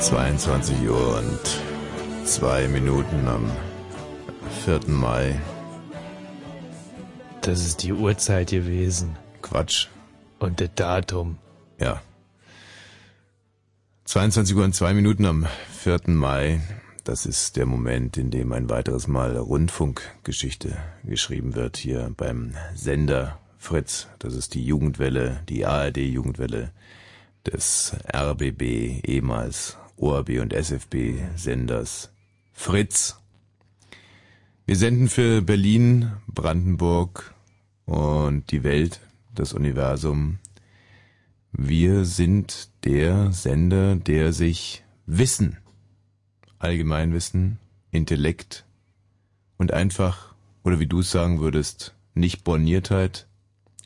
22 Uhr und zwei Minuten am 4. Mai. Das ist die Uhrzeit gewesen. Quatsch. Und das Datum. Ja. 22 Uhr und zwei Minuten am 4. Mai. Das ist der Moment, in dem ein weiteres Mal Rundfunkgeschichte geschrieben wird hier beim Sender Fritz. Das ist die Jugendwelle, die ARD Jugendwelle des RBB, ehemals ORB und SFB Senders Fritz. Wir senden für Berlin, Brandenburg und die Welt, das Universum. Wir sind der Sender, der sich Wissen, Allgemeinwissen, Intellekt und einfach, oder wie du es sagen würdest, nicht Borniertheit,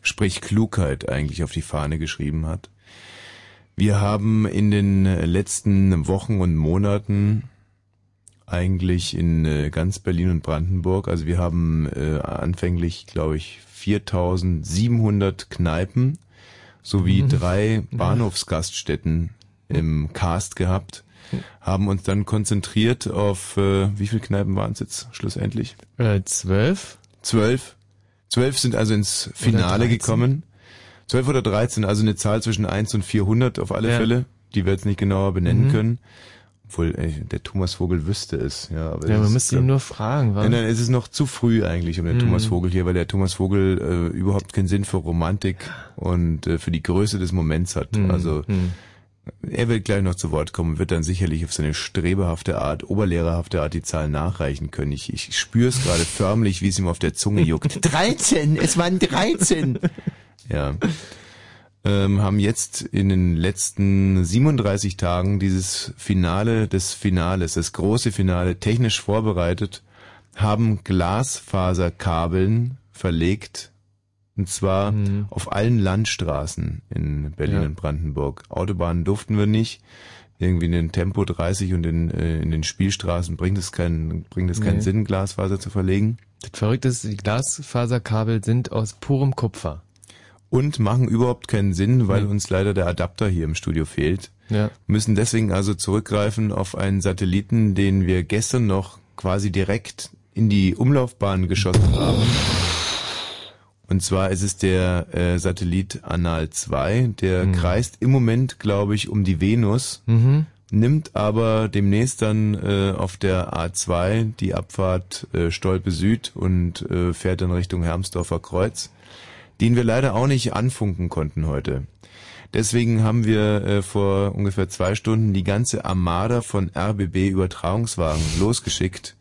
sprich Klugheit eigentlich auf die Fahne geschrieben hat. Wir haben in den letzten Wochen und Monaten eigentlich in äh, ganz Berlin und Brandenburg, also wir haben äh, anfänglich, glaube ich, 4700 Kneipen sowie mhm. drei Bahnhofsgaststätten im Cast gehabt, haben uns dann konzentriert auf, äh, wie viele Kneipen waren es jetzt schlussendlich? Äh, zwölf. Zwölf. Zwölf sind also ins Finale gekommen. 12 oder 13, also eine Zahl zwischen 1 und 400 auf alle ja. Fälle, die wir jetzt nicht genauer benennen mhm. können. Obwohl, ey, der Thomas Vogel wüsste es, ja. Aber ja, man müsste ihn nur fragen, was? Nein, nein, es ist noch zu früh eigentlich um den mhm. Thomas Vogel hier, weil der Thomas Vogel äh, überhaupt keinen Sinn für Romantik und äh, für die Größe des Moments hat. Mhm. Also, mhm. er wird gleich noch zu Wort kommen, wird dann sicherlich auf seine strebehafte Art, oberlehrerhafte Art die Zahlen nachreichen können. Ich, ich spüre es gerade förmlich, wie es ihm auf der Zunge juckt. 13, es waren 13. Ja. Ähm, haben jetzt in den letzten 37 Tagen dieses Finale des Finales, das große Finale technisch vorbereitet, haben Glasfaserkabeln verlegt und zwar mhm. auf allen Landstraßen in Berlin ja. und Brandenburg. Autobahnen durften wir nicht. Irgendwie in den Tempo 30 und in, äh, in den Spielstraßen bringt es keinen, bringt es keinen nee. Sinn, Glasfaser zu verlegen. Das Verrückte ist, die Glasfaserkabel sind aus purem Kupfer und machen überhaupt keinen Sinn, weil mhm. uns leider der Adapter hier im Studio fehlt. Ja. Müssen deswegen also zurückgreifen auf einen Satelliten, den wir gestern noch quasi direkt in die Umlaufbahn geschossen haben. Und zwar ist es der äh, Satellit Anal 2, der mhm. kreist im Moment, glaube ich, um die Venus, mhm. nimmt aber demnächst dann äh, auf der A2 die Abfahrt äh, Stolpe Süd und äh, fährt dann Richtung Hermsdorfer Kreuz den wir leider auch nicht anfunken konnten heute. Deswegen haben wir äh, vor ungefähr zwei Stunden die ganze Armada von RBB Übertragungswagen losgeschickt.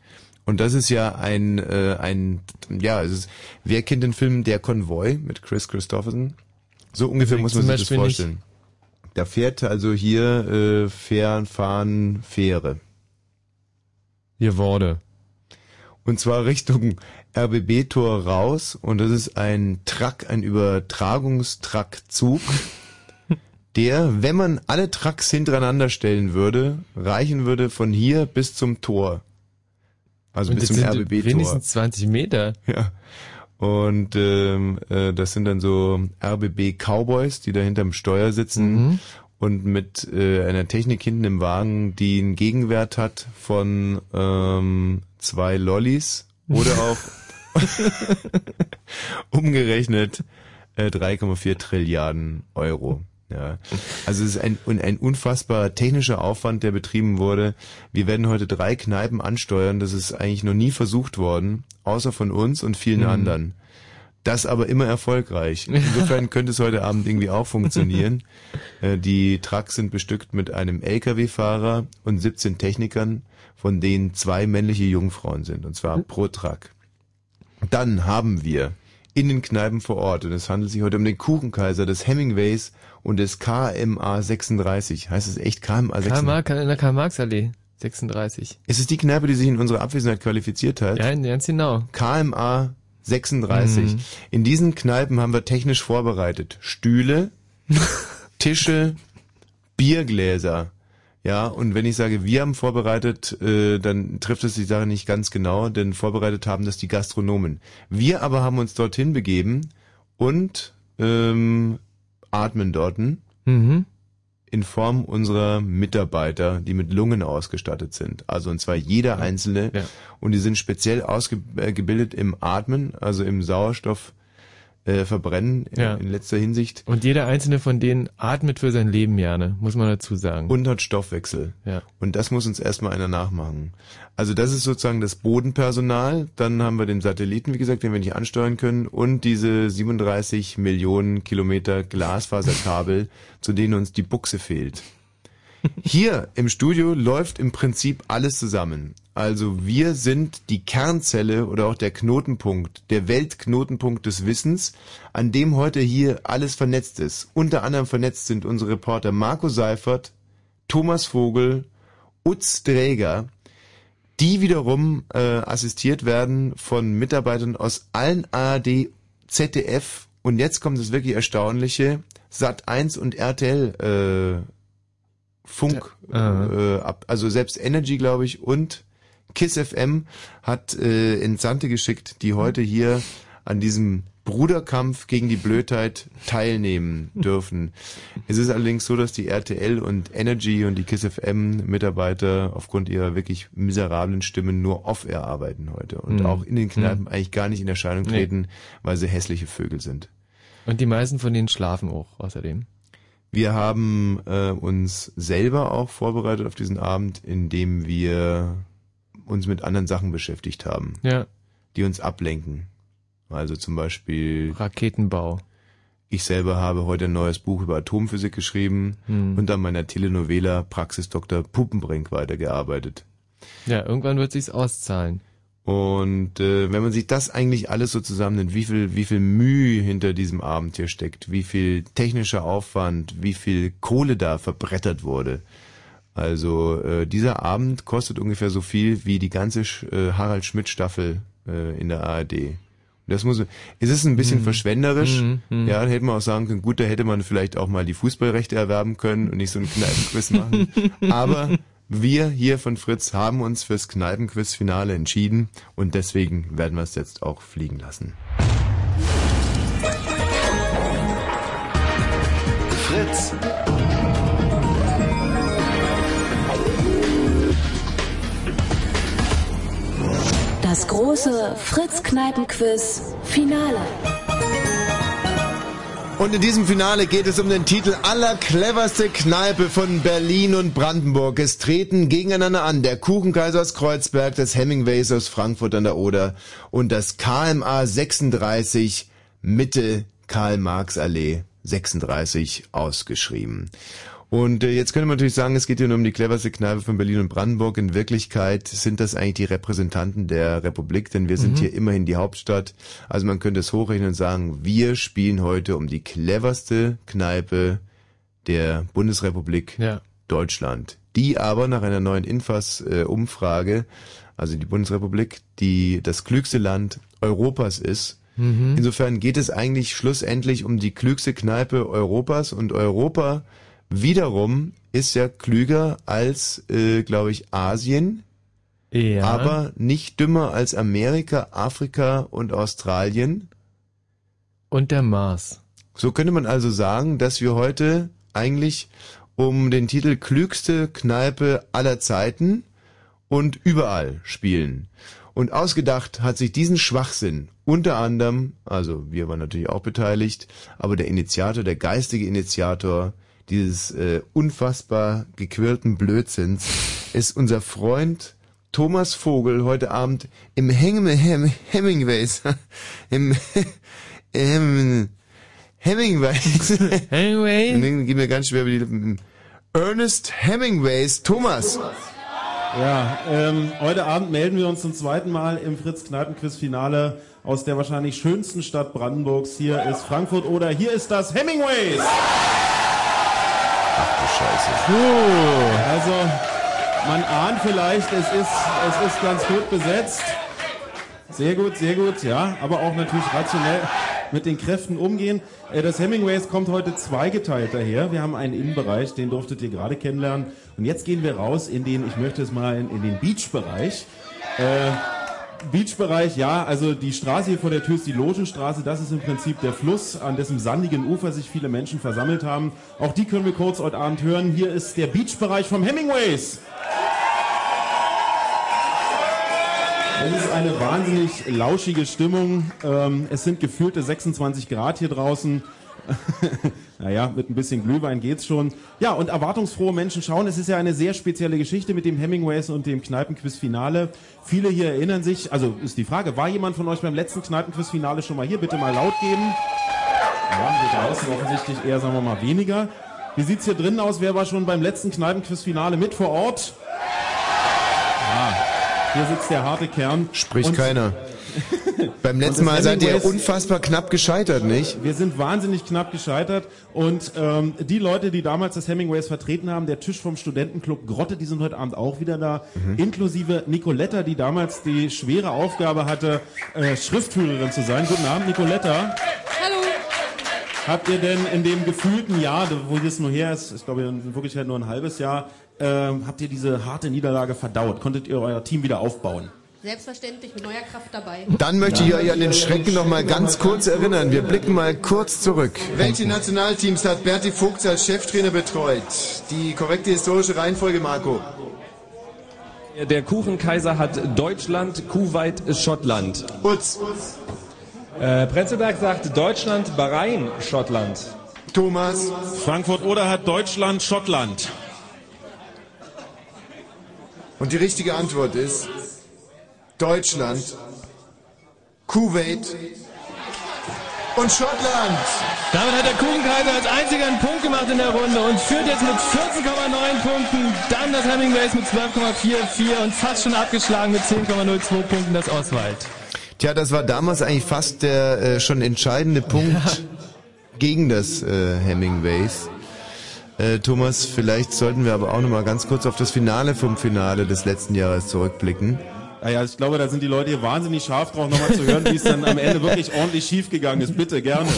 Und das ist ja ein, äh, ein, ja, es ist, wer kennt den Film Der Konvoi mit Chris Christopherson? So ungefähr muss man sich Beispiel das vorstellen. Nicht. Da fährt also hier äh, Fähren, Fahren, Fähre. Hier wurde. Und zwar Richtung RBB-Tor raus und das ist ein Truck, ein Übertragungstruckzug, der, wenn man alle Trucks hintereinander stellen würde, reichen würde von hier bis zum Tor. Also und bis zum RBB-Tor. Wenigstens 20 Meter. Ja. Und ähm, äh, das sind dann so RBB Cowboys, die da hinterm Steuer sitzen mhm. und mit äh, einer Technik hinten im Wagen, die einen Gegenwert hat von ähm, zwei Lollis oder auch Umgerechnet äh, 3,4 Trilliarden Euro. Ja. Also es ist ein, ein unfassbar technischer Aufwand, der betrieben wurde. Wir werden heute drei Kneipen ansteuern. Das ist eigentlich noch nie versucht worden, außer von uns und vielen mhm. anderen. Das aber immer erfolgreich. Insofern könnte es heute Abend irgendwie auch funktionieren. Äh, die Trucks sind bestückt mit einem Lkw-Fahrer und 17 Technikern, von denen zwei männliche Jungfrauen sind, und zwar pro Truck. Dann haben wir in den Kneipen vor Ort, und es handelt sich heute um den Kuchenkaiser des Hemingways und des KMA 36. Heißt es echt KMA 36? KMA in der Karl-Marx-Allee 36. Ist es die Kneipe, die sich in unserer Abwesenheit qualifiziert hat? Ja, ganz genau. KMA 36. Mhm. In diesen Kneipen haben wir technisch vorbereitet Stühle, Tische, Biergläser, ja, und wenn ich sage, wir haben vorbereitet, äh, dann trifft es die Sache nicht ganz genau, denn vorbereitet haben das die Gastronomen. Wir aber haben uns dorthin begeben und ähm, atmen dorten. Mhm. in Form unserer Mitarbeiter, die mit Lungen ausgestattet sind. Also und zwar jeder einzelne. Ja. Und die sind speziell ausgebildet im Atmen, also im Sauerstoff äh, verbrennen in, ja. in, letzter Hinsicht. Und jeder einzelne von denen atmet für sein Leben gerne, muss man dazu sagen. Und hat Stoffwechsel. Ja. Und das muss uns erstmal einer nachmachen. Also das ist sozusagen das Bodenpersonal. Dann haben wir den Satelliten, wie gesagt, den wir nicht ansteuern können. Und diese 37 Millionen Kilometer Glasfaserkabel, zu denen uns die Buchse fehlt. Hier im Studio läuft im Prinzip alles zusammen. Also wir sind die Kernzelle oder auch der Knotenpunkt, der Weltknotenpunkt des Wissens, an dem heute hier alles vernetzt ist. Unter anderem vernetzt sind unsere Reporter Marco Seifert, Thomas Vogel, Utz Dräger, die wiederum äh, assistiert werden von Mitarbeitern aus allen ARD, ZDF und jetzt kommt das wirklich Erstaunliche, Sat 1 und RTL äh, Funk, ja. äh, ab, also selbst Energy, glaube ich, und Kiss FM hat äh, Entsandte geschickt, die heute hier an diesem Bruderkampf gegen die Blödheit teilnehmen dürfen. es ist allerdings so, dass die RTL und Energy und die Kiss FM Mitarbeiter aufgrund ihrer wirklich miserablen Stimmen nur off-air arbeiten heute und mhm. auch in den Kneipen mhm. eigentlich gar nicht in Erscheinung treten, nee. weil sie hässliche Vögel sind. Und die meisten von denen schlafen auch außerdem. Wir haben äh, uns selber auch vorbereitet auf diesen Abend, indem wir uns mit anderen Sachen beschäftigt haben. Ja. Die uns ablenken. Also zum Beispiel Raketenbau. Ich selber habe heute ein neues Buch über Atomphysik geschrieben hm. und an meiner Telenovela Praxis Dr. Puppenbrink weitergearbeitet. Ja, irgendwann wird sich's auszahlen. Und äh, wenn man sich das eigentlich alles so zusammennimmt, wie viel, wie viel Mühe hinter diesem Abend hier steckt, wie viel technischer Aufwand, wie viel Kohle da verbrettert wurde. Also äh, dieser Abend kostet ungefähr so viel wie die ganze äh, Harald Schmidt Staffel äh, in der ARD. Das muss, es ist ein bisschen mhm. verschwenderisch. Mhm, mhm. Ja, da hätte man auch sagen können, gut, da hätte man vielleicht auch mal die Fußballrechte erwerben können und nicht so einen Kneipenquiz machen. Aber wir hier von Fritz haben uns fürs Kneipenquiz-Finale entschieden und deswegen werden wir es jetzt auch fliegen lassen. Fritz. Das große Fritz-Kneipenquiz Finale. Und in diesem Finale geht es um den Titel Allercleverste Kneipe von Berlin und Brandenburg. Es treten gegeneinander an der Kuchenkaiser aus Kreuzberg, das Hemingways aus Frankfurt an der Oder und das KMA 36 Mitte Karl-Marx-Allee 36 ausgeschrieben. Und äh, jetzt könnte man natürlich sagen, es geht hier nur um die cleverste Kneipe von Berlin und Brandenburg. In Wirklichkeit sind das eigentlich die Repräsentanten der Republik, denn wir sind mhm. hier immerhin die Hauptstadt. Also man könnte es hochrechnen und sagen, wir spielen heute um die cleverste Kneipe der Bundesrepublik ja. Deutschland. Die aber nach einer neuen Infas-Umfrage, äh, also die Bundesrepublik, die das klügste Land Europas ist. Mhm. Insofern geht es eigentlich schlussendlich um die klügste Kneipe Europas und Europa wiederum ist ja klüger als, äh, glaube ich, Asien, ja. aber nicht dümmer als Amerika, Afrika und Australien. Und der Mars. So könnte man also sagen, dass wir heute eigentlich um den Titel klügste Kneipe aller Zeiten und überall spielen. Und ausgedacht hat sich diesen Schwachsinn unter anderem, also wir waren natürlich auch beteiligt, aber der Initiator, der geistige Initiator dieses äh, unfassbar gequirlten Blödsinns, ist unser Freund Thomas Vogel heute Abend im Hem Hem Hemingways im Hem Hemingways Hemingway geht mir ganz schwer über die Lippen Ernest Hemingways Thomas ja, ähm, heute Abend melden wir uns zum zweiten Mal im Fritz Kneipenquiz Finale aus der wahrscheinlich schönsten Stadt Brandenburgs. Hier ist Frankfurt oder hier ist das Hemingways. Ach du Scheiße. Puh. Also, man ahnt vielleicht, es ist, es ist ganz gut besetzt. Sehr gut, sehr gut, ja. Aber auch natürlich rationell mit den Kräften umgehen. Äh, das Hemingways kommt heute zweigeteilt daher. Wir haben einen Innenbereich, den durftet ihr gerade kennenlernen. Und jetzt gehen wir raus in den, ich möchte es mal, in, in den Beach-Bereich. Äh, Beachbereich, ja, also die Straße hier vor der Tür ist die Logenstraße. Das ist im Prinzip der Fluss, an dessen sandigen Ufer sich viele Menschen versammelt haben. Auch die können wir kurz heute Abend hören. Hier ist der Beachbereich vom Hemingways. Es ist eine wahnsinnig lauschige Stimmung. Ähm, es sind gefühlte 26 Grad hier draußen. naja, mit ein bisschen Glühwein geht's schon. Ja, und erwartungsfrohe Menschen schauen. Es ist ja eine sehr spezielle Geschichte mit dem Hemingways und dem Kneipenquiz-Finale. Viele hier erinnern sich, also ist die Frage, war jemand von euch beim letzten Kneipenquiz-Finale schon mal hier? Bitte mal laut geben. Ja, hier draußen offensichtlich eher, sagen wir mal, weniger. Wie sieht's hier drinnen aus? Wer war schon beim letzten Kneipenquiz-Finale mit vor Ort? Ja, hier sitzt der harte Kern. Spricht Und keiner. Beim letzten Mal seid ihr unfassbar knapp gescheitert, nicht? Wir sind wahnsinnig knapp gescheitert und ähm, die Leute, die damals das Hemingways vertreten haben, der Tisch vom Studentenclub Grotte, die sind heute Abend auch wieder da, mhm. inklusive Nicoletta, die damals die schwere Aufgabe hatte, äh, Schriftführerin zu sein. Guten Abend, Nicoletta. Hallo. Habt ihr denn in dem gefühlten Jahr, wo das nur her ist, ich glaube in Wirklichkeit nur ein halbes Jahr, äh, habt ihr diese harte Niederlage verdaut? Konntet ihr euer Team wieder aufbauen? Selbstverständlich mit neuer Kraft dabei. Dann möchte ich euch an den Schrecken noch mal ganz kurz erinnern. Wir blicken mal kurz zurück. Welche Nationalteams hat Berti Fuchs als Cheftrainer betreut? Die korrekte historische Reihenfolge, Marco. Der Kuchenkaiser hat Deutschland, Kuwait, Schottland. Utz. Äh, Prenzelberg sagt Deutschland, Bahrain, Schottland. Thomas. Frankfurt-Oder hat Deutschland, Schottland. Und die richtige Antwort ist Deutschland, Kuwait und Schottland. Damit hat der Kuchenkaiser als einziger einen Punkt gemacht in der Runde und führt jetzt mit 14,9 Punkten. Dann das Hemingways mit 12,44 und fast schon abgeschlagen mit 10,02 Punkten das Oswald. Tja, das war damals eigentlich fast der äh, schon entscheidende Punkt ja. gegen das äh, Hemingways. Äh, Thomas, vielleicht sollten wir aber auch noch mal ganz kurz auf das Finale vom Finale des letzten Jahres zurückblicken. Naja, ich glaube, da sind die Leute hier wahnsinnig scharf drauf, nochmal zu hören, wie es dann am Ende wirklich ordentlich schief gegangen ist. Bitte, gerne.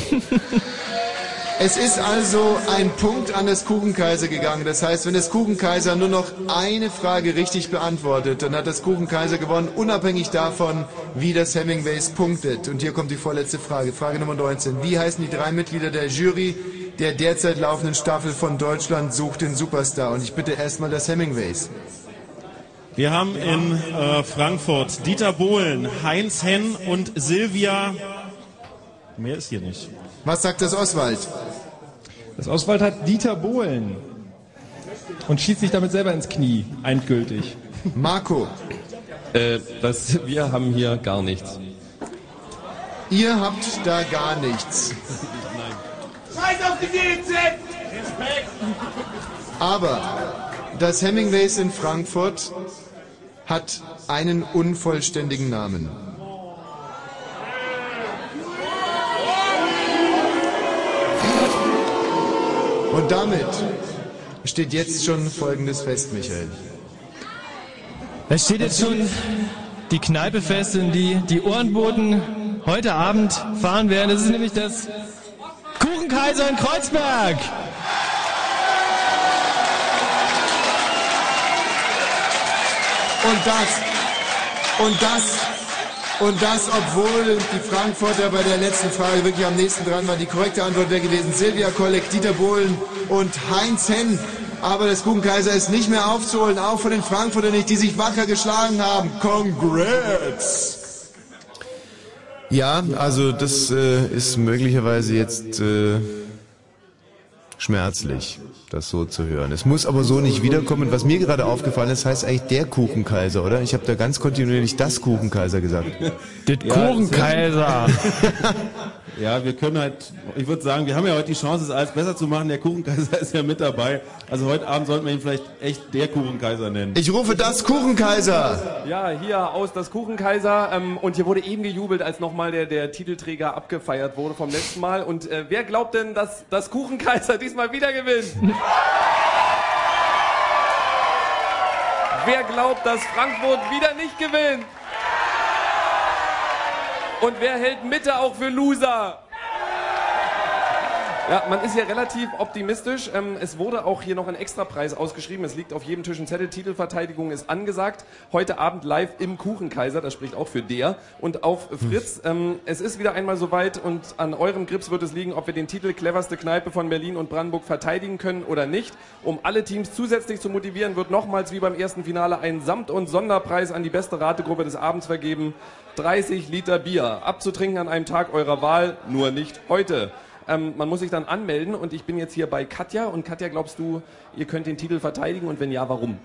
Es ist also ein Punkt an das Kuchenkaiser gegangen. Das heißt, wenn das Kuchenkaiser nur noch eine Frage richtig beantwortet, dann hat das Kuchenkaiser gewonnen, unabhängig davon, wie das Hemingways punktet. Und hier kommt die vorletzte Frage. Frage Nummer 19. Wie heißen die drei Mitglieder der Jury der derzeit laufenden Staffel von Deutschland sucht den Superstar? Und ich bitte erstmal das Hemingways. Wir haben in äh, Frankfurt Dieter Bohlen, Heinz Henn und Silvia. Mehr ist hier nicht. Was sagt das Oswald? Das Oswald hat Dieter Bohlen und schießt sich damit selber ins Knie, endgültig. Marco. Äh, das, wir haben hier gar nichts. Ihr habt da gar nichts. Scheiß auf die GZ! Respekt! Aber das Hemingways in Frankfurt hat einen unvollständigen Namen. Und damit steht jetzt schon Folgendes fest, Michael. Es steht jetzt schon die Kneipe fest, in die die Ohrenboten heute Abend fahren werden. Das ist nämlich das Kuchenkaiser in Kreuzberg. Und das, und das, und das, obwohl die Frankfurter bei der letzten Frage wirklich am nächsten dran waren. Die korrekte Antwort wäre gewesen Silvia Kolleg, Dieter Bohlen und Heinz Henn. Aber das Kuchenkaiser ist nicht mehr aufzuholen, auch von den Frankfurtern nicht, die sich wacker geschlagen haben. Congrats! Ja, also das äh, ist möglicherweise jetzt äh, schmerzlich das so zu hören. Es muss aber so nicht wiederkommen. Was mir gerade aufgefallen ist, heißt eigentlich der Kuchenkaiser, oder? Ich habe da ganz kontinuierlich das Kuchenkaiser gesagt. Der Kuchenkaiser! Ja, wir können halt, ich würde sagen, wir haben ja heute die Chance, es alles besser zu machen. Der Kuchenkaiser ist ja mit dabei. Also heute Abend sollten wir ihn vielleicht echt der Kuchenkaiser nennen. Ich rufe das Kuchenkaiser! Ja, hier aus das Kuchenkaiser. Ähm, und hier wurde eben gejubelt, als nochmal der, der Titelträger abgefeiert wurde vom letzten Mal. Und äh, wer glaubt denn, dass das Kuchenkaiser diesmal wieder gewinnt? wer glaubt, dass Frankfurt wieder nicht gewinnt? Und wer hält Mitte auch für Loser? Ja, man ist hier relativ optimistisch. Ähm, es wurde auch hier noch ein Extrapreis ausgeschrieben. Es liegt auf jedem Tisch ein Zettel. Titelverteidigung ist angesagt. Heute Abend live im Kuchenkaiser. Das spricht auch für der. Und auf Fritz. Ähm, es ist wieder einmal soweit und an eurem Grips wird es liegen, ob wir den Titel cleverste Kneipe von Berlin und Brandenburg verteidigen können oder nicht. Um alle Teams zusätzlich zu motivieren, wird nochmals wie beim ersten Finale ein Samt- und Sonderpreis an die beste Rategruppe des Abends vergeben. 30 Liter Bier. Abzutrinken an einem Tag eurer Wahl, nur nicht heute. Ähm, man muss sich dann anmelden und ich bin jetzt hier bei Katja. Und Katja, glaubst du, ihr könnt den Titel verteidigen und wenn ja, warum?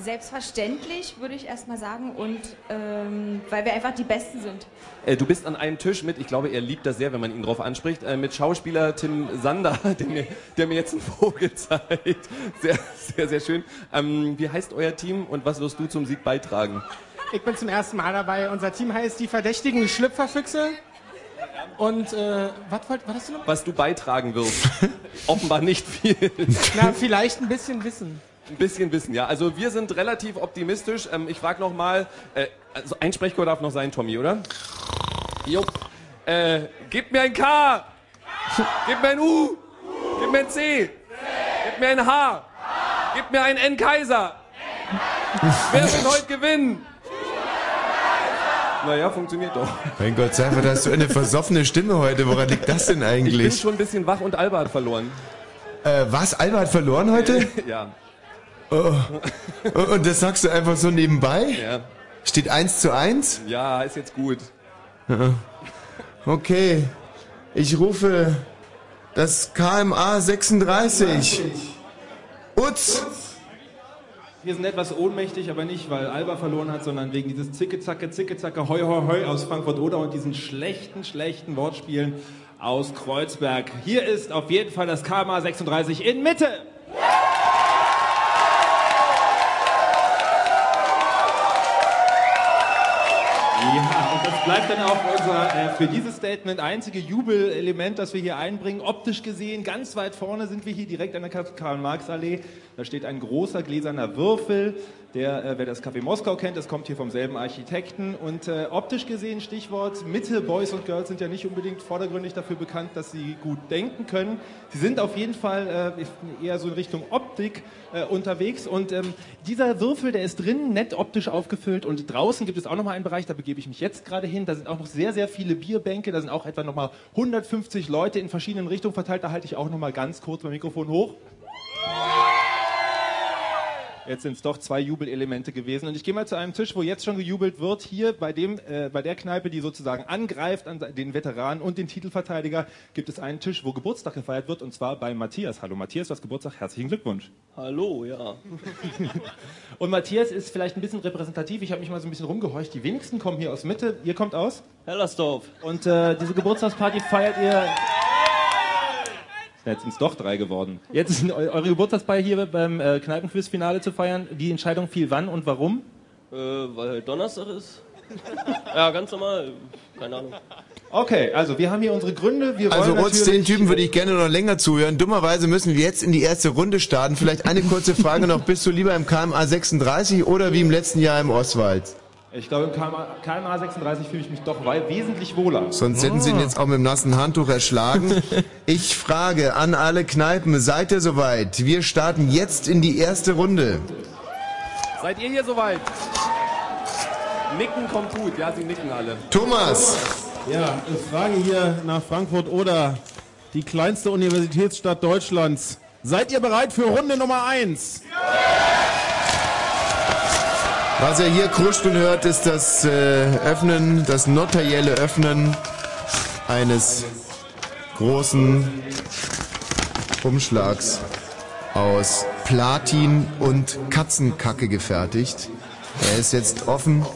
Selbstverständlich würde ich erstmal sagen und ähm, weil wir einfach die Besten sind. Äh, du bist an einem Tisch mit, ich glaube, er liebt das sehr, wenn man ihn drauf anspricht, äh, mit Schauspieler Tim Sander, der mir, der mir jetzt einen Vogel zeigt. Sehr, sehr, sehr schön. Ähm, wie heißt euer Team und was wirst du zum Sieg beitragen? Ich bin zum ersten Mal dabei. Unser Team heißt die verdächtigen Schlüpferfüchse. Und äh, was was hast du noch? Was du beitragen wirst. Offenbar nicht viel. Na, vielleicht ein bisschen Wissen. Ein bisschen Wissen, ja. Also wir sind relativ optimistisch. Ähm, ich frage nochmal, äh, also ein Sprechchor darf noch sein, Tommy, oder? Jo. Äh, gib mir ein K. Gib mir ein U. Gib mir ein C. Gib mir ein H. Gib mir ein N Kaiser. Wer wird heute gewinnen? Naja, funktioniert doch. Mein Gott, sag mal, da hast du eine versoffene Stimme heute. Woran liegt das denn Ich bin eigentlich? schon ein bisschen wach und Alba hat verloren. Äh, was? Alba hat verloren heute? Ja, Oh. Und das sagst du einfach so nebenbei? ja. Steht 1 zu 1? Ja, ist jetzt gut. Okay. Ich rufe das KMA 36. Utz! Wir sind etwas ohnmächtig, aber nicht, weil Alba verloren hat, sondern wegen dieses Zicke-Zacke, Zicke-Zacke, Hoi, Hoi, Hoi aus Frankfurt-Oder und diesen schlechten, schlechten Wortspielen aus Kreuzberg. Hier ist auf jeden Fall das KMA 36 in Mitte. Ja, und das bleibt dann auch unser äh, für dieses Statement einzige Jubelelement, das wir hier einbringen. Optisch gesehen, ganz weit vorne sind wir hier direkt an der Karl-Marx-Allee. Da steht ein großer gläserner Würfel, der, äh, wer das Café Moskau kennt, das kommt hier vom selben Architekten. Und äh, optisch gesehen, Stichwort Mitte, Boys und Girls sind ja nicht unbedingt vordergründig dafür bekannt, dass sie gut denken können. Sie sind auf jeden Fall äh, eher so in Richtung Optik äh, unterwegs. Und ähm, dieser Würfel, der ist drin, nett optisch aufgefüllt. Und draußen gibt es auch nochmal einen Bereich, da begebe ich mich jetzt gerade hin. Da sind auch noch sehr, sehr viele Bierbänke. Da sind auch etwa nochmal 150 Leute in verschiedenen Richtungen verteilt. Da halte ich auch nochmal ganz kurz mein Mikrofon hoch. Jetzt sind es doch zwei Jubelelemente gewesen. Und ich gehe mal zu einem Tisch, wo jetzt schon gejubelt wird. Hier bei, dem, äh, bei der Kneipe, die sozusagen angreift an den Veteranen und den Titelverteidiger, gibt es einen Tisch, wo Geburtstag gefeiert wird. Und zwar bei Matthias. Hallo Matthias, du hast Geburtstag. Herzlichen Glückwunsch. Hallo, ja. Und Matthias ist vielleicht ein bisschen repräsentativ. Ich habe mich mal so ein bisschen rumgehorcht. Die wenigsten kommen hier aus Mitte. Ihr kommt aus? Hellersdorf. Und äh, diese Geburtstagsparty feiert ihr. Jetzt sind es doch drei geworden. Jetzt ist eu- eure Geburtstagsparty hier beim äh, Kneipenquiz-Finale zu feiern. Die Entscheidung fiel wann und warum? Äh, weil heute Donnerstag ist. ja, ganz normal. Keine Ahnung. Okay, also wir haben hier unsere Gründe. Wir Also Rutz, den Typen würde ich gerne noch länger zuhören. Dummerweise müssen wir jetzt in die erste Runde starten. Vielleicht eine kurze Frage noch. Bist du lieber im KMA 36 oder wie im letzten Jahr im Ostwald? Ich glaube, im KMA, KMA 36 fühle ich mich doch wesentlich wohler. Sonst hätten sie ihn jetzt auch mit dem nassen Handtuch erschlagen. Ich frage an alle Kneipen, seid ihr soweit? Wir starten jetzt in die erste Runde. Seid ihr hier soweit? Nicken kommt gut, ja, sie nicken alle. Thomas! Ja, ich frage hier nach Frankfurt oder die kleinste Universitätsstadt Deutschlands. Seid ihr bereit für Runde Nummer 1? Was ihr hier kruscht und hört, ist das äh, Öffnen, das notarielle Öffnen eines großen Umschlags aus Platin und Katzenkacke gefertigt. Er ist jetzt offen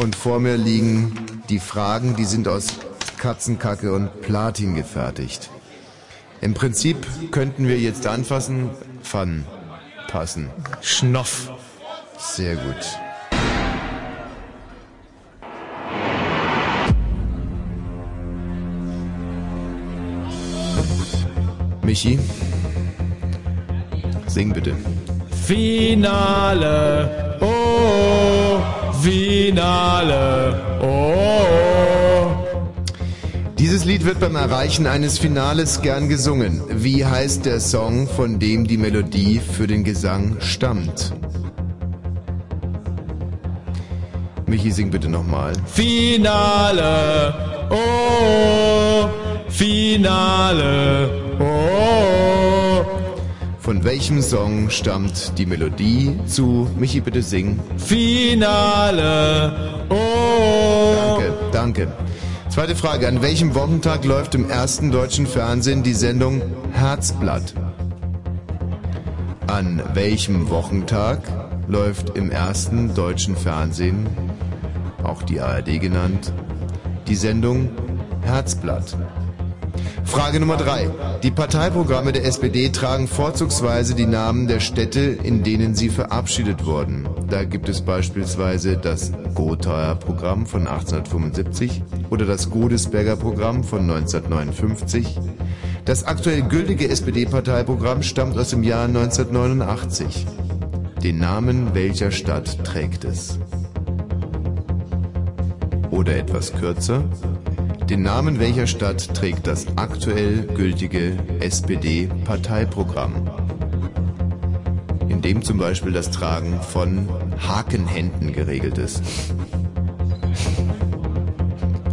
und vor mir liegen die Fragen, die sind aus Katzenkacke und Platin gefertigt. Im Prinzip könnten wir jetzt anfassen, Pfannen passen. Schnoff. Sehr gut. Michi, sing bitte. Finale. Oh, Finale. Oh. Diese Dieses Lied wird beim Erreichen eines Finales gern gesungen. Wie heißt der Song, von dem die Melodie für den Gesang stammt? Michi, sing bitte nochmal. Finale, oh, Finale, oh. Von welchem Song stammt die Melodie zu Michi, bitte sing. Finale, oh. Danke, danke. Zweite Frage. An welchem Wochentag läuft im ersten deutschen Fernsehen die Sendung Herzblatt? An welchem Wochentag läuft im ersten deutschen Fernsehen, auch die ARD genannt, die Sendung Herzblatt? Frage Nummer drei. Die Parteiprogramme der SPD tragen vorzugsweise die Namen der Städte, in denen sie verabschiedet wurden. Da gibt es beispielsweise das Gothaer Programm von 1875 oder das Godesberger Programm von 1959. Das aktuell gültige SPD-Parteiprogramm stammt aus dem Jahr 1989. Den Namen welcher Stadt trägt es? Oder etwas kürzer, den Namen welcher Stadt trägt das aktuell gültige SPD-Parteiprogramm? In dem zum Beispiel das Tragen von Hakenhänden geregelt ist.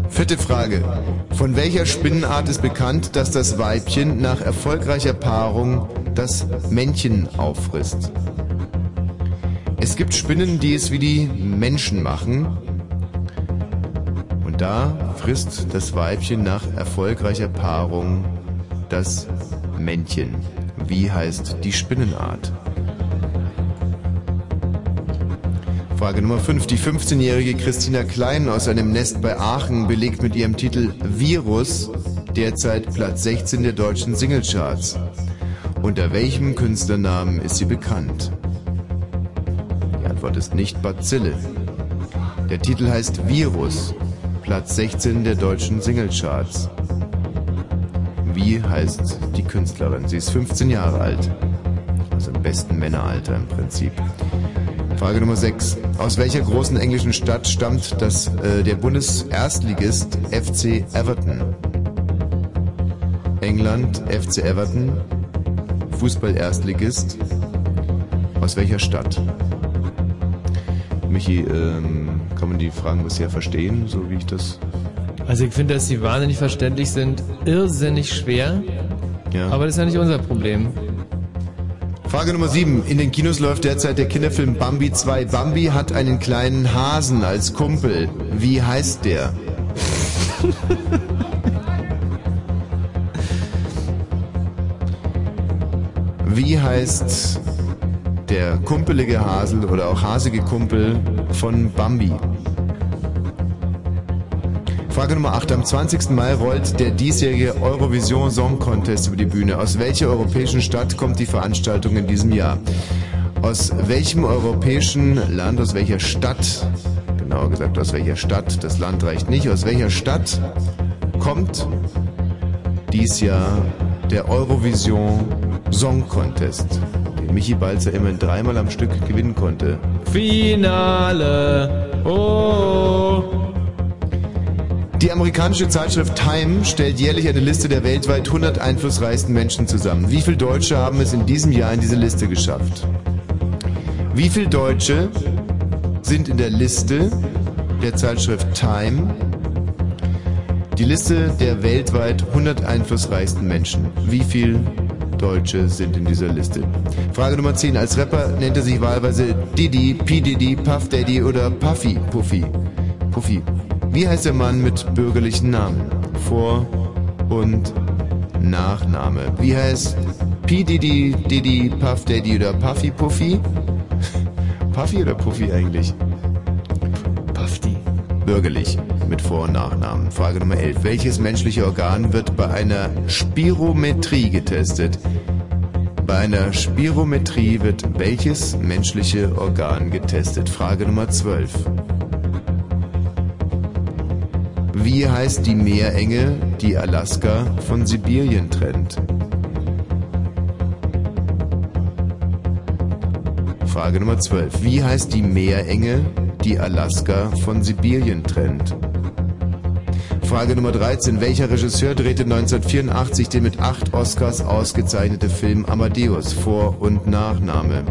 Vierte Frage. Von welcher Spinnenart ist bekannt, dass das Weibchen nach erfolgreicher Paarung das Männchen auffrisst? Es gibt Spinnen, die es wie die Menschen machen. Und da frisst das Weibchen nach erfolgreicher Paarung das Männchen. Wie heißt die Spinnenart? Frage Nummer 5. Die 15-jährige Christina Klein aus einem Nest bei Aachen belegt mit ihrem Titel Virus derzeit Platz 16 der deutschen Singlecharts. Unter welchem Künstlernamen ist sie bekannt? Antwort ist nicht Bazille. Der Titel heißt Virus, Platz 16 der deutschen Singlecharts. Wie heißt die Künstlerin? Sie ist 15 Jahre alt. Also im besten Männeralter im Prinzip. Frage Nummer 6. Aus welcher großen englischen Stadt stammt das, äh, der Bundeserstligist FC Everton? England, FC Everton, Fußball-Erstligist. Aus welcher Stadt? Michi, ähm, kann man die Fragen bisher verstehen, so wie ich das... Also ich finde, dass sie wahnsinnig verständlich sind, irrsinnig schwer. Ja. Aber das ist ja nicht unser Problem. Frage Nummer 7. In den Kinos läuft derzeit der Kinderfilm Bambi 2. Bambi hat einen kleinen Hasen als Kumpel. Wie heißt der? Wie heißt der kumpelige Hasel oder auch hasige Kumpel von Bambi? Frage Nummer 8. Am 20. Mai rollt der diesjährige Eurovision Song Contest über die Bühne. Aus welcher europäischen Stadt kommt die Veranstaltung in diesem Jahr? Aus welchem europäischen Land, aus welcher Stadt, genauer gesagt aus welcher Stadt, das Land reicht nicht, aus welcher Stadt kommt dies Jahr der Eurovision Song Contest, Michi Balzer immerhin dreimal am Stück gewinnen konnte. Finale, oh. Die amerikanische Zeitschrift Time stellt jährlich eine Liste der weltweit 100 einflussreichsten Menschen zusammen. Wie viele Deutsche haben es in diesem Jahr in diese Liste geschafft? Wie viele Deutsche sind in der Liste der Zeitschrift Time? Die Liste der weltweit 100 einflussreichsten Menschen. Wie viele Deutsche sind in dieser Liste? Frage Nummer 10. Als Rapper nennt er sich wahlweise Diddy, P. Diddy, Puff Daddy oder Puffy, Puffy. Puffy. Wie heißt der Mann mit bürgerlichen Namen? Vor- und Nachname. Wie heißt P. Diddy, Diddy, Puff Daddy oder Puffy Puffy? Puffy oder Puffy eigentlich? Puffy. Bürgerlich. Mit Vor- und Nachnamen. Frage Nummer 11. Welches menschliche Organ wird bei einer Spirometrie getestet? Bei einer Spirometrie wird welches menschliche Organ getestet? Frage Nummer 12. Wie heißt die Meerenge, die Alaska von Sibirien trennt? Frage Nummer 12. Wie heißt die Meerenge, die Alaska von Sibirien trennt? Frage Nummer 13. Welcher Regisseur drehte 1984 den mit acht Oscars ausgezeichnete Film Amadeus? Vor- und Nachname.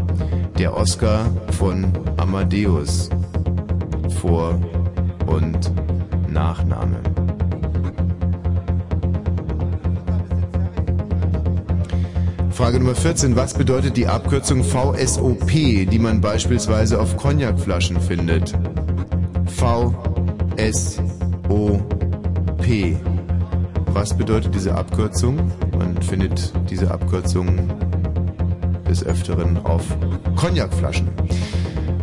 Der Oscar von Amadeus. Vor- und Nachname. Frage Nummer 14. Was bedeutet die Abkürzung VSOP, die man beispielsweise auf Cognacflaschen findet? VSOP. Was bedeutet diese Abkürzung? Man findet diese Abkürzung des Öfteren auf Cognacflaschen.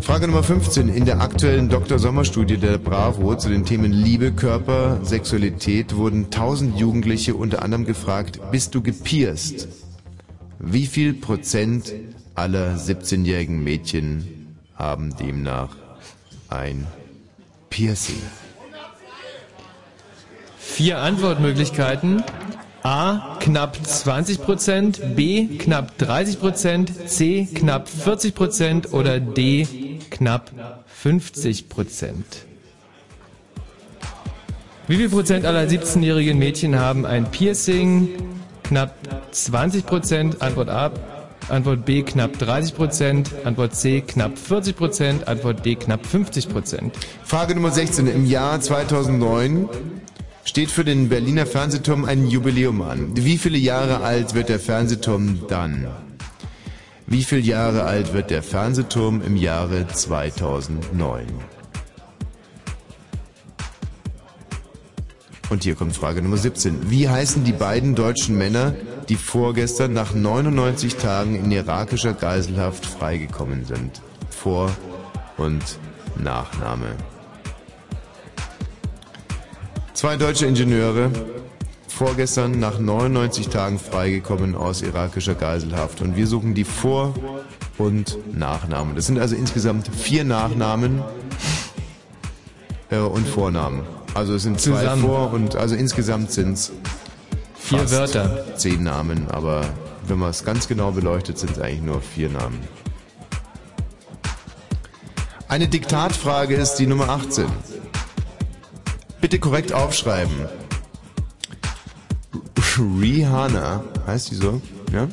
Frage Nummer 15. In der aktuellen Dr. Sommer-Studie der Bravo zu den Themen Liebe, Körper, Sexualität wurden 1000 Jugendliche unter anderem gefragt, bist du gepierst? Wie viel Prozent aller 17-jährigen Mädchen haben demnach ein Piercing? Vier Antwortmöglichkeiten. A knapp 20%, B knapp 30%, C knapp 40% oder D knapp 50%. Wie viel Prozent aller 17-jährigen Mädchen haben ein Piercing? Knapp 20%, Antwort A. Antwort B knapp 30%, Antwort C knapp 40%, Antwort D knapp 50%. Frage Nummer 16. Im Jahr 2009 steht für den Berliner Fernsehturm ein Jubiläum an. Wie viele Jahre alt wird der Fernsehturm dann? Wie viele Jahre alt wird der Fernsehturm im Jahre 2009? Und hier kommt Frage Nummer 17. Wie heißen die beiden deutschen Männer, die vorgestern nach 99 Tagen in irakischer Geiselhaft freigekommen sind? Vor- und Nachname. Zwei deutsche Ingenieure, vorgestern nach 99 Tagen freigekommen aus irakischer Geiselhaft. Und wir suchen die Vor- und Nachnamen. Das sind also insgesamt vier Nachnamen äh, und Vornamen. Also es sind zwei Zusammen. Vor- und also insgesamt sind es Vier Wörter. Zehn Namen, aber wenn man es ganz genau beleuchtet, sind es eigentlich nur vier Namen. Eine Diktatfrage ist die Nummer 18. Bitte korrekt aufschreiben. Rihanna, heißt die so? Ja?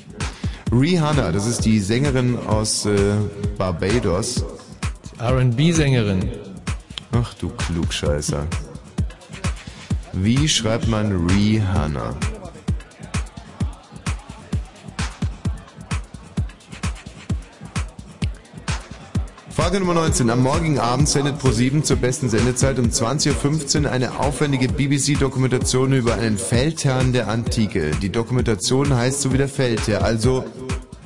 Rihanna, das ist die Sängerin aus äh, Barbados. RB-Sängerin. Ach du Klugscheißer. Wie schreibt man Rihanna? Frage Nummer 19. Am morgigen Abend sendet Pro7 zur besten Sendezeit um 20.15 Uhr eine aufwendige BBC-Dokumentation über einen Feldherrn der Antike. Die Dokumentation heißt so wie der Feldherr, also...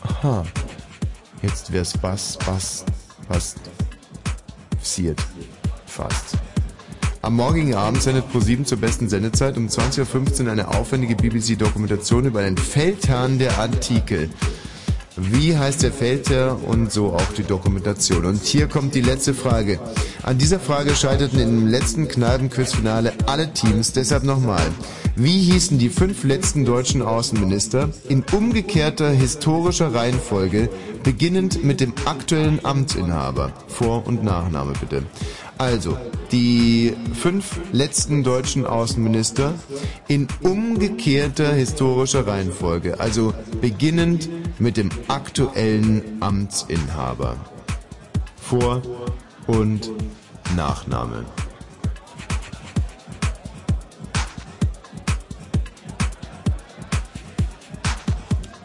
Aha. Jetzt wär's Bass, Bass, Bass... Passiert. Fast. Am morgigen Abend sendet Pro7 zur besten Sendezeit um 20.15 Uhr eine aufwendige BBC-Dokumentation über einen Feldherrn der Antike. Wie heißt der Feldherr und so auch die Dokumentation? Und hier kommt die letzte Frage. An dieser Frage scheiterten im letzten Kneipenquizfinale alle Teams, deshalb nochmal. Wie hießen die fünf letzten deutschen Außenminister in umgekehrter historischer Reihenfolge, beginnend mit dem aktuellen Amtsinhaber? Vor- und Nachname bitte. Also, die fünf letzten deutschen Außenminister in umgekehrter historischer Reihenfolge, also beginnend mit dem aktuellen Amtsinhaber. Vor- und Nachname.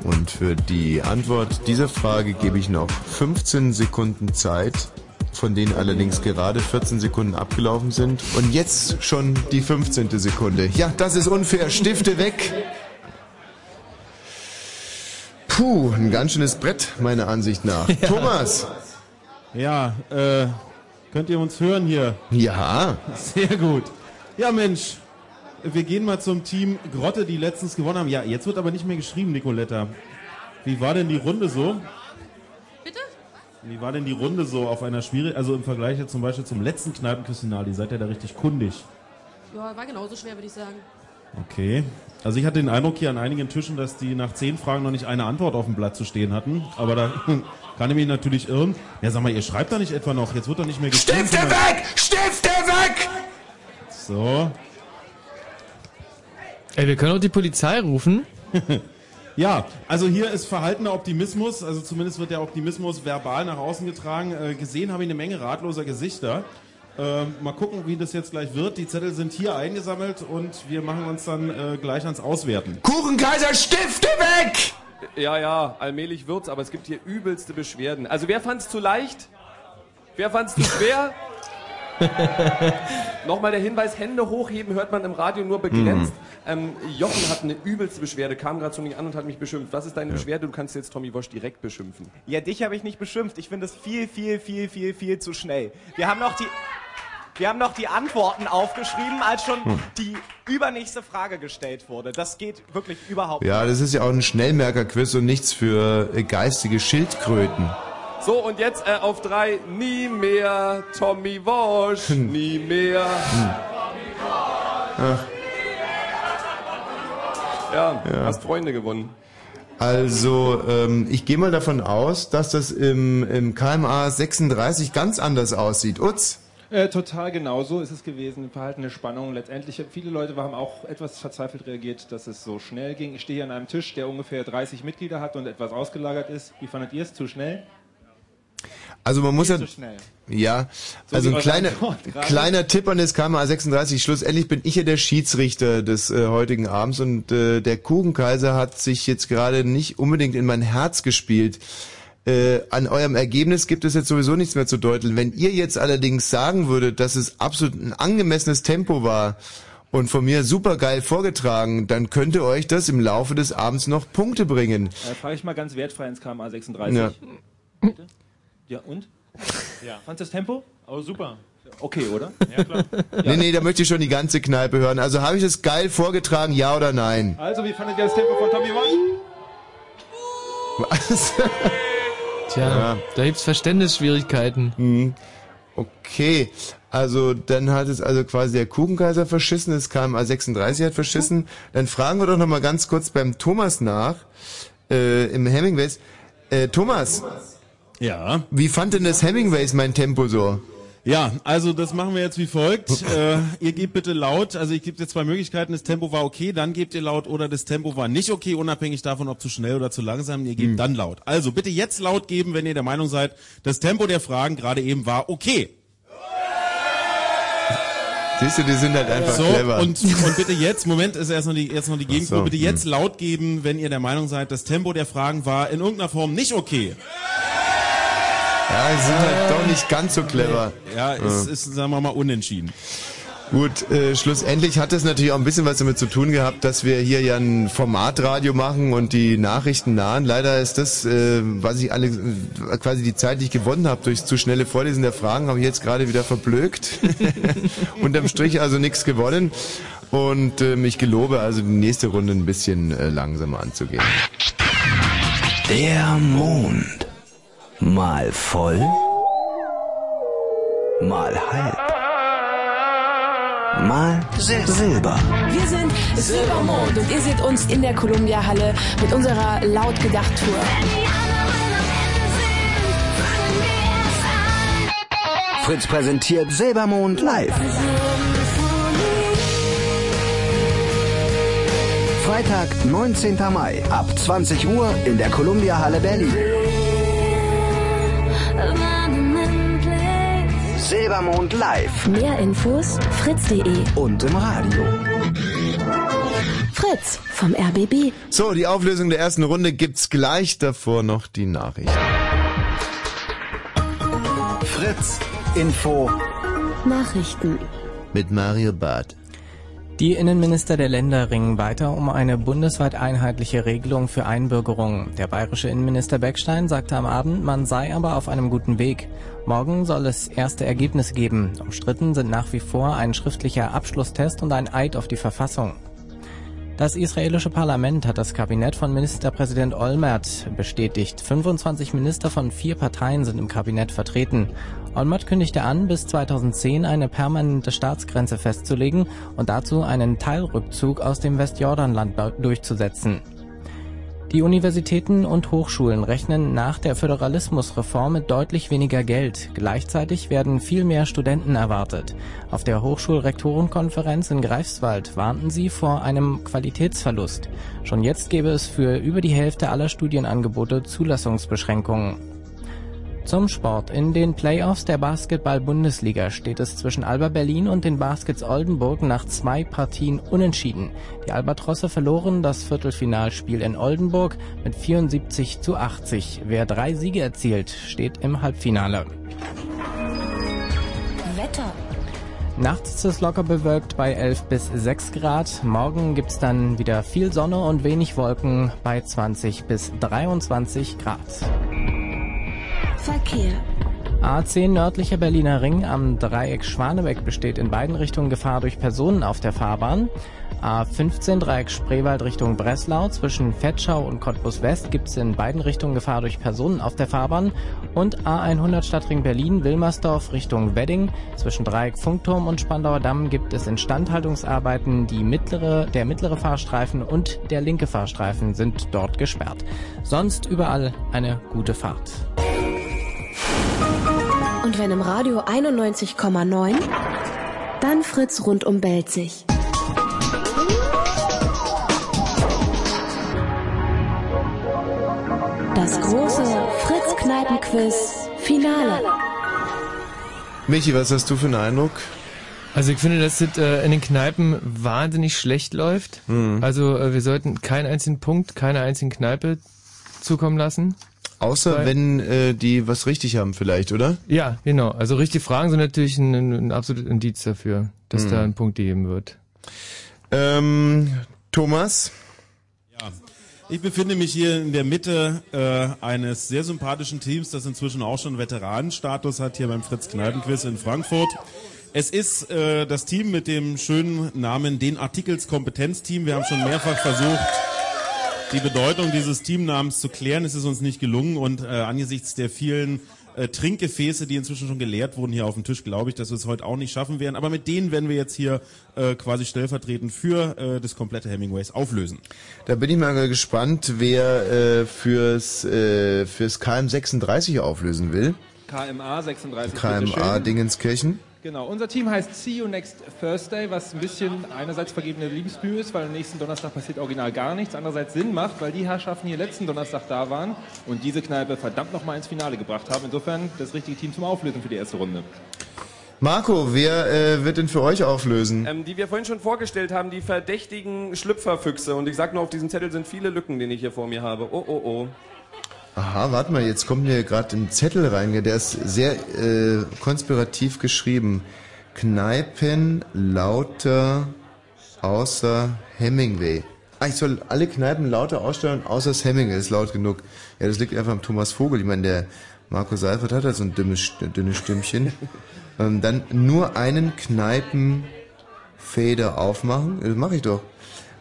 Und für die Antwort dieser Frage gebe ich noch 15 Sekunden Zeit, von denen allerdings gerade 14 Sekunden abgelaufen sind. Und jetzt schon die 15. Sekunde. Ja, das ist unfair. Stifte weg. Puh, ein ganz schönes Brett, meiner Ansicht nach. Ja. Thomas. Ja, äh, könnt ihr uns hören hier? Ja. Sehr gut. Ja, Mensch, wir gehen mal zum Team Grotte, die letztens gewonnen haben. Ja, jetzt wird aber nicht mehr geschrieben, Nicoletta. Wie war denn die Runde so? Wie war denn die Runde so auf einer schwierigen, also im Vergleich jetzt zum Beispiel zum letzten Kneipenquiz-Finale? Ihr seid ja da richtig kundig. Ja, war genauso schwer, würde ich sagen. Okay. Also ich hatte den Eindruck hier an einigen Tischen, dass die nach zehn Fragen noch nicht eine Antwort auf dem Blatt zu stehen hatten. Aber da kann ich mich natürlich irren. Ja, sag mal, ihr schreibt da nicht etwa noch. Jetzt wird doch nicht mehr geschrieben. Stifte weg! Stifte weg! So. Ey, wir können auch die Polizei rufen. Ja, also hier ist verhaltener Optimismus, also zumindest wird der Optimismus verbal nach außen getragen. Äh, gesehen habe ich eine Menge ratloser Gesichter. Ähm, mal gucken, wie das jetzt gleich wird. Die Zettel sind hier eingesammelt und wir machen uns dann äh, gleich ans Auswerten. Kuchenkaiser, Stifte weg! Ja, ja, allmählich wird's, aber es gibt hier übelste Beschwerden. Also wer fand's zu leicht? Wer fand's zu schwer? Nochmal der Hinweis, Hände hochheben hört man im Radio nur begrenzt. Ähm, Jochen hat eine übelste Beschwerde, kam gerade zu mir an und hat mich beschimpft. Was ist deine Beschwerde? Du kannst jetzt Tommy Wosch direkt beschimpfen. Ja, dich habe ich nicht beschimpft. Ich finde es viel, viel, viel, viel, viel zu schnell. Wir haben noch die, wir haben noch die Antworten aufgeschrieben, als schon Hm. die übernächste Frage gestellt wurde. Das geht wirklich überhaupt Ja, das ist ja auch ein Schnellmerker-Quiz und nichts für geistige Schildkröten. So, und jetzt äh, auf drei. Nie mehr Tommy Wosch. Nie mehr. Ach, Ja, Ja. hast Freunde gewonnen. also, ähm, ich gehe mal davon aus, dass das im, im KMA 36 ganz anders aussieht. Utz? Äh, total genauso ist es gewesen. Verhaltene Spannung. Letztendlich, viele Leute haben auch etwas verzweifelt reagiert, dass es so schnell ging. Ich stehe hier an einem Tisch, der ungefähr 30 Mitglieder hat und etwas ausgelagert ist. Wie fandet ihr es? Zu schnell? Also man muss ja, ja, So also ein kleiner, kleiner Tipp an das KMA 36. Schlussendlich bin ich ja der Schiedsrichter des äh, heutigen Abends und äh, der Kuchenkaiser hat sich jetzt gerade nicht unbedingt in mein Herz gespielt. Äh, an eurem Ergebnis gibt es jetzt sowieso nichts mehr zu deuteln. Wenn ihr jetzt allerdings sagen würdet, dass es absolut ein angemessenes Tempo war und von mir supergeil vorgetragen, dann könnte euch das im Laufe des Abends noch Punkte bringen. Äh, Frage ich mal ganz wertfrei ins KMA 36. Ja. Bitte? Ja, und? Ja. Fandst du das Tempo? Oh, super. Okay, oder? Ja, klar. Nee, nee, da möchte ich schon die ganze Kneipe hören. Also habe ich es geil vorgetragen, ja oder nein? Also, wie fandet ihr das Tempo von Tommy Walsh? Was? Tja, Ja. da gibt's Verständnisschwierigkeiten. Mhm. Okay, also dann hat es also quasi der Kuchenkaiser verschissen, das KMA 36 hat verschissen. Dann fragen wir doch noch mal ganz kurz beim Thomas nach, äh, im Hemingways. Äh, Thomas. Ja. Wie fand denn das Hemingways mein Tempo so? Ja, also das machen wir jetzt wie folgt. äh, ihr gebt bitte laut, also ich gebe dir zwei Möglichkeiten, das Tempo war okay, dann gebt ihr laut oder das Tempo war nicht okay, unabhängig davon, ob zu schnell oder zu langsam, ihr gebt dann laut. Also bitte jetzt laut geben, wenn ihr der Meinung seid, das Tempo der Fragen gerade eben war okay. Siehst du, die sind halt einfach so, clever. Und, und bitte jetzt, Moment, ist erst noch die, jetzt noch die Gegenprobe, so, bitte jetzt hm. laut geben, wenn ihr der Meinung seid, das Tempo der Fragen war in irgendeiner Form nicht okay. Ja, die sind halt doch nicht ganz so clever. Ja, es ist, sagen wir mal, unentschieden. Gut, äh, schlussendlich hat es natürlich auch ein bisschen was damit zu tun gehabt, dass wir hier ja ein Formatradio machen und die Nachrichten nahen. Leider ist das, äh, was ich alle, äh, quasi die Zeit, die ich gewonnen habe durch zu schnelle Vorlesen der Fragen, habe ich jetzt gerade wieder verblökt. Unterm Strich also nichts gewonnen. Und ähm, ich gelobe also die nächste Runde ein bisschen äh, langsamer anzugehen. Der Mond. Mal voll, mal halb, mal Silber. Wir sind Silbermond und ihr seht uns in der Columbia Halle mit unserer Lautgedacht-Tour. Fritz präsentiert Silbermond live. Freitag, 19. Mai, ab 20 Uhr in der Columbia Halle Berlin. Silbermond live. Mehr Infos fritz.de Und im Radio. Fritz vom RBB. So, die Auflösung der ersten Runde gibt's gleich davor noch die Nachricht. Fritz Info. Nachrichten. Mit Mario Barth. Die Innenminister der Länder ringen weiter um eine bundesweit einheitliche Regelung für Einbürgerung. Der bayerische Innenminister Beckstein sagte am Abend, man sei aber auf einem guten Weg. Morgen soll es erste Ergebnisse geben. Umstritten sind nach wie vor ein schriftlicher Abschlusstest und ein Eid auf die Verfassung. Das israelische Parlament hat das Kabinett von Ministerpräsident Olmert bestätigt. 25 Minister von vier Parteien sind im Kabinett vertreten. Olmert kündigte an, bis 2010 eine permanente Staatsgrenze festzulegen und dazu einen Teilrückzug aus dem Westjordanland durchzusetzen. Die Universitäten und Hochschulen rechnen nach der Föderalismusreform mit deutlich weniger Geld. Gleichzeitig werden viel mehr Studenten erwartet. Auf der Hochschulrektorenkonferenz in Greifswald warnten sie vor einem Qualitätsverlust. Schon jetzt gäbe es für über die Hälfte aller Studienangebote Zulassungsbeschränkungen. Zum Sport. In den Playoffs der Basketball-Bundesliga steht es zwischen Alba Berlin und den Baskets Oldenburg nach zwei Partien unentschieden. Die Albatrosse verloren das Viertelfinalspiel in Oldenburg mit 74 zu 80. Wer drei Siege erzielt, steht im Halbfinale. Wetter. Nachts ist es locker bewölkt bei 11 bis 6 Grad. Morgen gibt's dann wieder viel Sonne und wenig Wolken bei 20 bis 23 Grad. Verkehr. A10 nördlicher Berliner Ring am Dreieck Schwanebeck besteht in beiden Richtungen Gefahr durch Personen auf der Fahrbahn. A15 Dreieck Spreewald Richtung Breslau zwischen Fetschau und Cottbus West gibt es in beiden Richtungen Gefahr durch Personen auf der Fahrbahn. Und A100 Stadtring Berlin Wilmersdorf Richtung Wedding zwischen Dreieck Funkturm und Spandauer Damm gibt es Instandhaltungsarbeiten. Die mittlere, der mittlere Fahrstreifen und der linke Fahrstreifen sind dort gesperrt. Sonst überall eine gute Fahrt. Und wenn im Radio 91,9, dann Fritz rund um Belzig. Das große Fritz-Kneipen-Quiz Finale. Michi, was hast du für einen Eindruck? Also ich finde, dass es äh, in den Kneipen wahnsinnig schlecht läuft. Mhm. Also äh, wir sollten keinen einzigen Punkt, keine einzigen Kneipe zukommen lassen. Außer Weil- wenn äh, die was richtig haben vielleicht, oder? Ja, genau. Also richtige Fragen sind natürlich ein, ein absolutes Indiz dafür, dass Mhm. da ein Punkt gegeben wird. Ähm, Thomas? Ich befinde mich hier in der Mitte äh, eines sehr sympathischen Teams, das inzwischen auch schon Veteranenstatus hat, hier beim Fritz-Kneipen-Quiz in Frankfurt. Es ist äh, das Team mit dem schönen Namen den Artikels-Kompetenzteam. Wir haben schon mehrfach versucht, die Bedeutung dieses Teamnamens zu klären. Es ist uns nicht gelungen und äh, angesichts der vielen äh, Trinkgefäße, die inzwischen schon geleert wurden hier auf dem Tisch, glaube ich, dass wir es heute auch nicht schaffen werden. Aber mit denen werden wir jetzt hier äh, quasi stellvertretend für äh, das komplette Hemingways auflösen. Da bin ich mal gespannt, wer äh, fürs, äh, fürs KM36 auflösen will. KMA 36. KMA. Dingenskirchen. Genau, unser Team heißt See You Next Thursday, was ein bisschen einerseits vergebene Liebesmühe ist, weil am nächsten Donnerstag passiert original gar nichts, andererseits Sinn macht, weil die Herrschaften hier letzten Donnerstag da waren und diese Kneipe verdammt nochmal ins Finale gebracht haben. Insofern das richtige Team zum Auflösen für die erste Runde. Marco, wer äh, wird denn für euch auflösen? Ähm, die wir vorhin schon vorgestellt haben, die verdächtigen Schlüpferfüchse. Und ich sag nur, auf diesem Zettel sind viele Lücken, den ich hier vor mir habe. Oh, oh, oh. Aha, warte mal, jetzt kommt mir gerade ein Zettel rein, der ist sehr äh, konspirativ geschrieben. Kneipen lauter außer Hemingway. Ah, ich soll alle Kneipen lauter ausstellen, außer das Hemingway ist laut genug. Ja, das liegt einfach am Thomas Vogel. Ich meine, der Marco Seifert hat halt so ein dünnes, dünnes Stimmchen. ähm, dann nur einen Kneipenfader aufmachen. Das mache ich doch.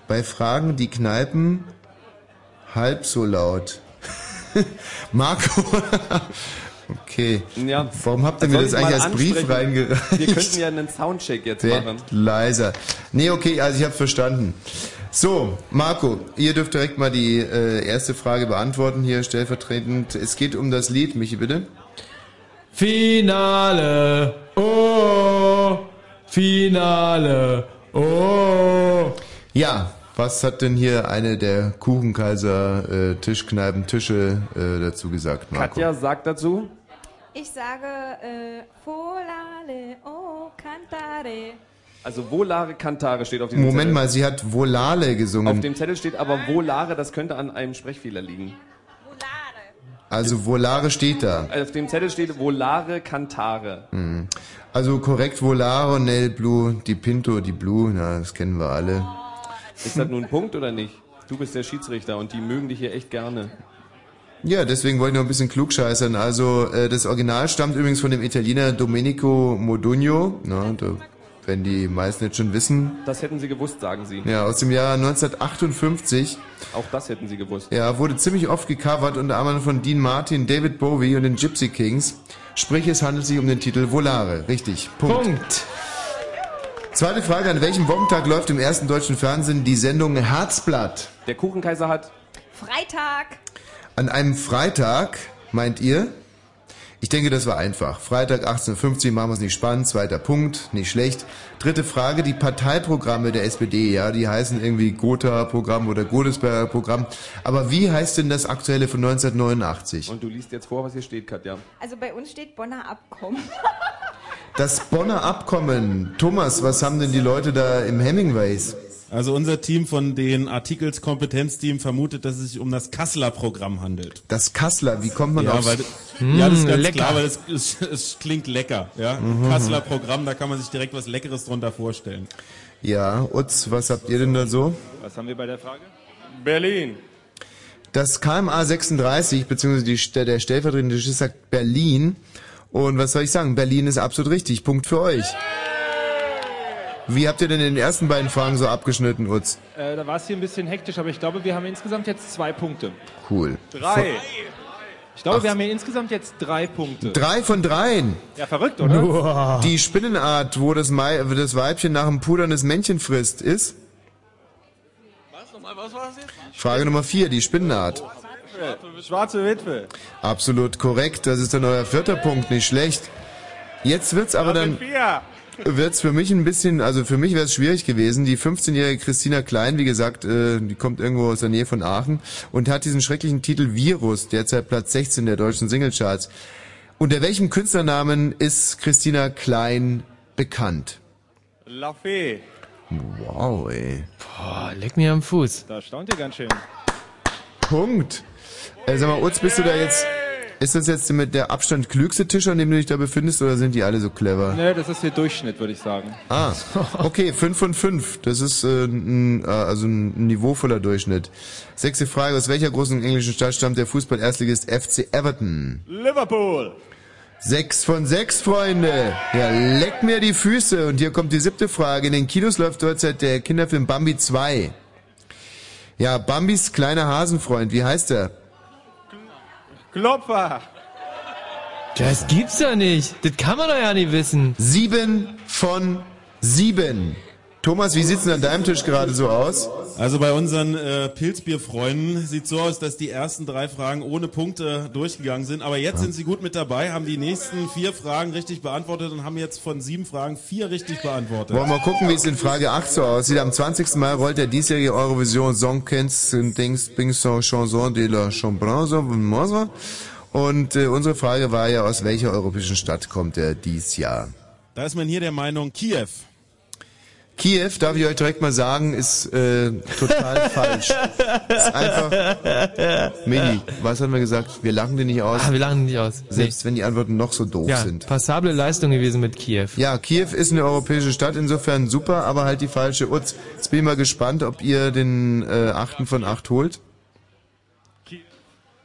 Bei Fragen, die Kneipen halb so laut. Marco. okay. Ja. Warum habt ihr mir das ich eigentlich als Brief ansprechen? reingereicht? Wir könnten ja einen Soundcheck jetzt machen. leiser. Nee, okay, also ich habe verstanden. So, Marco, ihr dürft direkt mal die äh, erste Frage beantworten hier stellvertretend. Es geht um das Lied, Michi, bitte. Finale. Oh. Finale. Oh. Ja, was hat denn hier eine der Kuchenkaiser äh, Tischkneipen Tische äh, dazu gesagt, Marco? Katja sagt dazu. Ich sage äh, Volale, oh, cantare. Also Volare Cantare steht auf diesem Moment Zettel. mal, sie hat Volale gesungen. Auf dem Zettel steht aber Volare, das könnte an einem Sprechfehler liegen. also Volare steht da. Auf dem Zettel steht Volare Cantare. Mhm. Also korrekt Volare, Nel Blue, die Pinto, die Blue, na, das kennen wir alle. Ist das nun ein Punkt oder nicht? Du bist der Schiedsrichter und die mögen dich hier echt gerne. Ja, deswegen wollte ich noch ein bisschen klugscheißern. Also äh, das Original stammt übrigens von dem Italiener Domenico Modugno, na, da, wenn die meisten jetzt schon wissen. Das hätten sie gewusst, sagen sie. Ja, aus dem Jahr 1958. Auch das hätten sie gewusst. Ja, wurde ziemlich oft gecovert, unter anderem von Dean Martin, David Bowie und den Gypsy Kings. Sprich, es handelt sich um den Titel Volare. Richtig. Punkt. Punkt. Zweite Frage, an welchem Wochentag läuft im ersten deutschen Fernsehen die Sendung Herzblatt? Der Kuchenkaiser hat Freitag. An einem Freitag, meint ihr? Ich denke, das war einfach. Freitag 18.50 Uhr machen wir es nicht spannend. Zweiter Punkt, nicht schlecht. Dritte Frage, die Parteiprogramme der SPD, ja, die heißen irgendwie Gotha-Programm oder Godesberger-Programm. Aber wie heißt denn das aktuelle von 1989? Und du liest jetzt vor, was hier steht, Katja. Also bei uns steht Bonner Abkommen. Das Bonner Abkommen. Thomas, was haben denn die Leute da im Hemingways? Also unser Team von den Artikelskompetenzteam vermutet, dass es sich um das Kasseler Programm handelt. Das Kassler, wie kommt man ja, aufs- weil, Mm, ja, das ist ganz lecker. klar, weil es, es, es klingt lecker. Ja? Mhm. Kasseler Programm, da kann man sich direkt was Leckeres drunter vorstellen. Ja, Utz, was habt ihr denn da so? Was haben wir bei der Frage? Berlin. Das KMA 36, beziehungsweise die, der stellvertretende Schiss sagt Berlin. Und was soll ich sagen? Berlin ist absolut richtig. Punkt für euch. Wie habt ihr denn in den ersten beiden Fragen so abgeschnitten, Utz? Äh, da war es hier ein bisschen hektisch, aber ich glaube, wir haben insgesamt jetzt zwei Punkte. Cool. Drei. Ich glaube, wir haben hier insgesamt jetzt drei Punkte. Drei von dreien. Ja, verrückt, oder? Die Spinnenart, wo das, Mai, das Weibchen nach dem Pudern das Männchen frisst, ist? Was? Nochmal, was war das jetzt? Frage Nummer vier, die Spinnenart. Schwarze Witwe. Absolut korrekt, das ist dann euer vierter Punkt, nicht schlecht. Jetzt wird's aber dann, wird's für mich ein bisschen, also für mich wäre es schwierig gewesen. Die 15-jährige Christina Klein, wie gesagt, äh, die kommt irgendwo aus der Nähe von Aachen und hat diesen schrecklichen Titel Virus, derzeit Platz 16 der deutschen Singlecharts. Unter welchem Künstlernamen ist Christina Klein bekannt? La Fee. Wow, ey. Boah, leck mir am Fuß. Da staunt ihr ganz schön. Punkt. Äh, sag mal, Utz, bist du da jetzt, ist das jetzt mit der Abstand klügste Tisch, an dem du dich da befindest, oder sind die alle so clever? Ne, das ist hier Durchschnitt, würde ich sagen. Ah, okay, 5 von 5. Das ist äh, ein, äh, also ein niveauvoller Durchschnitt. Sechste Frage, aus welcher großen englischen Stadt stammt der Fußball-Erstligist FC Everton? Liverpool. Sechs von sechs, Freunde. Ja, leck mir die Füße. Und hier kommt die siebte Frage. In den Kinos läuft derzeit der Kinderfilm Bambi 2. Ja, Bambis kleiner Hasenfreund, wie heißt er? Klopfer. Das gibt's ja nicht. Das kann man doch ja nicht wissen. Sieben von sieben. Thomas, wie sieht's denn an deinem Tisch gerade so aus? Also bei unseren äh, Pilzbierfreunden sieht so aus, dass die ersten drei Fragen ohne Punkte durchgegangen sind. Aber jetzt sind sie gut mit dabei, haben die nächsten vier Fragen richtig beantwortet und haben jetzt von sieben Fragen vier richtig beantwortet. Wollen wir mal gucken, wie es in Frage 8 so aussieht. Am 20. Mai rollt der diesjährige Eurovision Song Kens Dings Bingson Chanson de la Chambranzo Mosa. Und äh, unsere Frage war ja, aus welcher europäischen Stadt kommt er dies Jahr? Da ist man hier der Meinung Kiew. Kiew, darf ich euch direkt mal sagen, ist äh, total falsch. Ist einfach. Mini, was haben wir gesagt? Wir lachen dir nicht aus. Ah, wir lachen nicht aus. Selbst wenn die Antworten noch so doof Ja, sind. passable Leistung gewesen mit Kiew. Ja, Kiew ist eine europäische Stadt, insofern super, aber halt die falsche Utz. Jetzt bin ich mal gespannt, ob ihr den äh, achten von acht holt.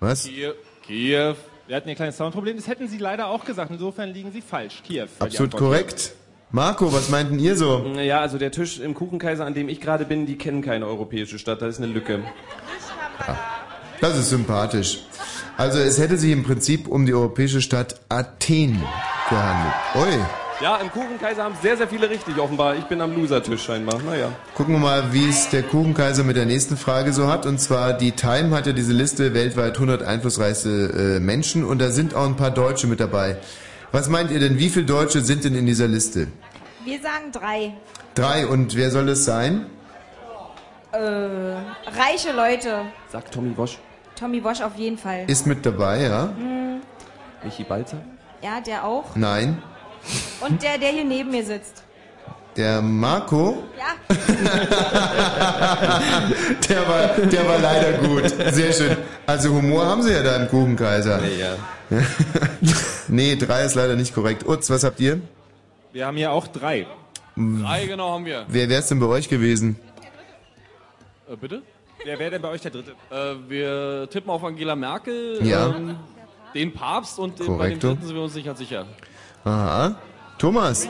Was? Kiew. Kiew. Wir hatten hier ein kleines Soundproblem. Das hätten Sie leider auch gesagt. Insofern liegen Sie falsch. Kiew. Absolut korrekt. Marco, was meinten ihr so? Ja, also der Tisch im Kuchenkaiser, an dem ich gerade bin, die kennen keine europäische Stadt. Da ist eine Lücke. Das ist sympathisch. Also es hätte sich im Prinzip um die europäische Stadt Athen gehandelt. Ui. Ja, im Kuchenkaiser haben sehr, sehr viele richtig offenbar. Ich bin am Losertisch scheinbar. Naja. Gucken wir mal, wie es der Kuchenkaiser mit der nächsten Frage so hat. Und zwar, die Time hat ja diese Liste weltweit 100 einflussreichste äh, Menschen und da sind auch ein paar Deutsche mit dabei. Was meint ihr denn, wie viele Deutsche sind denn in dieser Liste? Wir sagen drei. Drei. Und wer soll es sein? Äh, reiche Leute. Sagt Tommy Wosch. Tommy Bosch auf jeden Fall. Ist mit dabei, ja? Hm, Michi Balzer? ja, der auch. Nein. Und der, der hier neben mir sitzt. Der Marco? Ja. der, war, der war leider gut. Sehr schön. Also Humor haben sie ja da im Kuchenkaiser. Nee, ja. nee, drei ist leider nicht korrekt. Utz, was habt ihr? Wir haben hier auch drei. Drei genau haben wir. Wer wär's denn bei euch gewesen? Äh, bitte? Wer wäre denn bei euch der Dritte? Äh, wir tippen auf Angela Merkel, Ja. ähm, den Papst und den, bei dem Korrekto. Dritten sind wir uns nicht ganz sicher. Aha. Thomas.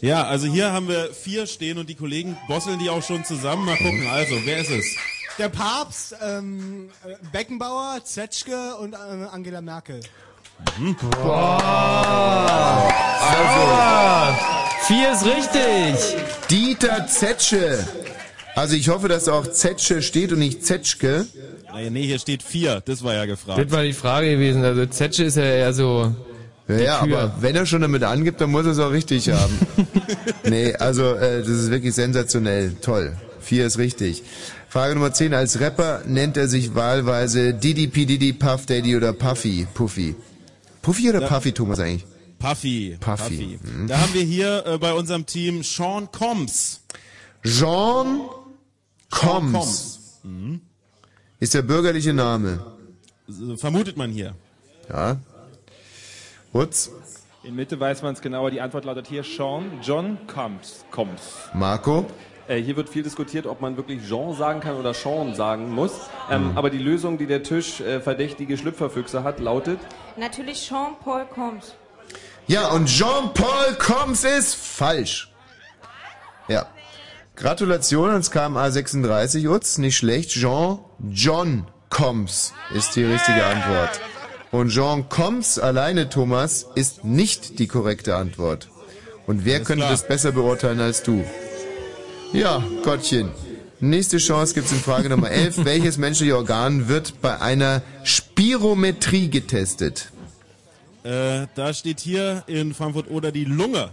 Ja, also hier haben wir vier stehen und die Kollegen bosseln die auch schon zusammen. Mal gucken, also, wer ist es? Der Papst, ähm, äh, Beckenbauer, Zetschke und äh, Angela Merkel. Also, vier ist richtig. Dieter Zetsche. Also ich hoffe, dass auch Zetsche steht und nicht Zetschke. Nee, hier steht vier. Das war ja gefragt. Das war die Frage gewesen. Also Zetsche ist ja eher so. Ja, ja, aber wenn er schon damit angibt, dann muss er es auch richtig haben. nee, also äh, das ist wirklich sensationell. Toll. Vier ist richtig. Frage Nummer 10. Als Rapper nennt er sich wahlweise Didi, P. Didi, Puff Daddy oder Puffy. Puffy. Puffy oder Ja. Puffy, Thomas eigentlich? Puffy. Puffy. Mhm. Da haben wir hier äh, bei unserem Team Sean Combs. Jean Combs. Combs. Mhm. Ist der bürgerliche Name. Vermutet man hier. Ja. Wutz. In Mitte weiß man es genauer. Die Antwort lautet hier Sean John Combs. Combs. Marco. Äh, hier wird viel diskutiert, ob man wirklich Jean sagen kann oder Sean sagen muss. Ähm, Mhm. Aber die Lösung, die der Tisch äh, verdächtige Schlüpferfüchse hat, lautet Natürlich Jean-Paul Combs. Ja, und Jean-Paul Combs ist falsch. Ja. Gratulation ans KMA 36, Utz. Nicht schlecht. Jean, John Combs ist die richtige Antwort. Und Jean Combs alleine, Thomas, ist nicht die korrekte Antwort. Und wer könnte klar. das besser beurteilen als du? Ja, Gottchen. Nächste Chance gibt's in Frage Nummer 11. Welches menschliche Organ wird bei einer Spirometrie getestet? Äh, da steht hier in Frankfurt oder die Lunge.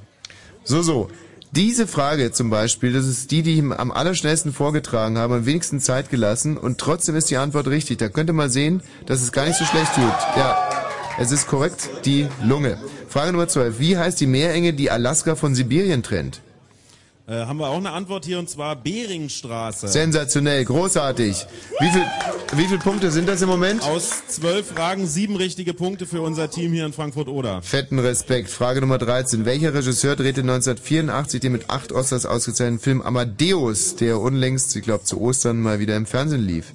So, so. Diese Frage zum Beispiel, das ist die, die ich am allerschnellsten vorgetragen habe, am wenigsten Zeit gelassen und trotzdem ist die Antwort richtig. Da könnt ihr mal sehen, dass es gar nicht so schlecht tut. Ja, es ist korrekt, die Lunge. Frage Nummer 12. Wie heißt die Meerenge, die Alaska von Sibirien trennt? Äh, haben wir auch eine Antwort hier und zwar Beringstraße. Sensationell, großartig. Wie viel, wie viele Punkte sind das im Moment? Aus zwölf Fragen sieben richtige Punkte für unser Team hier in Frankfurt-Oder. Fetten Respekt. Frage Nummer 13. Welcher Regisseur drehte 1984 den mit acht Oscars ausgezeichneten Film Amadeus, der unlängst, ich glaube zu Ostern, mal wieder im Fernsehen lief?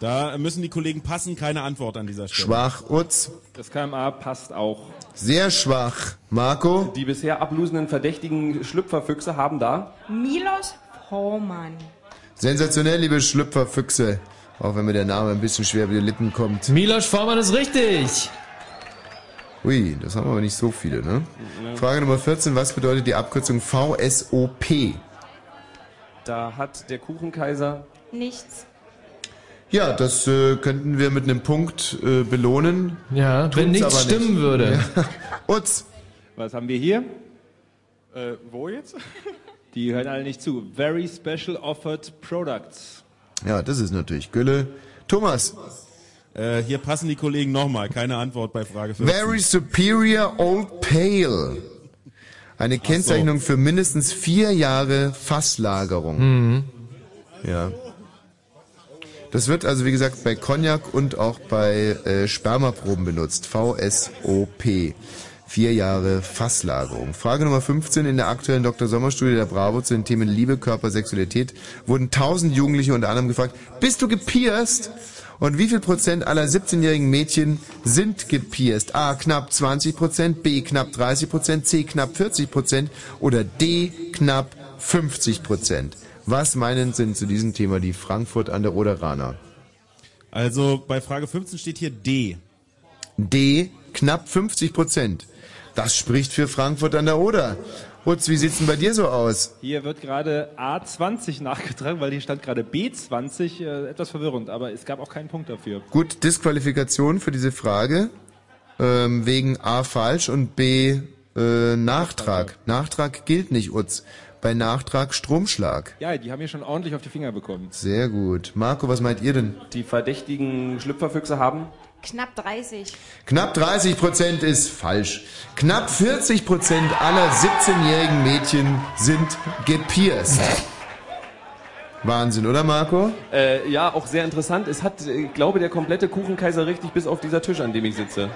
Da müssen die Kollegen passen, keine Antwort an dieser Stelle. Schwach, Utz. Das KMA passt auch. Sehr schwach. Marco? Die bisher ablosenden verdächtigen Schlüpferfüchse haben da Milos Forman. Sensationell, liebe Schlüpferfüchse. Auch wenn mir der Name ein bisschen schwer über die Lippen kommt. Milos Forman ist richtig. Ui, das haben aber nicht so viele, ne? Frage Nummer 14. Was bedeutet die Abkürzung VSOP? Da hat der Kuchenkaiser Nichts. Ja, das äh, könnten wir mit einem Punkt äh, belohnen. Ja, wenn Tun's nichts aber nicht. stimmen würde. Ja. Utz. Was haben wir hier? Äh, wo jetzt? Die hören alle nicht zu. Very Special Offered Products. Ja, das ist natürlich Gülle. Thomas. Äh, hier passen die Kollegen nochmal, keine Antwort bei Frage 14. Very Superior Old Pale. Eine Kennzeichnung für mindestens vier Jahre Fasslagerung. Mhm. Ja. Das wird also, wie gesagt, bei Cognac und auch bei äh, Spermaproben benutzt. VSOP. Vier Jahre Fasslagerung. Frage Nummer 15. In der aktuellen Dr. Sommer-Studie der Bravo zu den Themen Liebe, Körper, Sexualität wurden 1000 Jugendliche unter anderem gefragt, bist du gepierst? Und wie viel Prozent aller 17-jährigen Mädchen sind gepierst? A, knapp 20 Prozent, B, knapp 30 Prozent, C, knapp 40 Prozent oder D, knapp 50 Prozent. Was meinen sind zu diesem Thema die Frankfurt an der Oderaner? Also bei Frage 15 steht hier D. D, knapp 50 Prozent. Das spricht für Frankfurt an der Oder. Rutz, wie sieht's denn bei dir so aus? Hier wird gerade A20 nachgetragen, weil hier stand gerade B20. Äh, etwas verwirrend, aber es gab auch keinen Punkt dafür. Gut, Disqualifikation für diese Frage ähm, wegen A falsch und B äh, Nachtrag. Nachtrag gilt nicht, Utz. Bei Nachtrag Stromschlag. Ja, die haben hier schon ordentlich auf die Finger bekommen. Sehr gut. Marco, was meint ihr denn? die verdächtigen Schlüpferfüchse haben Knapp 30. Knapp 30 Prozent ist falsch. Knapp 40 Prozent aller 17-jährigen Mädchen sind gepierst. Wahnsinn, oder Marco? Äh, ja, auch sehr interessant. Es hat, äh, ich glaube, der komplette Kuchenkaiser richtig bis auf dieser Tisch, an dem ich sitze.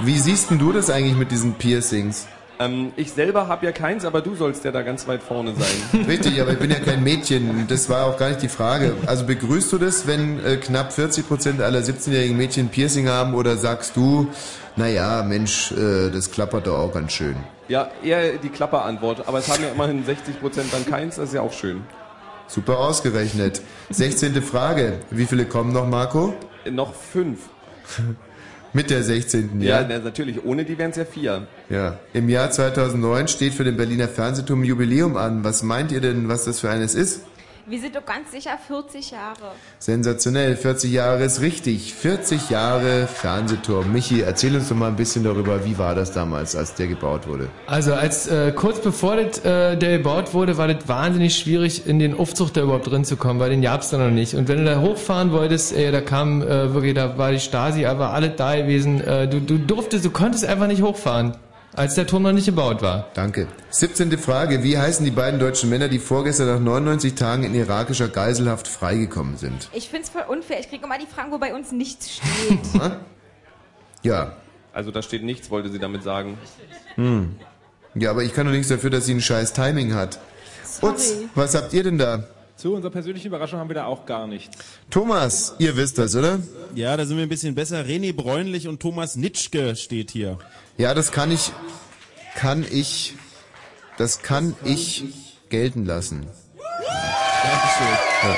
Wie siehst denn du das eigentlich mit diesen Piercings? Ähm, ich selber habe ja keins, aber du sollst ja da ganz weit vorne sein. Richtig, aber ich bin ja kein Mädchen. Das war auch gar nicht die Frage. Also begrüßt du das, wenn äh, knapp 40 Prozent aller 17-jährigen Mädchen Piercing haben oder sagst du, naja, Mensch, äh, das klappert doch auch ganz schön. Ja, eher die Klapperantwort. Aber es haben ja immerhin 60 Prozent dann keins, das ist ja auch schön. Super ausgerechnet. 16. Frage. Wie viele kommen noch, Marco? Noch fünf. Mit der 16. Ja, Ja. na, natürlich. Ohne die wären es ja vier. ja. Im Jahr 2009 steht für den Berliner Fernsehturm Jubiläum an. Was meint ihr denn, was das für eines ist? Wir sind doch ganz sicher 40 Jahre. Sensationell, 40 Jahre ist richtig. 40 Jahre Fernsehturm. Michi, erzähl uns doch mal ein bisschen darüber, wie war das damals, als der gebaut wurde? Also als äh, kurz bevor das, äh, der gebaut wurde, war das wahnsinnig schwierig, in den Aufzug da überhaupt drin zu kommen, weil den gab's da noch nicht. Und wenn du da hochfahren wolltest, ey, da kam äh, wirklich, da war die Stasi, aber alle da gewesen. Äh, du, du durftest, du konntest einfach nicht hochfahren, als der Turm noch nicht gebaut war. Danke. 17. Frage. Wie heißen die beiden deutschen Männer, die vorgestern nach 99 Tagen in irakischer Geiselhaft freigekommen sind? Ich find's voll unfair. Ich kriege immer die Fragen, wo bei uns nichts steht. Ja. Also da steht nichts, wollte sie damit sagen. Hm. Ja, aber ich kann doch nichts dafür, dass sie ein scheiß Timing hat. Utz, was habt ihr denn da? Zu unserer persönlichen Überraschung haben wir da auch gar nichts. Thomas, ihr wisst das, oder? Ja, da sind wir ein bisschen besser. René Bräunlich und Thomas Nitschke steht hier. Ja, das kann ich, kann ich, das kann ich gelten lassen. Dankeschön. Ja.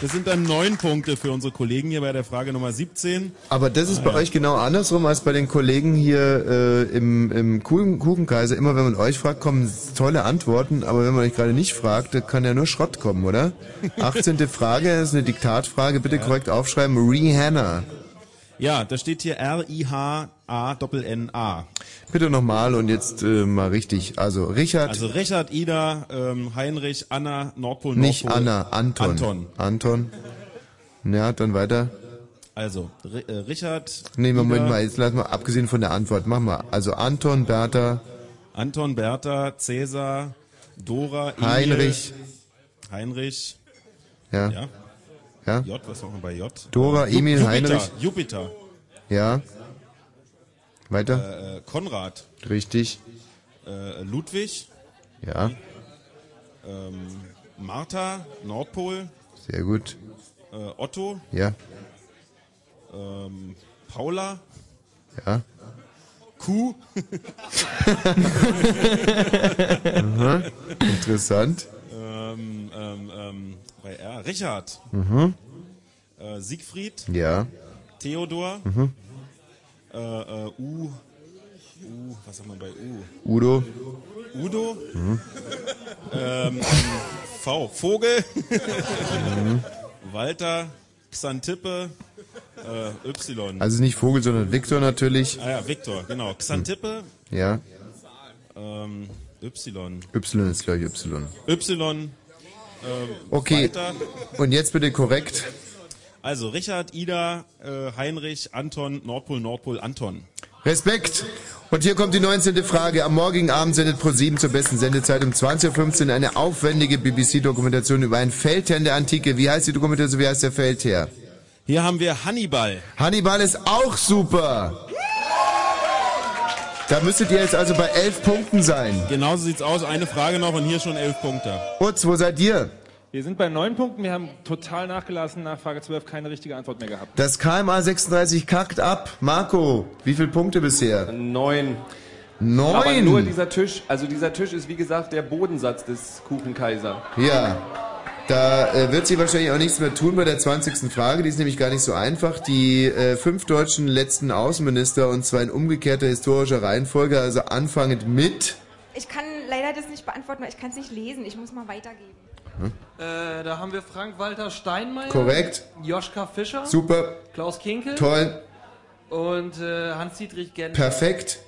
Das sind dann neun Punkte für unsere Kollegen hier bei der Frage Nummer 17. Aber das ist Ah, bei ja. euch genau andersrum als bei den Kollegen hier äh, im, im Kuchen, Kuchenkaiser. Immer wenn man euch fragt, kommen tolle Antworten, aber wenn man euch gerade nicht fragt, kann ja nur Schrott kommen, oder? 18. Frage ist eine Diktatfrage, bitte korrekt aufschreiben. Rihanna. Ja, da steht hier R-I-H-A-N-N-A. Bitte nochmal und jetzt äh, mal richtig. Also Richard, Also Richard, Ida, ähm, Heinrich, Anna, Nordpol, nicht Nordpol. Anna, Anton. Anton. Anton. Ja, dann weiter. Also, Ri- äh, Richard. Nee, Moment Ida, mal, jetzt lass mal, abgesehen von der Antwort, mach mal. Also Anton, Bertha, Anton, Bertha, Cäsar, Dora, Emil, Heinrich. Heinrich. Ja. Ja. Ja. J, was machen wir bei J? Dora, Ju- Emil, Jupiter, Heinrich. Jupiter. Ja. Weiter. Äh, äh, Konrad. Richtig. Äh, Ludwig. Ja. Ähm, Martha, Nordpol. Sehr gut. Äh, Otto. Ja. Ähm, Paula. Ja. Kuh. Interessant. ähm, ähm, ähm, bei R. Richard. Mhm. Äh, Siegfried. Ja. Theodor. Mhm. Äh, äh, U. U. Was haben wir bei U? Udo. Udo. Mhm. Ähm, V. Vogel. Mhm. Walter. Xantippe. Äh, y. Also nicht Vogel, sondern Viktor natürlich. ah ja, Viktor, genau. Xantippe. Ja. Ähm, y. Y ist gleich Y. Y. Ähm, Okay. Weiter. Und jetzt bitte korrekt. Also Richard, Ida, äh, Heinrich, Anton, Nordpol, Nordpol, Anton. Respekt. Und hier kommt die 19. Frage. Am morgigen Abend sendet ProSieben zur besten Sendezeit um 20.15 Uhr eine aufwendige BBC-Dokumentation über einen Feldherrn der Antike. Wie heißt die Dokumentation? Wie heißt der Feldherr? Hier haben wir Hannibal. Hannibal ist auch super. Da müsstet ihr jetzt also bei elf Punkten sein. Genauso sieht's aus. Eine Frage noch und hier schon elf Punkte. Utz, wo seid ihr? Wir sind bei neun Punkten. Wir haben total nachgelassen. Nach Frage 12 keine richtige Antwort mehr gehabt. Das KMA 36 kackt ab. Marco, wie viele Punkte bisher? Neun. Neun? Aber nur dieser Tisch, also dieser Tisch ist wie gesagt der Bodensatz des Kuchenkaiser. Ja. Da äh, wird sie wahrscheinlich auch nichts mehr tun bei der 20. Frage. Die ist nämlich gar nicht so einfach. Die äh, fünf deutschen letzten Außenminister und zwar in umgekehrter historischer Reihenfolge, also anfangend mit. Ich kann leider das nicht beantworten, weil ich kann es nicht lesen. Ich muss mal weitergeben. Äh, da haben wir Frank-Walter Steinmeier. Korrekt. Joschka Fischer. Super. Klaus Kinkel. Toll. Und äh, Hans-Dietrich Genscher. Perfekt.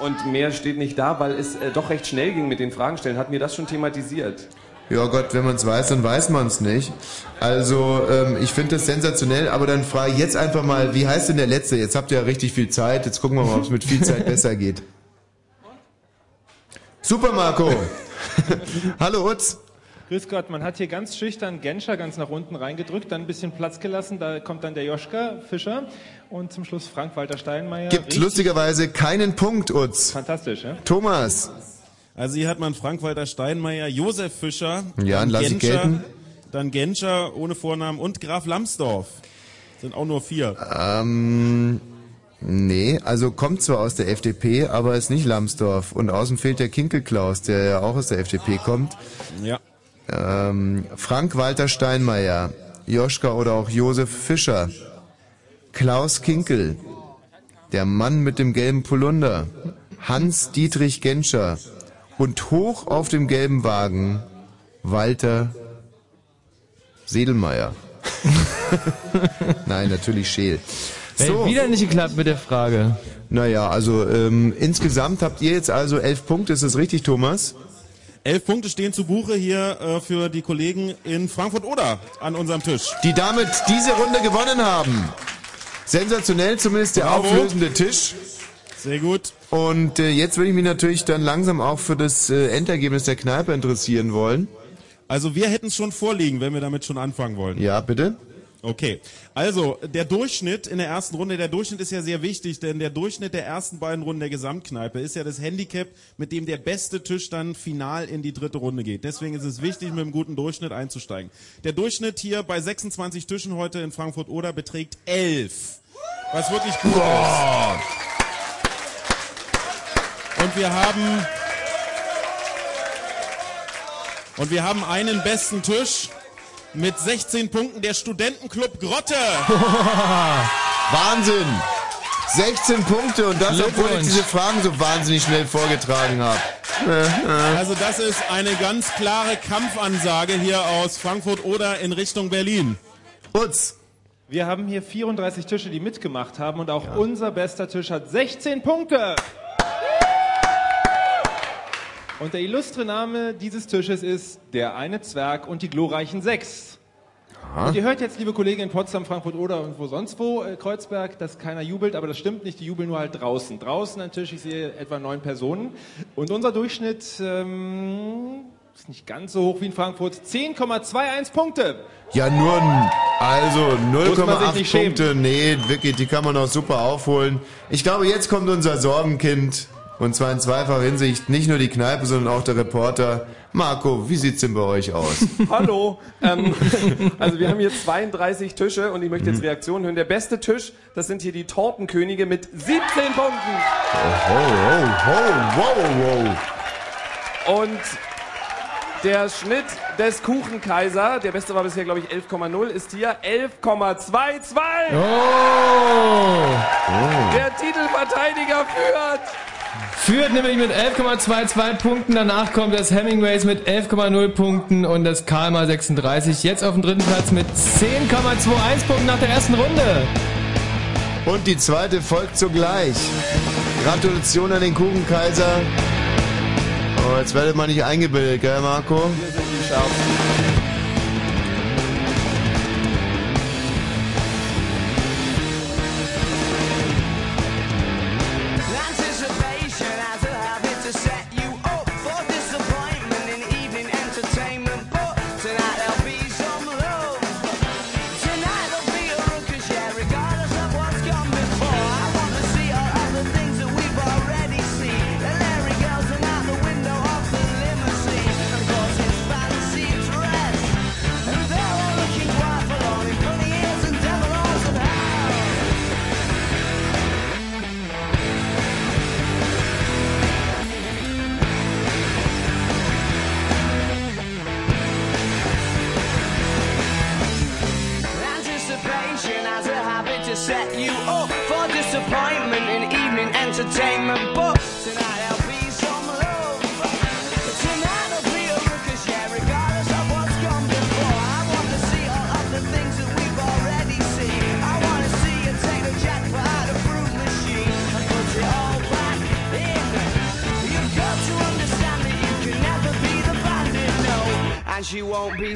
Und mehr steht nicht da, weil es äh, doch recht schnell ging mit den Fragen stellen. Hatten wir das schon thematisiert? Ja Gott, wenn man es weiß, dann weiß man es nicht. Also ähm, ich finde das sensationell, aber dann frage ich jetzt einfach mal, wie heißt denn der letzte? Jetzt habt ihr ja richtig viel Zeit. Jetzt gucken wir mal, ob es mit viel Zeit besser geht. Super, Marco. Hallo Utz. Grüß Gott, man hat hier ganz schüchtern Genscher ganz nach unten reingedrückt, dann ein bisschen Platz gelassen, da kommt dann der Joschka Fischer und zum Schluss Frank-Walter Steinmeier. Gibt Richtig lustigerweise keinen Punkt, Utz. Fantastisch, ja? Thomas. Also hier hat man Frank-Walter Steinmeier, Josef Fischer, Ja, dann lass Genscher, gelten. dann Genscher ohne Vornamen und Graf Lambsdorff. Sind auch nur vier. Ähm, nee, also kommt zwar aus der FDP, aber ist nicht Lambsdorff. Und außen fehlt der Kinkelklaus, der ja auch aus der FDP kommt. Ja. Ähm, Frank-Walter Steinmeier, Joschka oder auch Josef Fischer, Klaus Kinkel, der Mann mit dem gelben Polunder, Hans-Dietrich Genscher und hoch auf dem gelben Wagen Walter Sedelmeier. Nein, natürlich Scheel. Ey, wieder nicht geklappt mit der Frage. Naja, also ähm, insgesamt habt ihr jetzt also elf Punkte, ist das richtig, Thomas? Elf Punkte stehen zu Buche hier äh, für die Kollegen in Frankfurt-Oder an unserem Tisch. Die damit diese Runde gewonnen haben. Sensationell zumindest der Bravo. auflösende Tisch. Sehr gut. Und äh, jetzt würde ich mich natürlich dann langsam auch für das äh, Endergebnis der Kneipe interessieren wollen. Also wir hätten es schon vorliegen, wenn wir damit schon anfangen wollen. Ja, bitte. Okay, also der Durchschnitt in der ersten Runde, der Durchschnitt ist ja sehr wichtig, denn der Durchschnitt der ersten beiden Runden der Gesamtkneipe ist ja das Handicap, mit dem der beste Tisch dann final in die dritte Runde geht. Deswegen ist es wichtig, mit einem guten Durchschnitt einzusteigen. Der Durchschnitt hier bei 26 Tischen heute in Frankfurt-Oder beträgt 11, was wirklich gut ist. Und wir haben und wir haben einen besten Tisch mit 16 Punkten der Studentenclub Grotte. Wahnsinn! 16 Punkte und das, obwohl ich diese Fragen so wahnsinnig schnell vorgetragen habe. Also das ist eine ganz klare Kampfansage hier aus Frankfurt oder in Richtung Berlin. Utz. Wir haben hier 34 Tische, die mitgemacht haben und auch unser bester Tisch hat 16 Punkte. Und der illustre Name dieses Tisches ist Der eine Zwerg und die glorreichen Sechs. Aha. Und ihr hört jetzt, liebe Kollegen in Potsdam, Frankfurt oder irgendwo sonst wo, äh, Kreuzberg, dass keiner jubelt, aber das stimmt nicht, die jubeln nur halt draußen. Draußen ein Tisch, ich sehe etwa neun Personen. Und unser Durchschnitt ähm, ist nicht ganz so hoch wie in Frankfurt. 10,21 Punkte. Ja, nur, also Muss man sich 0,8 nicht schämen. Punkte. Nee, wirklich, die kann man auch super aufholen. Ich glaube, jetzt kommt unser Sorgenkind. Und zwar in zweifacher Hinsicht. Nicht nur die Kneipe, sondern auch der Reporter. Marco, wie sieht's denn bei euch aus? Hallo. Ähm, also wir haben hier 32 Tische und ich möchte jetzt Reaktionen hören. Der beste Tisch, das sind hier die Tortenkönige mit 17 Punkten. Oh, oh, oh, wow, wow. Und der Schnitt des Kuchenkaiser, der beste war bisher, glaube ich, 11,0, ist hier 11,22. Oh. Der Titelverteidiger führt. Führt nämlich mit 11,22 Punkten. Danach kommt das Hemingways mit 11,0 Punkten und das Kalmar 36. Jetzt auf dem dritten Platz mit 10,21 Punkten nach der ersten Runde. Und die zweite folgt sogleich. Gratulation an den Kuchenkaiser. Oh, jetzt werdet man nicht eingebildet, gell, Marco? Wir sind die.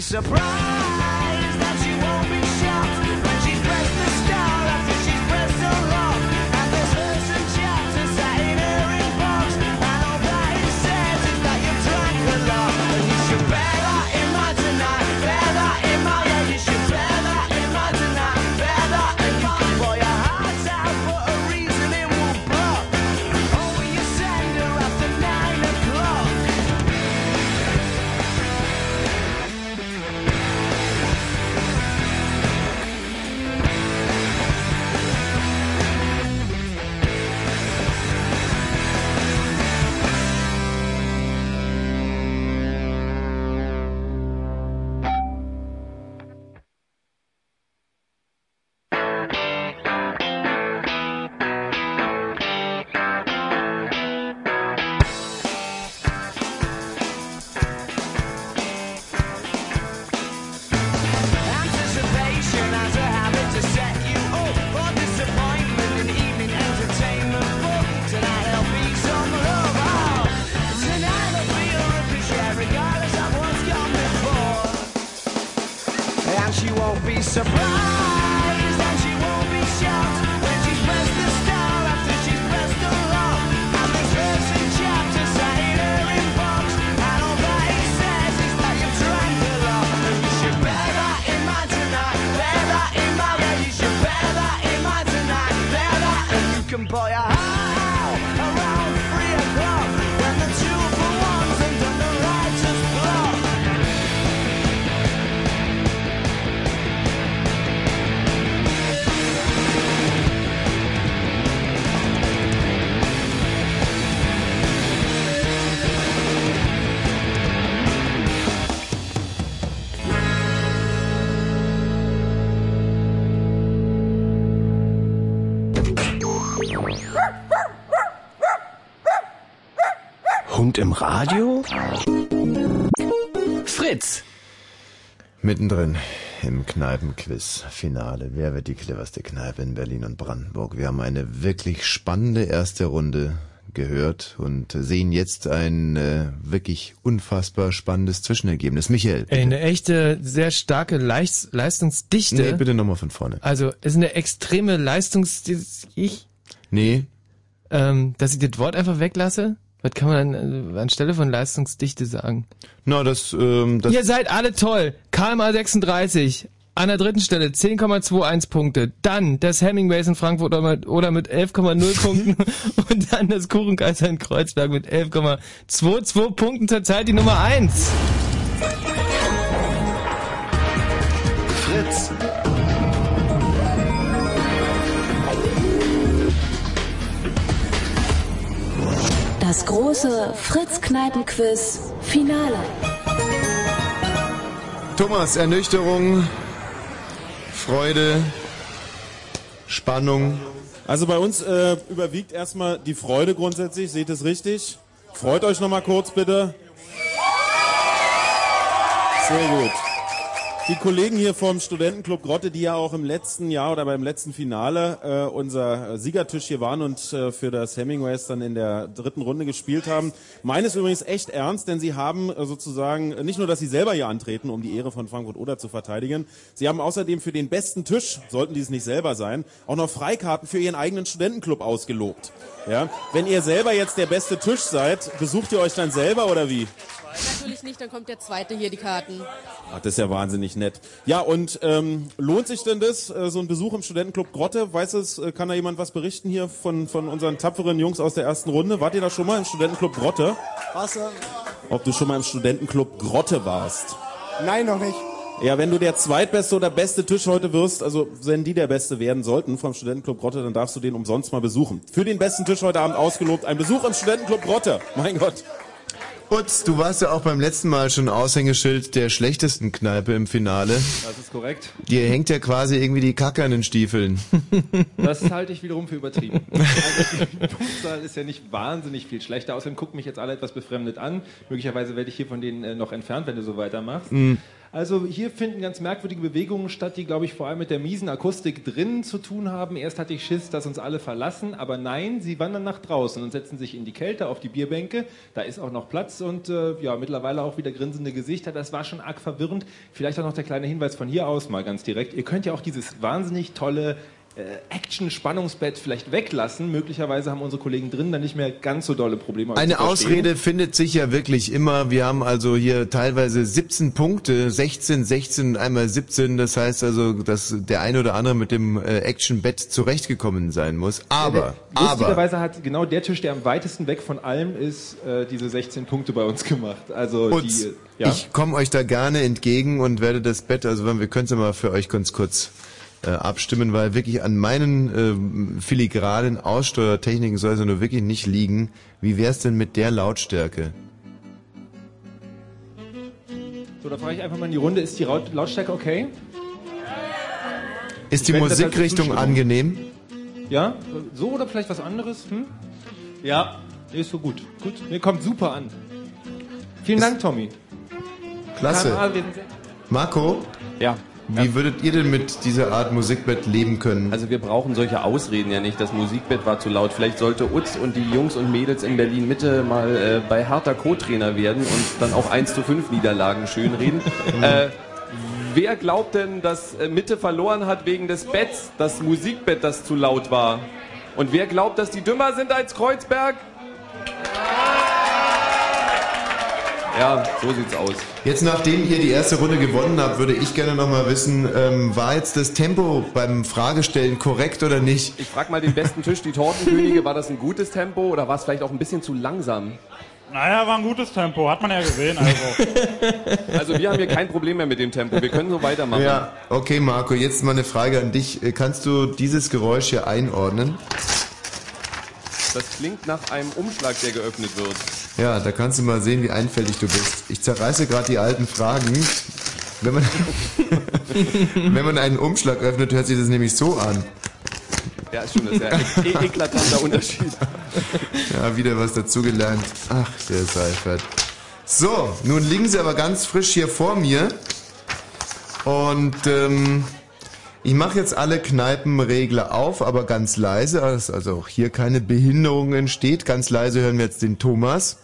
surprise. Radio? Fritz! Mittendrin im Kneipenquiz-Finale. Wer wird die cleverste Kneipe in Berlin und Brandenburg? Wir haben eine wirklich spannende erste Runde gehört und sehen jetzt ein äh, wirklich unfassbar spannendes Zwischenergebnis. Michael, Ey, eine echte, sehr starke Leist Leistungsdichte. Nee, bitte nochmal von vorne. Also, ist eine extreme Leistungsdichte. Ich, Nee, ähm, dass ich das Wort einfach weglasse? Was kann man an, äh, anstelle von Leistungsdichte sagen? na, das, ähm, das Ihr seid alle toll. KMA 36. An der dritten Stelle 10,21 Punkte. Dann das Hemingways in Frankfurt oder mit, oder mit 11,0 Punkten. Und dann das Kuchenkaiser in Kreuzberg mit 11,22 Punkten zurzeit die Nummer 1. Das große Fritz-Kneipen-Quiz Finale. Thomas, Ernüchterung, Freude, Spannung. Also bei uns äh, überwiegt erstmal die Freude grundsätzlich, seht es richtig? Freut euch nochmal kurz bitte. Sehr gut. Die Kollegen hier vom Studentenclub Grotte, die ja auch im letzten Jahr oder beim letzten Finale äh, unser Siegertisch hier waren und äh, für das Hemingways dann in der dritten Runde gespielt haben, meinen es übrigens echt ernst, denn sie haben äh, sozusagen äh, nicht nur, dass sie selber hier antreten, um die Ehre von Frankfurt Oder zu verteidigen, sie haben außerdem für den besten Tisch, sollten die es nicht selber sein, auch noch Freikarten für ihren eigenen Studentenclub ausgelobt. Ja, wenn ihr selber jetzt der beste Tisch seid, besucht ihr euch dann selber oder wie? Natürlich nicht, dann kommt der zweite hier die Karten. Ach, das ist ja wahnsinnig nett. Ja, und ähm, lohnt sich denn das, äh, so ein Besuch im Studentenclub Grotte? Weiß es, äh, kann da jemand was berichten hier von, von unseren tapferen Jungs aus der ersten Runde? Wart ihr da schon mal im Studentenclub Grotte? Was? äh, Ob du schon mal im Studentenclub Grotte warst? Nein, noch nicht. Ja, wenn du der zweitbeste oder beste Tisch heute wirst, also wenn die der beste werden sollten vom Studentenclub Grotte, dann darfst du den umsonst mal besuchen. Für den besten Tisch heute Abend ausgelobt, ein Besuch im Studentenclub Grotte. Mein Gott. Utz, du warst ja auch beim letzten Mal schon Aushängeschild der schlechtesten Kneipe im Finale. Das ist korrekt. Dir hängt ja quasi irgendwie die Kacke an den Stiefeln. Das halte ich wiederum für übertrieben. Also die Punktzahl ist ja nicht wahnsinnig viel schlechter. Außerdem gucken mich jetzt alle etwas befremdet an. Möglicherweise werde ich hier von denen äh, noch entfernt, wenn du so weitermachst. Mhm. Also hier finden ganz merkwürdige Bewegungen statt, die, glaube ich, vor allem mit der miesen Akustik drinnen zu tun haben. Erst hatte ich Schiss, dass uns alle verlassen, aber nein, sie wandern nach draußen und setzen sich in die Kälte auf die Bierbänke. Da ist auch noch Platz und äh, ja, mittlerweile auch wieder grinsende Gesichter. Das war schon arg verwirrend. Vielleicht auch noch der kleine Hinweis von hier aus mal ganz direkt. Ihr könnt ja auch dieses wahnsinnig tolle Action-Spannungsbett vielleicht weglassen. Möglicherweise haben unsere Kollegen drin dann nicht mehr ganz so dolle Probleme. Eine. Ausrede findet sich ja wirklich immer. Wir haben also hier teilweise 17 Punkte, 16, 16 und einmal 17. Das heißt also, dass der eine oder andere mit dem äh, Action-Bett zurechtgekommen sein muss. Aber, aber, Lustigerweise hat genau der Tisch, der am weitesten weg von allem ist, äh, diese 16 Punkte bei uns gemacht. Also die, ja. ich komme euch da gerne entgegen und werde das Bett, also wir können es ja mal für euch ganz kurz äh, abstimmen, weil wirklich an meinen ähm, filigranen Aussteuertechniken soll es ja nur wirklich nicht liegen. Wie wär's denn mit der Lautstärke? So, da frage ich einfach mal in die Runde, ist die Raut- Lautstärke okay? Ist die Musikrichtung angenehm? Ja? So oder vielleicht was anderes? Hm? Ja. Ist so gut. Gut. Mir kommt super an. Vielen Dank, Tommy. Klasse. Sehr- Marco? Ja. Wie würdet ihr denn mit dieser Art Musikbett leben können? Also wir brauchen solche Ausreden ja nicht. Das Musikbett war zu laut. Vielleicht sollte Utz und die Jungs und Mädels in Berlin Mitte mal äh, bei Hertha Co-Trainer werden und dann auch 1 zu 5 Niederlagen schönreden. äh, wer glaubt denn, dass äh, Mitte verloren hat wegen des Betts, das Musikbett, das zu laut war? Und wer glaubt, dass die dümmer sind als Kreuzberg? Ja, so sieht's aus. Jetzt, nachdem ihr die erste Runde gewonnen habt, würde ich gerne noch mal wissen, ähm, war jetzt das Tempo beim Fragestellen korrekt oder nicht? Ich frag mal den besten Tisch, die Tortenkönige, war das ein gutes Tempo oder war es vielleicht auch ein bisschen zu langsam? Naja, war ein gutes Tempo, hat man ja gesehen. Also. Also wir haben hier kein Problem mehr mit dem Tempo, wir können so weitermachen. Ja, okay, Marco, jetzt mal eine Frage an dich. Kannst du dieses Geräusch hier einordnen? Das klingt nach einem Umschlag, der geöffnet wird. Ja, da kannst du mal sehen, wie einfältig du bist. Ich zerreiße gerade die alten Fragen. Wenn man, wenn man einen Umschlag öffnet, hört sich das nämlich so an. Ja, ist schon ein sehr e eklatanter Unterschied. Ja, wieder was dazugelernt. Ach, der Seifert. So, nun liegen sie aber ganz frisch hier vor mir. Und ähm, ich mache jetzt alle Kneipenregler auf, aber ganz leise, dass also auch hier keine Behinderung entsteht. Ganz leise hören wir jetzt den Thomas.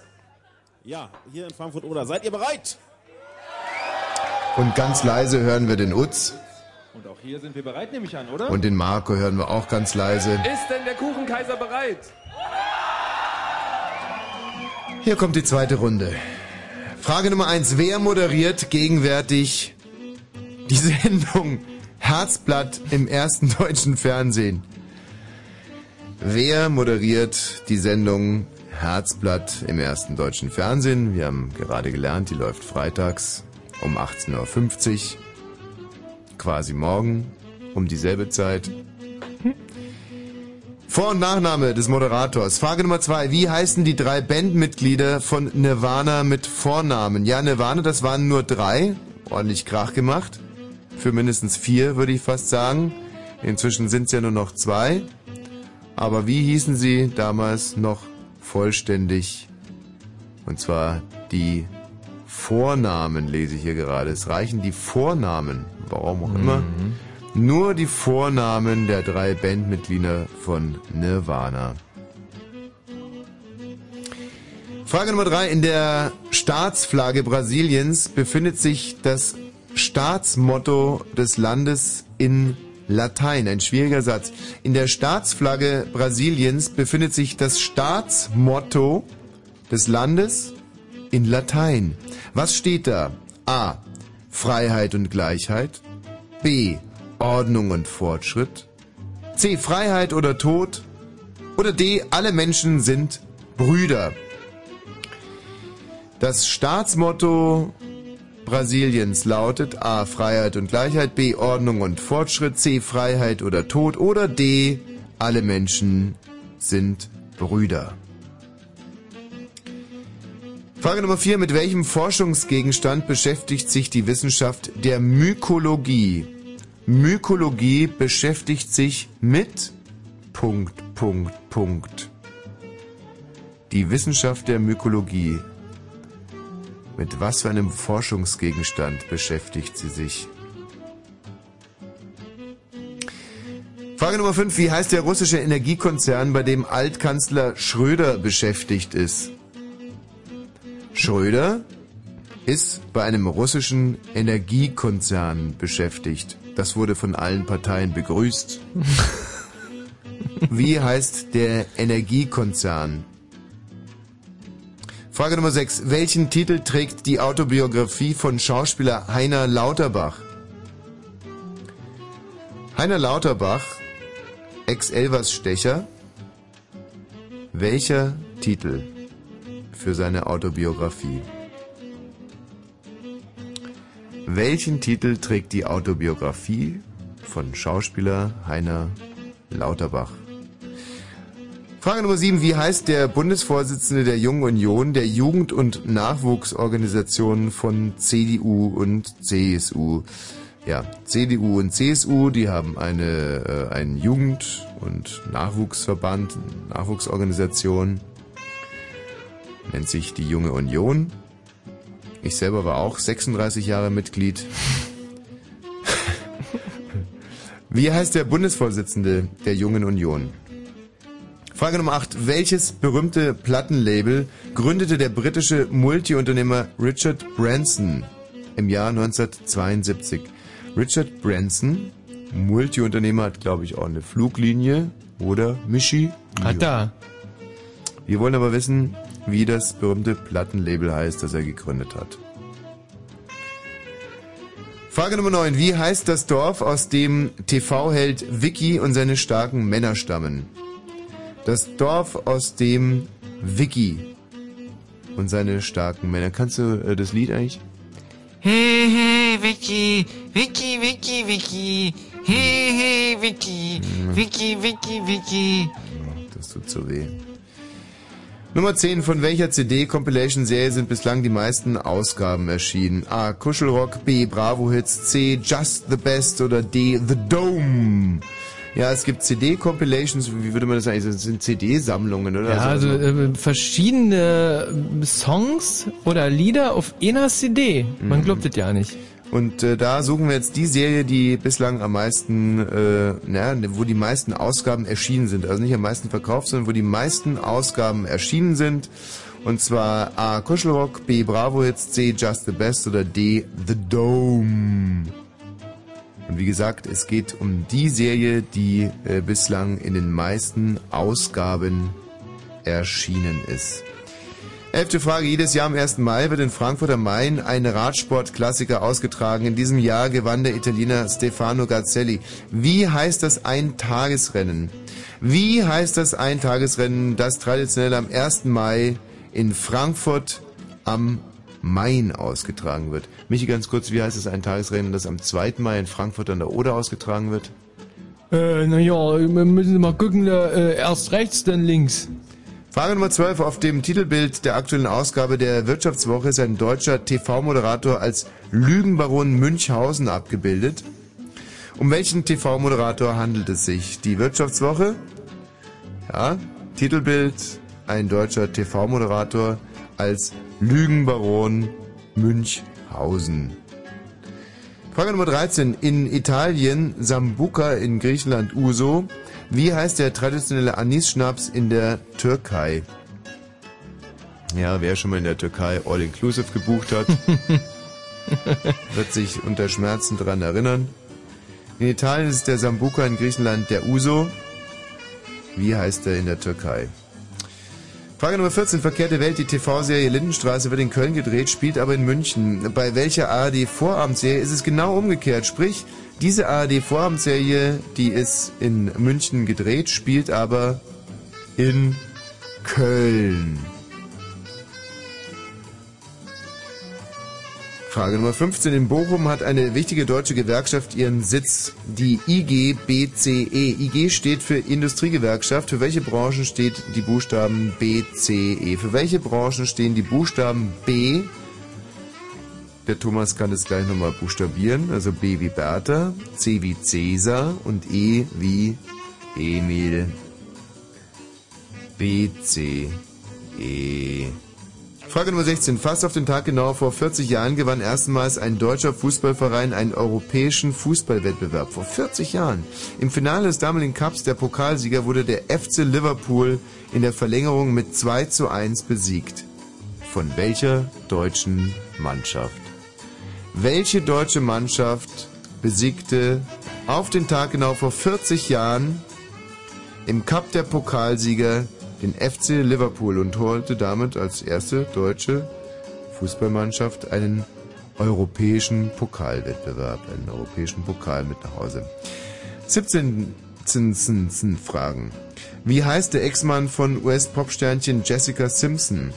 Ja, hier in Frankfurt oder seid ihr bereit? Und ganz leise hören wir den Utz. Und auch hier sind wir bereit, nehme ich an, oder? Und den Marco hören wir auch ganz leise. Ist denn der Kuchenkaiser bereit? Hier kommt die zweite Runde. Frage Nummer eins: Wer moderiert gegenwärtig die Sendung Herzblatt im ersten deutschen Fernsehen? Wer moderiert die Sendung Herzblatt im ersten deutschen Fernsehen? Wir haben gerade gelernt, die läuft freitags um 18.50 Uhr. Quasi morgen um dieselbe Zeit. Vor- und Nachname des Moderators. Frage Nummer zwei. Wie heißen die drei Bandmitglieder von Nirvana mit Vornamen? Ja, Nirvana, das waren nur drei. Ordentlich Krach gemacht. Für mindestens vier, würde ich fast sagen. Inzwischen sind es ja nur noch zwei. Aber wie hießen sie damals noch vollständig? Und zwar die Vornamen, lese ich hier gerade. Es reichen die Vornamen, warum auch immer. Nur die Vornamen der drei Bandmitglieder von Nirvana. Frage Nummer drei. In der Staatsflagge Brasiliens befindet sich das Staatsmotto des Landes in Latein. Ein schwieriger Satz. In der Staatsflagge Brasiliens befindet sich das Staatsmotto des Landes in Latein. Was steht da? A. Freiheit und Gleichheit. B. Ordnung und Fortschritt. C. Freiheit oder Tod. Oder D. Alle Menschen sind Brüder. Das Staatsmotto Brasiliens lautet A. Freiheit und Gleichheit, B. Ordnung und Fortschritt, C. Freiheit oder Tod oder D. Alle Menschen sind Brüder. Frage Nummer 4. Mit welchem Forschungsgegenstand beschäftigt sich die Wissenschaft der Mykologie? Mykologie beschäftigt sich mit Punkt, Punkt, Punkt. Die Wissenschaft der Mykologie. Mit was für einem Forschungsgegenstand beschäftigt sie sich? Frage Nummer 5. Wie heißt der russische Energiekonzern, bei dem Altkanzler Schröder beschäftigt ist? Schröder ist bei einem russischen Energiekonzern beschäftigt. Das wurde von allen Parteien begrüßt. Wie heißt der Energiekonzern? Frage Nummer 6. Welchen Titel trägt die Autobiografie von Schauspieler Heiner Lauterbach? Heiner Lauterbach, Ex-Elvers Stecher. Welcher Titel für seine Autobiografie? Welchen Titel trägt die Autobiografie von Schauspieler Heiner Lauterbach? Frage Nummer 7. Wie heißt der Bundesvorsitzende der Jungen Union der Jugend- und Nachwuchsorganisationen von CDU und CSU? Ja, CDU und CSU, die haben eine, äh, einen Jugend- und Nachwuchsverband, Nachwuchsorganisation, nennt sich die Junge Union. Ich selber war auch 36 Jahre Mitglied. Wie heißt der Bundesvorsitzende der Jungen Union? Frage Nummer 8. Welches berühmte Plattenlabel gründete der britische Multiunternehmer Richard Branson im Jahr 1972? Richard Branson, Multiunternehmer, hat glaube ich auch eine Fluglinie oder Michi? Hat er. Wir wollen aber wissen, wie das berühmte Plattenlabel heißt, das er gegründet hat. Frage Nummer 9. Wie heißt das Dorf, aus dem TV-Held Vicky und seine starken Männer stammen? Das Dorf, aus dem Vicky und seine starken Männer. Kannst du äh, das Lied eigentlich? Hey, hey, Vicky, Vicky, Vicky, Vicky. Hey, hey, Vicky, Vicky, Vicky, Vicky. Das tut so weh. Nummer 10. Von welcher CD-Compilation-Serie sind bislang die meisten Ausgaben erschienen? A. Kuschelrock, B. Bravo Hits, C. Just the Best oder D. The Dome? Ja, es gibt CD-Compilations, wie würde man das eigentlich sagen? Das sind CD-Sammlungen, oder? Ja, also äh, verschiedene äh, Songs oder Lieder auf einer CD. Man Mhm. glaubt es ja nicht. Und äh, da suchen wir jetzt die Serie, die bislang am meisten, äh, naja, wo die meisten Ausgaben erschienen sind. Also nicht am meisten verkauft, sondern wo die meisten Ausgaben erschienen sind. Und zwar A. Kuschelrock, B. Bravo Hits, C. Just the Best oder D. The Dome. Und wie gesagt, es geht um die Serie, die äh, bislang in den meisten Ausgaben erschienen ist. Elfte Frage. Jedes Jahr am 1. Mai wird in Frankfurt am Main ein Radsportklassiker ausgetragen. In diesem Jahr gewann der Italiener Stefano Gazzelli. Wie heißt das Eintagesrennen? Wie heißt das Eintagesrennen, das traditionell am 1. Mai in Frankfurt am Main ausgetragen wird? Michi, ganz kurz, wie heißt das Eintagesrennen, das am 2. Mai in Frankfurt an der Oder ausgetragen wird? Äh, naja, wir müssen mal gucken, äh, erst rechts, dann links. Frage Nummer 12. Auf dem Titelbild der aktuellen Ausgabe der Wirtschaftswoche ist ein deutscher TV-Moderator als Lügenbaron Münchhausen abgebildet. Um welchen TV-Moderator handelt es sich? Die Wirtschaftswoche? Ja, Titelbild, ein deutscher TV-Moderator als Lügenbaron Münchhausen. Frage Nummer 13. In Italien Sambuca, in Griechenland Uso. Wie heißt der traditionelle Anis-Schnaps in der Türkei? Ja, wer schon mal in der Türkei All-Inclusive gebucht hat, wird sich unter Schmerzen daran erinnern. In Italien ist der Sambuca, in Griechenland der Uso. Wie heißt er in der Türkei? Frage Nummer 14. Verkehrte Welt. Die TV-Serie Lindenstraße wird in Köln gedreht, spielt aber in München. Bei welcher ARD-Vorabendserie ist es genau umgekehrt? Sprich, diese ARD-Vorabendserie, die ist in München gedreht, spielt aber in Köln. Frage Nummer 15. In Bochum hat eine wichtige deutsche Gewerkschaft ihren Sitz, die IGBCE. IG steht für Industriegewerkschaft. Für welche Branchen steht die Buchstaben BCE? Für welche Branchen stehen die Buchstaben B? Der Thomas kann es gleich nochmal buchstabieren. Also B wie Bertha, C wie Cäsar und E wie Emil. B, C, E. Frage Nummer 16. Fast auf den Tag genau vor 40 Jahren gewann erstmals ein deutscher Fußballverein einen europäischen Fußballwettbewerb. Vor 40 Jahren. Im Finale des damaligen Cups der Pokalsieger wurde der FC Liverpool in der Verlängerung mit 2 zu 1 besiegt. Von welcher deutschen Mannschaft? Welche deutsche Mannschaft besiegte auf den Tag genau vor 40 Jahren im Cup der Pokalsieger den FC Liverpool und holte damit als erste deutsche Fußballmannschaft einen europäischen Pokalwettbewerb, einen europäischen Pokal mit nach Hause. 17 Zinsen Fragen. Wie heißt der Ex-Mann von US-Popsternchen Jessica Simpson?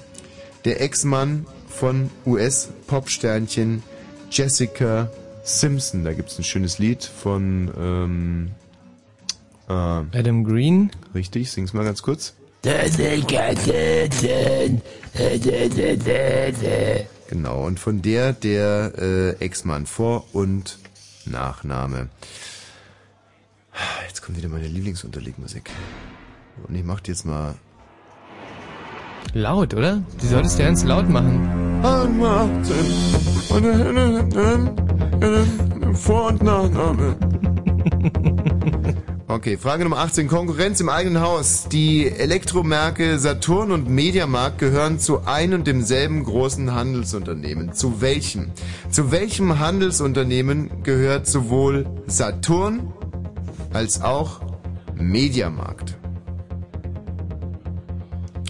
Der Ex-Mann von US-Popsternchen Jessica Simpson. Da gibt es ein schönes Lied von ähm, äh, Adam Green. Richtig, sing's mal ganz kurz. Genau, und von der der äh, Ex-Mann Vor- und Nachname. Jetzt kommt wieder meine Lieblingsunterlegmusik. Und ich mach die jetzt mal. Laut, oder? Die solltest du ganz laut machen. Vor- und Nachname. Okay, Frage Nummer 18. Konkurrenz im eigenen Haus. Die Elektromärkte Saturn und Mediamarkt gehören zu ein und demselben großen Handelsunternehmen. Zu welchem? Zu welchem Handelsunternehmen gehört sowohl Saturn als auch Mediamarkt?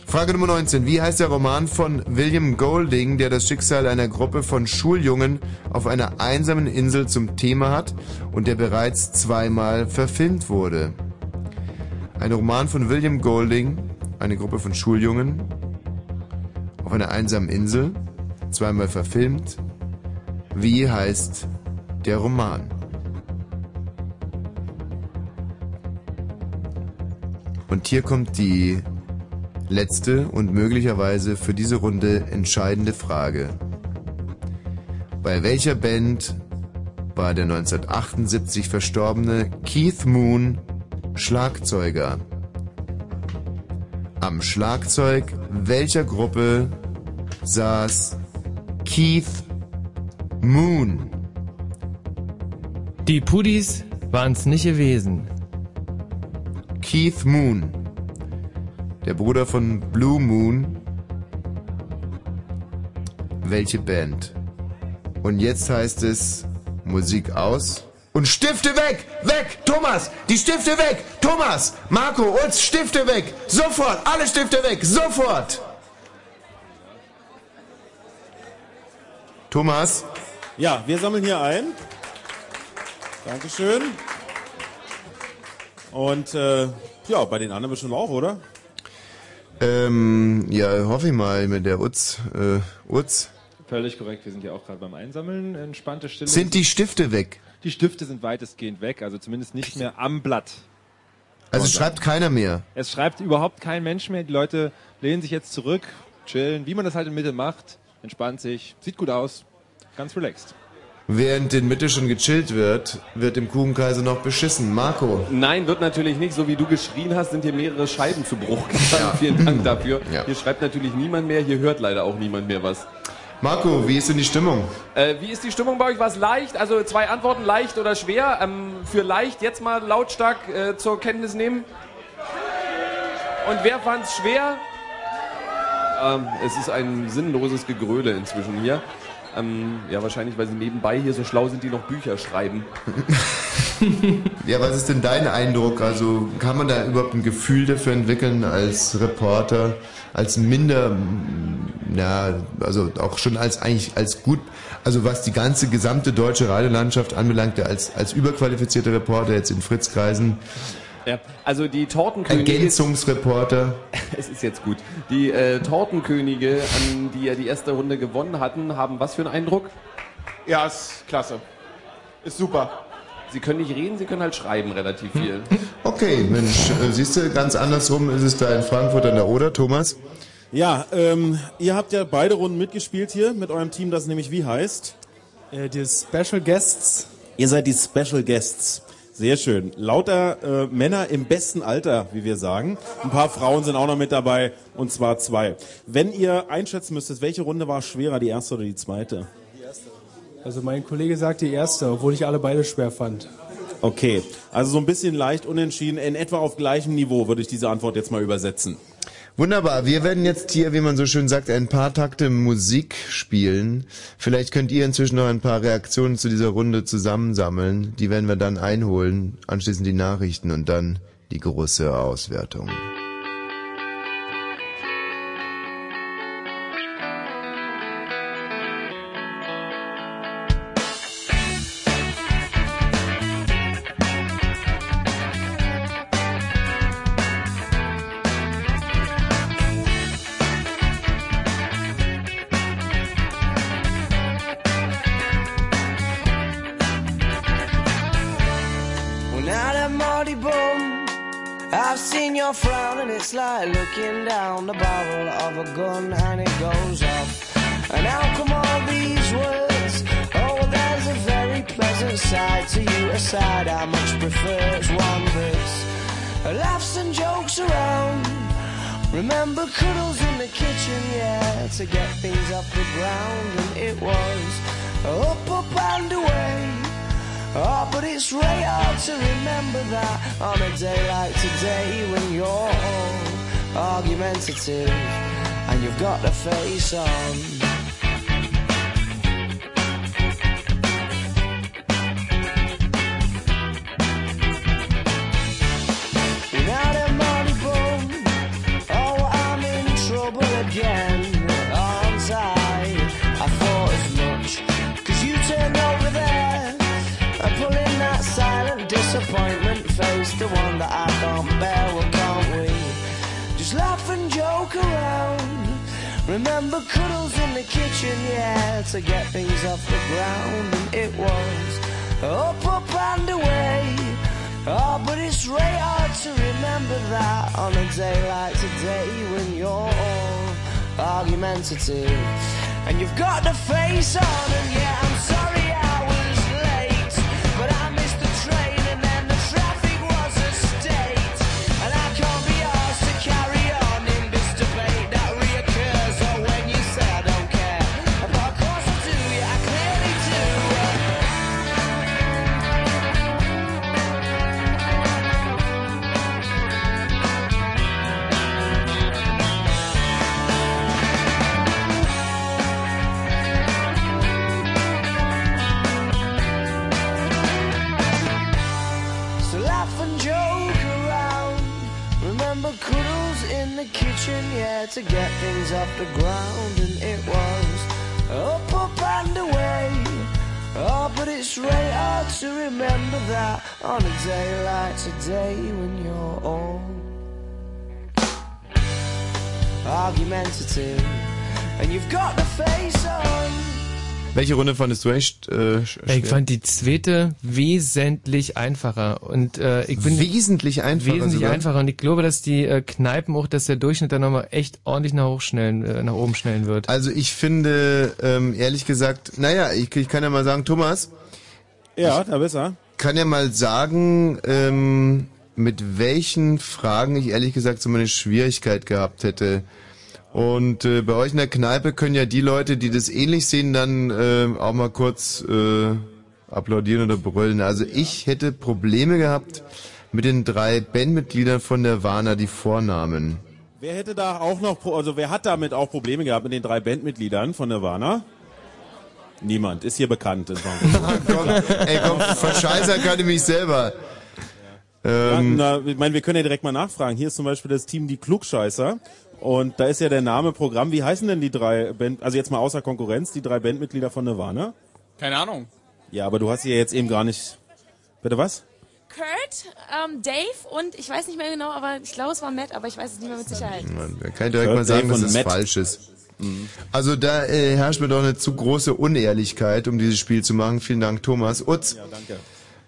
Frage Nummer 19. Wie heißt der Roman von William Golding, der das Schicksal einer Gruppe von Schuljungen auf einer einsamen Insel zum Thema hat und der bereits zweimal verfilmt wurde? Ein Roman von William Golding, eine Gruppe von Schuljungen auf einer einsamen Insel, zweimal verfilmt. Wie heißt der Roman? Und hier kommt die letzte und möglicherweise für diese Runde entscheidende Frage. Bei welcher Band war der 1978 verstorbene Keith Moon Schlagzeuger? Am Schlagzeug welcher Gruppe saß Keith Moon? Die Pudis waren's nicht gewesen. Keith Moon, der Bruder von Blue Moon. Welche Band? Und jetzt heißt es Musik aus und Stifte weg! Weg! Thomas! Die Stifte weg! Thomas! Marco! Uns Stifte weg! Sofort! Alle Stifte weg! Sofort! Thomas? Ja, wir sammeln hier ein. Dankeschön. Und äh, ja, bei den anderen bestimmt auch, oder? Ähm, ja, hoffe ich mal mit der Utz. Äh, Utz. Völlig korrekt, wir sind ja auch gerade beim Einsammeln. Entspannte Stille. Sind die Stifte weg? Die Stifte sind weitestgehend weg, also zumindest nicht mehr am Blatt. Also es schreibt keiner mehr. Es schreibt überhaupt kein Mensch mehr. Die Leute lehnen sich jetzt zurück, chillen, wie man das halt in Mitte macht, entspannt sich, sieht gut aus, ganz relaxed. Während in Mitte schon gechillt wird, wird im Kuchenkaiser noch beschissen. Marco. Nein, wird natürlich nicht. So wie du geschrien hast, sind hier mehrere Scheiben zu Bruch gegangen. Vielen Dank dafür. Ja. Hier schreibt natürlich niemand mehr, hier hört leider auch niemand mehr was. Marco, wie ist denn die Stimmung? Äh, wie ist die Stimmung bei euch? War es leicht? Also zwei Antworten, leicht oder schwer. Ähm, für leicht jetzt mal lautstark äh, zur Kenntnis nehmen. Und wer fand es schwer? Ähm, es ist ein sinnloses Gegröle inzwischen hier. Ähm, ja, wahrscheinlich, weil sie nebenbei hier so schlau sind, die noch Bücher schreiben. Ja, was ist denn dein Eindruck? Also kann man da überhaupt ein Gefühl dafür entwickeln als Reporter, als minder, ja, also auch schon als eigentlich als gut, also was die ganze gesamte deutsche Radiolandschaft anbelangt, als als überqualifizierter Reporter jetzt in Fritzkreisen, Ja, also die Tortenkönige. Ergänzungsreporter. Es ist jetzt gut. Die äh, Tortenkönige, an die ja die erste Runde gewonnen hatten, haben was für einen Eindruck? Ja, ist klasse. Ist super. Sie können nicht reden, sie können halt schreiben relativ viel. Okay, Mensch, äh, siehst du, ganz andersrum ist es da in Frankfurt an der Oder, Thomas. Ja, ähm, ihr habt ja beide Runden mitgespielt hier mit eurem Team, das nämlich wie heißt? Äh, die Special Guests. Ihr seid die Special Guests. Sehr schön. Lauter äh, Männer im besten Alter, wie wir sagen. Ein paar Frauen sind auch noch mit dabei, und zwar zwei. Wenn ihr einschätzen müsstet, welche Runde war schwerer, die erste oder die zweite? Also mein Kollege sagt die erste, obwohl ich alle beide schwer fand. Okay, also so ein bisschen leicht unentschieden, in etwa auf gleichem Niveau würde ich diese Antwort jetzt mal übersetzen. Wunderbar, wir werden jetzt hier, wie man so schön sagt, ein paar Takte Musik spielen. Vielleicht könnt ihr inzwischen noch ein paar Reaktionen zu dieser Runde zusammensammeln. Die werden wir dann einholen, anschließend die Nachrichten und dann die große Auswertung. Welche Runde fandest du echt äh, sch- schwer? Ich fand die zweite wesentlich einfacher und äh, ich bin wesentlich einfacher wesentlich sogar? einfacher und ich glaube, dass die äh, Kneipen auch, dass der Durchschnitt dann nochmal echt ordentlich nach hochschnellen, äh, nach oben schnellen wird. Also ich finde, ähm, ehrlich gesagt, naja, ich, ich kann ja mal sagen, Thomas. Ja, da bist du. Kann ja mal sagen, ähm, mit welchen Fragen ich ehrlich gesagt so meine Schwierigkeit gehabt hätte. Und äh, bei euch in der Kneipe können ja die Leute, die das ähnlich sehen, dann äh, auch mal kurz äh, applaudieren oder brüllen. Also ich hätte Probleme gehabt mit den drei Bandmitgliedern von der Warner, die Vornamen. Wer hätte da auch noch, also wer hat damit auch Probleme gehabt mit den drei Bandmitgliedern von Nirvana? Niemand, ist hier bekannt. Frankfurt. Ey, komm, verscheißern kann ich mich selber. Ja, Ähm, na, ich meine, wir können ja direkt mal nachfragen. Hier ist zum Beispiel das Team Die Klugscheißer. Und da ist ja der Name Programm. Wie heißen denn die drei Band, also jetzt mal außer Konkurrenz, die drei Bandmitglieder von Nirvana? Keine Ahnung. Ja, aber du hast sie ja jetzt eben gar nicht. Bitte was? Kurt, ähm, Dave und ich weiß nicht mehr genau, aber ich glaube, es war Matt, aber ich weiß es nicht mehr mit Sicherheit. Da kann ich direkt Kurt, mal sagen, Dave dass es Matt. falsch ist. Also da äh, herrscht mir doch eine zu große Unehrlichkeit, um dieses Spiel zu machen. Vielen Dank, Thomas. Utz, Ja, danke.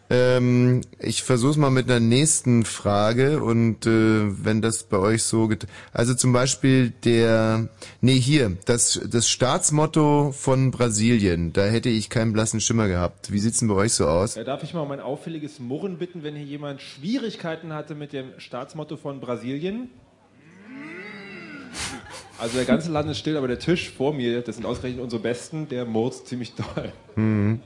Ähm, ich versuch's mal mit einer nächsten Frage und äh, wenn das bei euch so geht. Also zum Beispiel der, nee hier, das, das Staatsmotto von Brasilien, da hätte ich keinen blassen Schimmer gehabt. Wie sieht's denn bei euch so aus? Äh, Darf ich mal um ein auffälliges Murren bitten, wenn hier jemand Schwierigkeiten hatte mit dem Staatsmotto von Brasilien? Also der ganze Land ist still, aber der Tisch vor mir, das sind ausgerechnet unsere Besten, der murzt ziemlich doll. Mhm.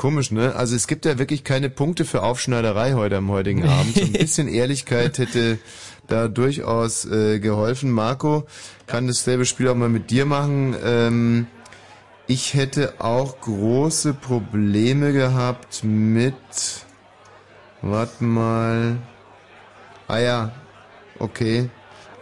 Komisch, ne? Also es gibt ja wirklich keine Punkte für Aufschneiderei heute am heutigen Abend. So ein bisschen Ehrlichkeit hätte da durchaus äh, geholfen. Marco kann dasselbe Spiel auch mal mit dir machen. Ähm, ich hätte auch große Probleme gehabt mit. Warte mal. Ah ja, okay.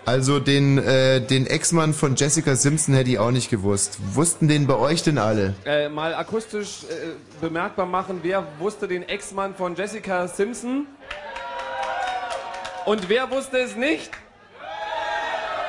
Also den, äh, den Ex-Mann von Jessica Simpson hätte ich auch nicht gewusst. Wussten den bei euch denn alle? Äh, mal akustisch äh, bemerkbar machen, wer wusste den Ex-Mann von Jessica Simpson? Und wer wusste es nicht?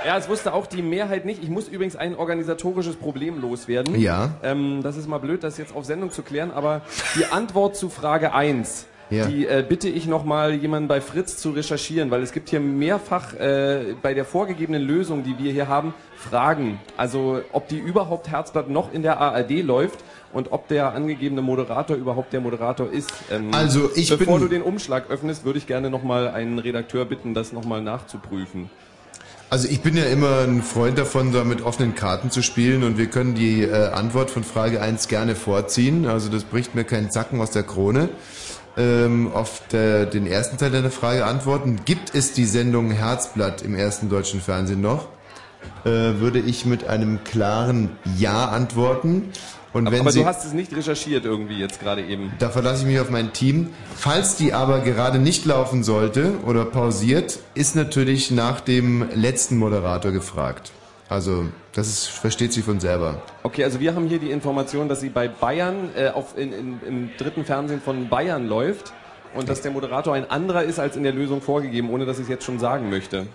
Ja, es wusste auch die Mehrheit nicht. Ich muss übrigens ein organisatorisches Problem loswerden. Ja. Ähm, das ist mal blöd, das jetzt auf Sendung zu klären, aber die Antwort zu Frage 1, Ja. die äh, bitte ich nochmal jemanden bei Fritz zu recherchieren, weil es gibt hier mehrfach äh, bei der vorgegebenen Lösung, die wir hier haben, Fragen. Also ob die überhaupt Herzblatt noch in der ARD läuft und ob der angegebene Moderator überhaupt der Moderator ist. Ähm, Also, ich Bevor bin- du den Umschlag öffnest, würde ich gerne nochmal einen Redakteur bitten, das nochmal nachzuprüfen. Also ich bin ja immer ein Freund davon, da mit offenen Karten zu spielen und wir können die äh, Antwort von Frage 1 gerne vorziehen. Also das bricht mir keinen Zacken aus der Krone. Ähm, auf der, den ersten Teil deiner Frage antworten. Gibt es die Sendung Herzblatt im ersten deutschen Fernsehen noch? Äh, würde ich mit einem klaren Ja antworten. Und Aber, wenn aber Sie, du hast es nicht recherchiert irgendwie jetzt gerade eben. da verlasse ich mich auf mein Team. Falls die aber gerade nicht laufen sollte oder pausiert, ist natürlich nach dem letzten Moderator gefragt. Also, das ist, versteht sich von selber. Okay, also wir haben hier die Information, dass sie bei Bayern äh, auf, in, in, im dritten Fernsehen von Bayern läuft. Und dass der Moderator ein anderer ist als in der Lösung vorgegeben, ohne dass ich es jetzt schon sagen möchte.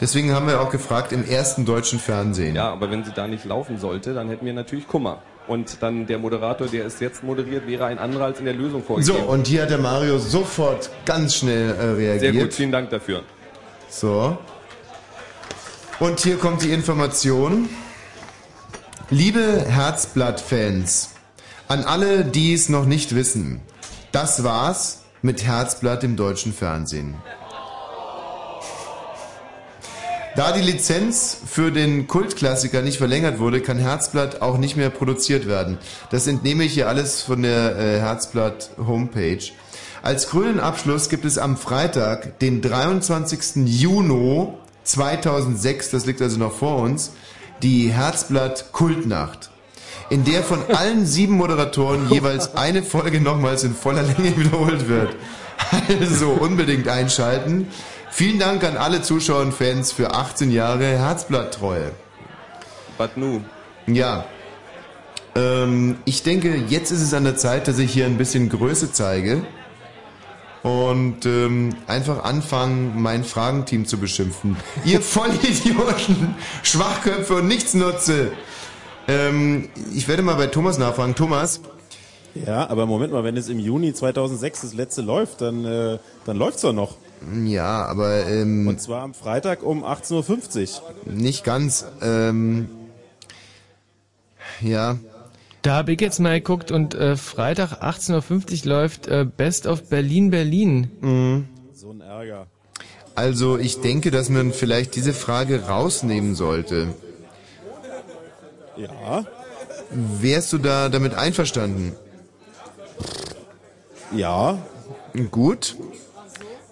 Deswegen haben wir auch gefragt im ersten deutschen Fernsehen. Ja, aber wenn sie da nicht laufen sollte, dann hätten wir natürlich Kummer. Und dann der Moderator, der es jetzt moderiert, wäre ein anderer als in der Lösung So, vorgegeben. und hier hat der Mario sofort ganz schnell äh, reagiert. Sehr gut, vielen Dank dafür. So. Und hier kommt die Information. Liebe Herzblatt-Fans, an alle, die es noch nicht wissen, das war's mit Herzblatt im deutschen Fernsehen. Da die Lizenz für den Kultklassiker nicht verlängert wurde, kann Herzblatt auch nicht mehr produziert werden. Das entnehme ich hier alles von der äh, Herzblatt Homepage. Als grünen Abschluss gibt es am Freitag, den 23. Juni 2006, das liegt also noch vor uns, die Herzblatt Kultnacht, in der von allen sieben Moderatoren jeweils eine Folge nochmals in voller Länge wiederholt wird. Also unbedingt einschalten. Vielen Dank an alle Zuschauer und Fans für 18 Jahre Herzblatttreue. But nu. Ja. Ähm, ich denke, jetzt ist es an der Zeit, dass ich hier ein bisschen Größe zeige und ähm, einfach anfangen, mein Fragenteam zu beschimpfen. Ihr Vollidioten, Schwachköpfe und Nichtsnutze. Ähm, ich werde mal bei Thomas nachfragen. Thomas, Ja, aber Moment mal, wenn es im Juni 2006 das letzte läuft, dann, äh, dann läuft's doch noch. Ja, aber ähm, Und zwar am Freitag um 18.50 Uhr. nicht ganz. Ähm, ja. Da habe ich jetzt mal geguckt und äh, Freitag 18.50 Uhr läuft äh, Best of Berlin Berlin. Mhm. So ein Ärger. Also ich denke, dass man vielleicht diese Frage rausnehmen sollte. Ja. Wärst du da damit einverstanden? Ja. Gut.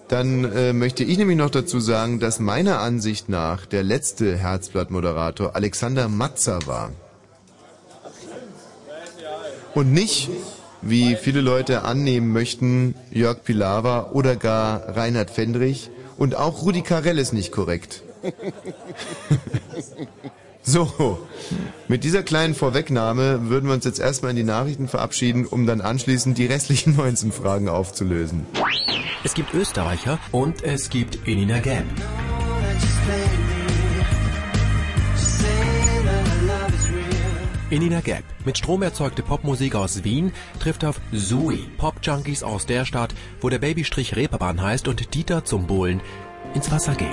Dann äh, möchte ich nämlich noch dazu sagen, dass meiner Ansicht nach der letzte Herzblatt-Moderator Alexander Matzer war. Und nicht, wie viele Leute annehmen möchten, Jörg Pilawa oder gar Reinhard Fendrich. Und auch Rudi Carell ist nicht korrekt. So, mit dieser kleinen Vorwegnahme würden wir uns jetzt erstmal in die Nachrichten verabschieden, um dann anschließend die restlichen 19 Fragen aufzulösen. Es gibt Österreicher und es gibt Elina Gap. Elina Gap, mit Strom erzeugte Popmusik aus Wien, trifft auf Zoe, Pop-Junkies aus der Stadt, wo der Babystrich Reeperbahn heißt und Dieter zum Bohlen ins Wasser geht.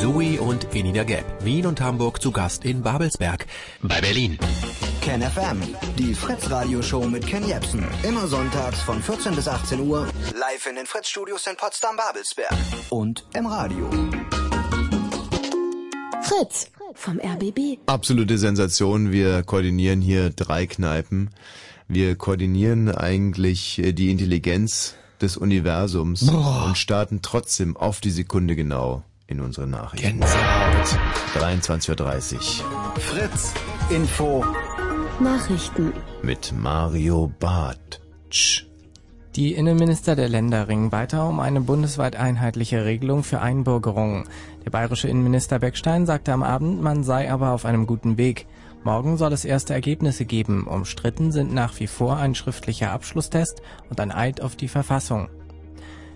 Zoe und Elina Gap, Wien und Hamburg zu Gast in Babelsberg bei Berlin. Ken FM, die Fritz Radioshow mit Ken Jebsen. Immer sonntags von 14 bis 18 Uhr. Live in den Fritz Studios in Potsdam-Babelsberg. Und im Radio. Fritz vom RBB. Absolute Sensation. Wir koordinieren hier drei Kneipen. Wir koordinieren eigentlich äh, die Intelligenz des Universums Boah. und starten trotzdem auf die Sekunde genau in unsere Nachrichten. Gänsehaut. 23.30 Uhr Fritz Info. Nachrichten. mit Mario Bartsch. Die Innenminister der Länder ringen weiter um eine bundesweit einheitliche Regelung für Einbürgerungen. Der bayerische Innenminister Beckstein sagte am Abend, man sei aber auf einem guten Weg. Morgen soll es erste Ergebnisse geben. Umstritten sind nach wie vor ein schriftlicher Abschlusstest und ein Eid auf die Verfassung.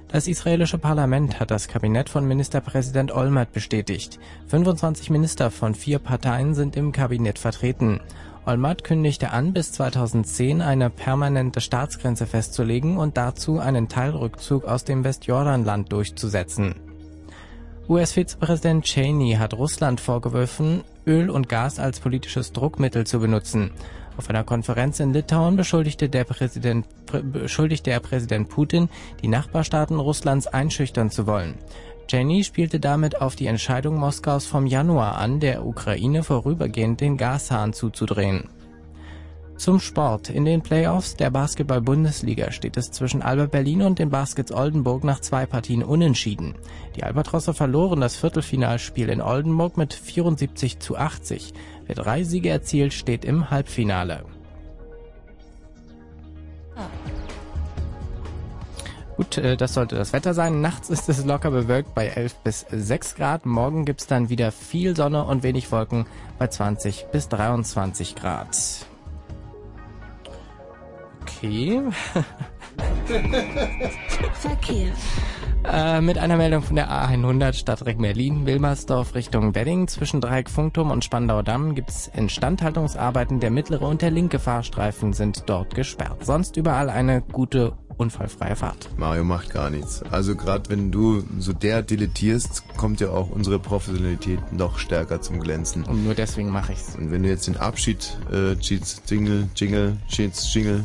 Das israelische Parlament hat das Kabinett von Ministerpräsident Olmert bestätigt. 25 Minister von vier Parteien sind im Kabinett vertreten. Olmert kündigte an, bis 2010 eine permanente Staatsgrenze festzulegen und dazu einen Teilrückzug aus dem Westjordanland durchzusetzen. US-Vizepräsident Cheney hat Russland vorgeworfen, Öl und Gas als politisches Druckmittel zu benutzen. Auf einer Konferenz in Litauen beschuldigte der Präsident, prä- beschuldigte er Präsident Putin, die Nachbarstaaten Russlands einschüchtern zu wollen. Cheney spielte damit auf die Entscheidung Moskaus vom Januar an, der Ukraine vorübergehend den Gashahn zuzudrehen. Zum Sport. In den Playoffs der Basketball-Bundesliga steht es zwischen Alba Berlin und den Baskets Oldenburg nach zwei Partien unentschieden. Die Albatrosse verloren das Viertelfinalspiel in Oldenburg mit 74 zu 80. Wer drei Siege erzielt, steht im Halbfinale. Gut, äh, das sollte das Wetter sein. Nachts ist es locker bewölkt bei 11 bis 6 Grad. Morgen gibt's dann wieder viel Sonne und wenig Wolken bei 20 bis 23 Grad. Okay. Verkehr. Äh, mit einer Meldung von der A100 Stadtreck Berlin, Wilmersdorf Richtung Wedding. Zwischen Dreieck Funkturm und Spandauer Damm gibt's Instandhaltungsarbeiten. Der mittlere und der linke Fahrstreifen sind dort gesperrt. Sonst überall eine gute, unfallfreie Fahrt. Mario macht gar nichts. Also gerade wenn du so der dilettierst, kommt ja auch unsere Professionalität noch stärker zum Glänzen. Und nur deswegen mache ich's. Und wenn du jetzt den Abschied, äh, Cheats, Jingle, Jingle, Cheats, Jingle,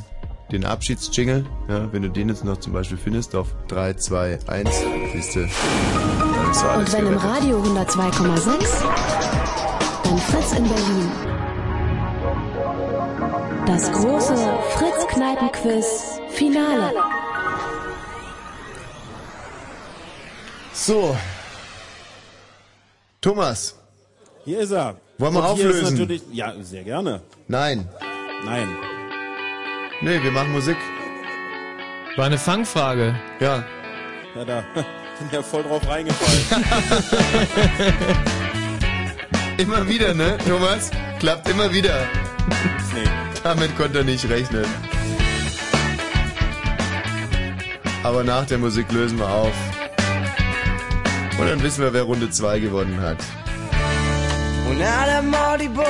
den Abschiedsjingle, ja, wenn du den jetzt noch zum Beispiel findest auf 3, 2, 1, siehst du, dann ist so alles Und wenn im gerettet. Radio 102,6, dann Fritz in Berlin. Das große Fritz-Kneipen-Quiz Finale. So. Thomas. Hier ist er. Wollen wir Und hier ist auflösen? natürlich, ja, sehr gerne. Nein. Nein. Nee, wir machen Musik. War eine Fangfrage. Ja. Ja, da bin ja voll drauf reingefallen. Immer wieder, ne, Thomas? Klappt immer wieder. Nee. Damit konnte er nicht rechnen. Aber nach der Musik lösen wir auf. Und dann wissen wir, wer Runde 2 gewonnen hat. At Marty Bum,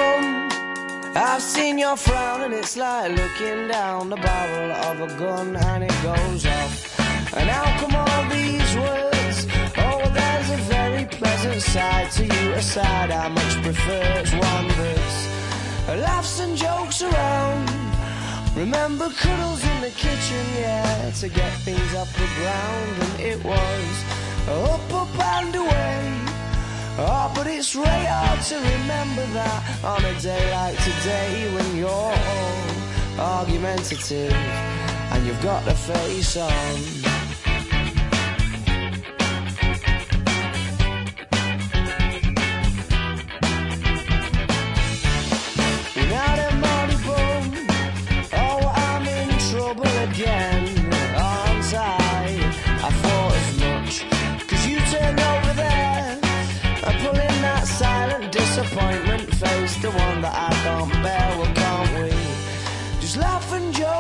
I've seen your frown and it's like looking down the barrel of a gun and it goes off. And how come all these words? Oh, there's a very pleasant side to you, a side I much prefer. It's one that's laughs and jokes around. Remember cuddles in the kitchen, yeah, to get things off the ground, and it was up, up and away. Oh, but it's hard to remember that on a day like today when you're argumentative and you've got the face on.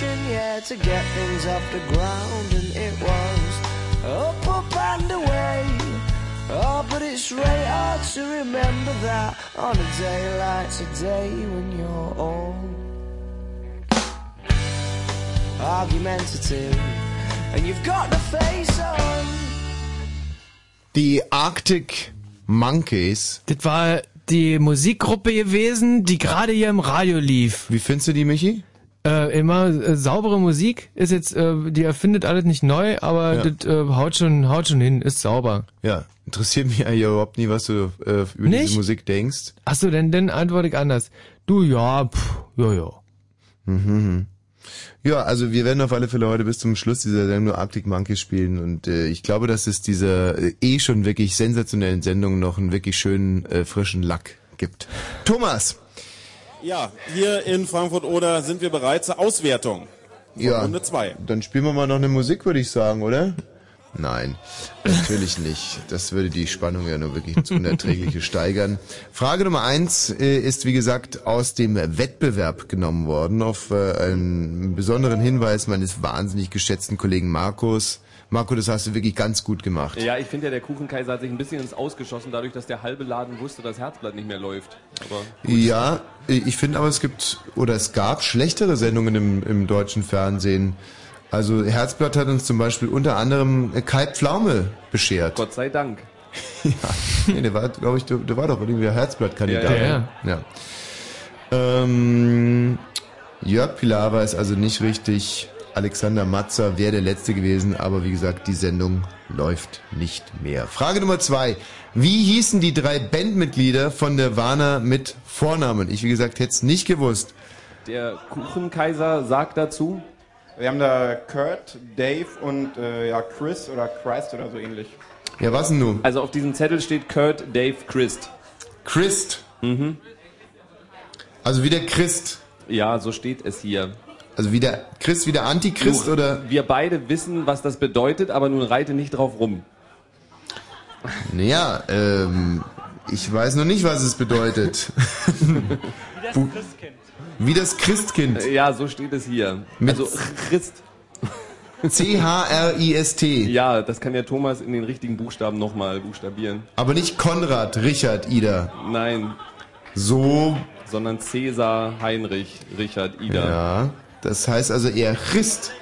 kitchen, yeah, to get things off the ground, and it was up, up and away. Oh, but it's really hard to remember that on a day like today when you're all argumentative and you've got the face on. Die Arctic Monkeys. Das war die Musikgruppe gewesen, die gerade hier im Radio lief. Wie findest du die, Michi? Äh, immer äh, saubere Musik ist jetzt, äh, die erfindet alles nicht neu, aber Ja. das äh, haut schon, haut schon hin, ist sauber. Ja, interessiert mich eigentlich überhaupt nie, was du äh, über Nicht? diese Musik denkst. Achso, denn dann antworte ich anders. Du, ja, pff, ja, ja. Mhm. Ja, also wir werden auf alle Fälle heute bis zum Schluss dieser Sendung nur Arctic Monkeys spielen und äh, ich glaube, dass es dieser äh, eh schon wirklich sensationellen Sendung noch einen wirklich schönen äh, frischen Lack gibt. Thomas! Ja, hier in Frankfurt-Oder sind wir bereit zur Auswertung. Von Ja. Runde 2. Dann spielen wir mal noch eine Musik, würde ich sagen, oder? Nein, natürlich nicht. Das würde die Spannung ja nur wirklich ins Unerträgliche steigern. Frage Nummer eins äh, ist, wie gesagt, aus dem Wettbewerb genommen worden, auf äh, einen besonderen Hinweis meines wahnsinnig geschätzten Kollegen Markus. Marco, das hast du wirklich ganz gut gemacht. Ja, ich finde ja, der Kuchenkaiser hat sich ein bisschen ins Ausgeschossen, dadurch, dass der halbe Laden wusste, dass Herzblatt nicht mehr läuft. Ja, ich finde aber, es gibt oder es gab schlechtere Sendungen im, im deutschen Fernsehen. Also Herzblatt hat uns zum Beispiel unter anderem äh, Kai Pflaume beschert. Gott sei Dank. ja, nee, der war, glaube ich, der, der war doch irgendwie Herzblatt-Kandidat. Ja, ja. ja. Ähm, Jörg Pilawa ist also nicht richtig. Alexander Matzer wäre der Letzte gewesen, aber wie gesagt, die Sendung läuft nicht mehr. Frage Nummer zwei. Wie hießen die drei Bandmitglieder von Nirvana mit Vornamen? Ich, wie gesagt, hätte es nicht gewusst. Der Kuchenkaiser sagt dazu. Wir haben da Kurt, Dave und äh, ja, Chris oder Christ oder so ähnlich. Ja, was denn nun? Also auf diesem Zettel steht Kurt, Dave, Christ. Christ? Mhm. Also wie der Christ. Ja, so steht es hier. Also wie der Christ, wie der Antichrist Du, oder? Wir beide wissen, was das bedeutet, aber nun reite nicht drauf rum. Naja, ähm, ich weiß noch nicht, was es bedeutet. Wie das Christkind. Wie das Christkind. Ja, so steht es hier. Mit also Christ. C-H-R-I-S-T. Ja, das kann ja Thomas in den richtigen Buchstaben nochmal buchstabieren. Aber nicht Konrad, Richard, Ida. Nein. So. Sondern Cäsar, Heinrich, Richard, Ida. Ja, das heißt also eher Christ.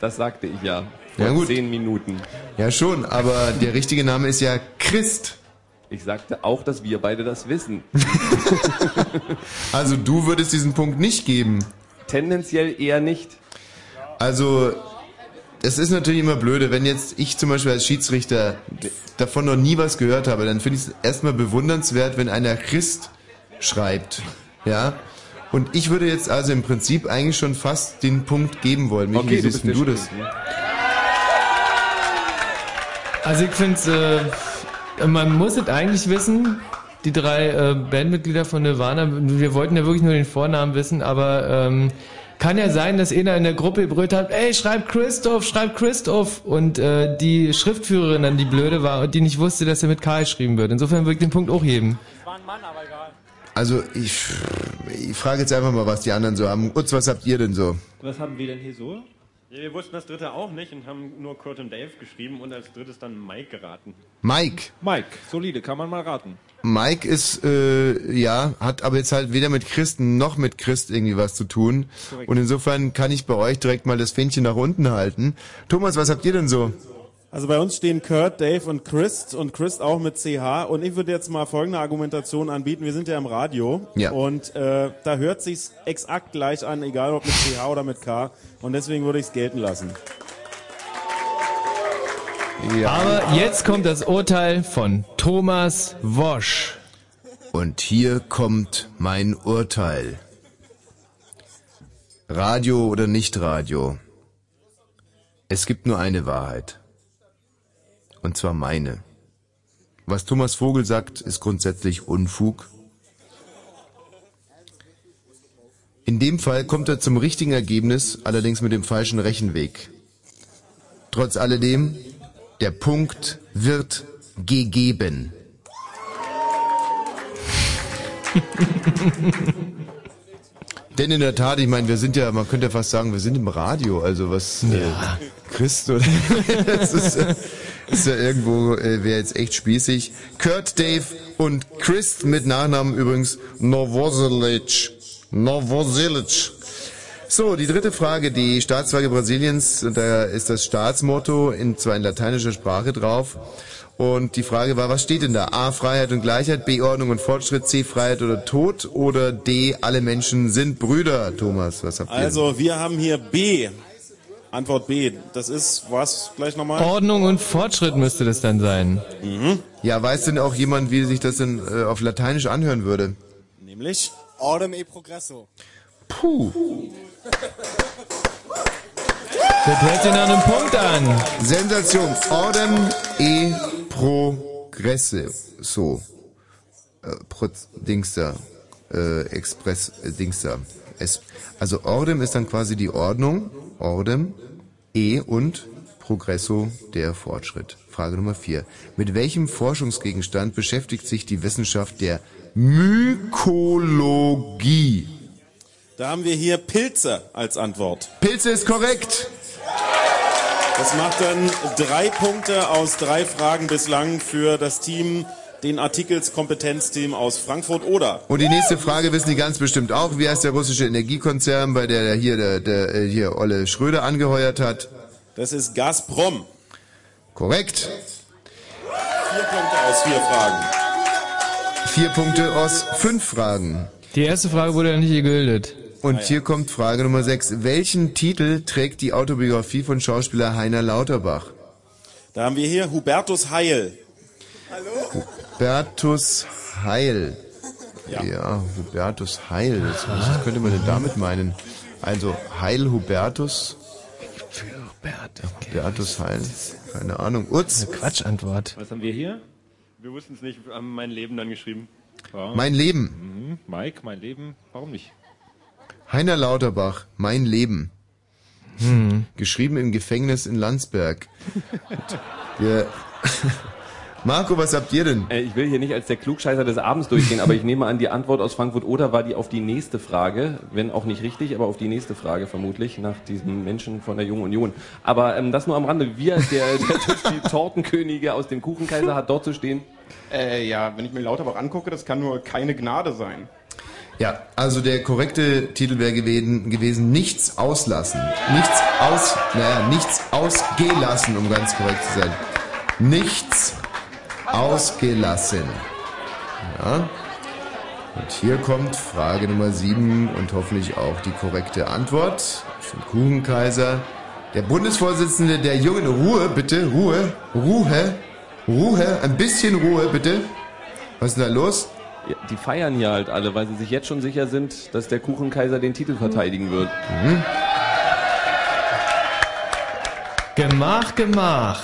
Das sagte ich ja. Vor Ja, gut. zehn Minuten. Ja schon, aber der richtige Name ist ja Christ. Ich sagte auch, dass wir beide das wissen. Also du würdest diesen Punkt nicht geben. Tendenziell eher nicht. Also, es ist natürlich immer blöde, wenn jetzt ich zum Beispiel als Schiedsrichter davon noch nie was gehört habe, dann finde ich es erstmal bewundernswert, wenn einer Christ schreibt. Ja? Und ich würde jetzt also im Prinzip eigentlich schon fast den Punkt geben wollen. Michi, Okay, wie du siehst bist denn du das? Also ich finde äh, man muss es eigentlich wissen, die drei äh, Bandmitglieder von Nirvana, wir wollten ja wirklich nur den Vornamen wissen, aber ähm, kann ja sein, dass einer in der Gruppe gebrüllt hat, ey, schreib Christoph, schreib Christoph und äh, die Schriftführerin dann die Blöde war und die nicht wusste, dass er mit K geschrieben wird. Insofern würde ich den Punkt auch heben. Also ich, ich frage jetzt einfach mal, was die anderen so haben. Utz, was habt ihr denn so? Was haben wir denn hier so? Ja, wir wussten das dritte auch nicht und haben nur Kurt und Dave geschrieben und als drittes dann Mike geraten. Mike. Mike, solide, kann man mal raten. Mike ist, äh, ja, hat aber jetzt halt weder mit Christen noch mit Christ irgendwie was zu tun. Korrekt. Und insofern kann ich bei euch direkt mal das Fähnchen nach unten halten. Thomas, was habt ihr denn so? Also bei uns stehen Kurt, Dave und Chris und Chris auch mit CH. Und ich würde jetzt mal folgende Argumentation anbieten. Wir sind ja im Radio Ja. und äh, da hört sich's exakt gleich an, egal ob mit CH oder mit K. Und deswegen würde ich es gelten lassen. Aber jetzt kommt das Urteil von Thomas Wosch. Und hier kommt mein Urteil. Radio oder nicht Radio? Es gibt nur eine Wahrheit. Und zwar meine. Was Thomas Vogel sagt, ist grundsätzlich Unfug. In dem Fall kommt er zum richtigen Ergebnis, allerdings mit dem falschen Rechenweg. Trotz alledem, der Punkt wird gegeben. Denn in der Tat, ich meine, wir sind ja, man könnte ja fast sagen, wir sind im Radio, also was äh, Christ oder das ist, äh, ist ja irgendwo, äh, wäre jetzt echt spießig. Kurt, Dave und Chris mit Nachnamen übrigens Novoselic. Novoselic. So, die dritte Frage, die Staatsflagge Brasiliens, da ist das Staatsmotto in zwar in lateinischer Sprache drauf. Und die Frage war, was steht denn da? A, Freiheit und Gleichheit, B, Ordnung und Fortschritt, C, Freiheit oder Tod oder D, alle Menschen sind Brüder. Thomas, was habt ihr? Also wir haben hier B. Antwort B. Das ist was gleich nochmal? Ordnung und Fortschritt müsste das dann sein. Ja, weiß denn auch jemand, wie sich das denn äh, auf Lateinisch anhören würde? Nämlich? Ordem e progresso. Puh. Das hört sich nach einem Punkt an. Sensation. Ordem e progresse. So. Äh, Pro Dingster. Äh, Express äh, Dingster. Es, also Ordem ist dann quasi die Ordnung. Ordem. E und Progresso, der Fortschritt. Frage Nummer vier. Mit welchem Forschungsgegenstand beschäftigt sich die Wissenschaft der Mykologie? Da haben wir hier Pilze als Antwort. Pilze ist korrekt. Das macht dann drei Punkte aus drei Fragen bislang für das Team, den Artikelskompetenzteam aus Frankfurt oder. Und die nächste Frage wissen die ganz bestimmt auch. Wie heißt der russische Energiekonzern, bei der hier der, der äh, hier Olle Schröder angeheuert hat? Das ist Gazprom. Korrekt. Vier Punkte aus vier Fragen. Vier Punkte aus fünf Fragen. Die erste Frage wurde ja nicht gegültet. Und hier kommt Frage Nummer sechs. Welchen Titel trägt die Autobiografie von Schauspieler Heiner Lauterbach? Da haben wir hier Hubertus Heil. Hubertus Heil. Ja, Hubertus Heil. Was, was könnte man denn damit meinen? Also Heil Hubertus. Hubertus Heil. Keine Ahnung. Utz. Quatschantwort. Was haben wir hier? Wir wussten es nicht, wir haben mein Leben dann geschrieben. Ja. Mein Leben. Mhm. Mike, mein Leben. Warum nicht? Heiner Lauterbach, Mein Leben. Hm. Geschrieben im Gefängnis in Landsberg. Wir Marco, was habt ihr denn? Äh, ich will hier nicht als der Klugscheißer des Abends durchgehen, aber ich nehme an, die Antwort aus Frankfurt oder war die auf die nächste Frage, wenn auch nicht richtig, aber auf die nächste Frage vermutlich, nach diesem Menschen von der Jungen Union. Aber ähm, das nur am Rande. Wir, der, der die Tortenkönige aus dem Kuchenkaiser, hat dort zu stehen. Äh, ja, wenn ich mir Lauterbach angucke, das kann nur keine Gnade sein. Ja, also der korrekte Titel wäre gewesen, gewesen nichts auslassen. Nichts aus, naja, nichts ausgelassen, um ganz korrekt zu sein. Nichts ausgelassen. Ja. Und hier kommt Frage Nummer sieben und hoffentlich auch die korrekte Antwort von Kuchenkaiser. Der Bundesvorsitzende der Jungen, Ruhe bitte, Ruhe, Ruhe, Ruhe, ein bisschen Ruhe bitte. Was ist denn da los? Ja, die feiern hier halt alle, weil sie sich jetzt schon sicher sind, dass der Kuchenkaiser den Titel verteidigen wird. Mhm. Gemach, Gemach.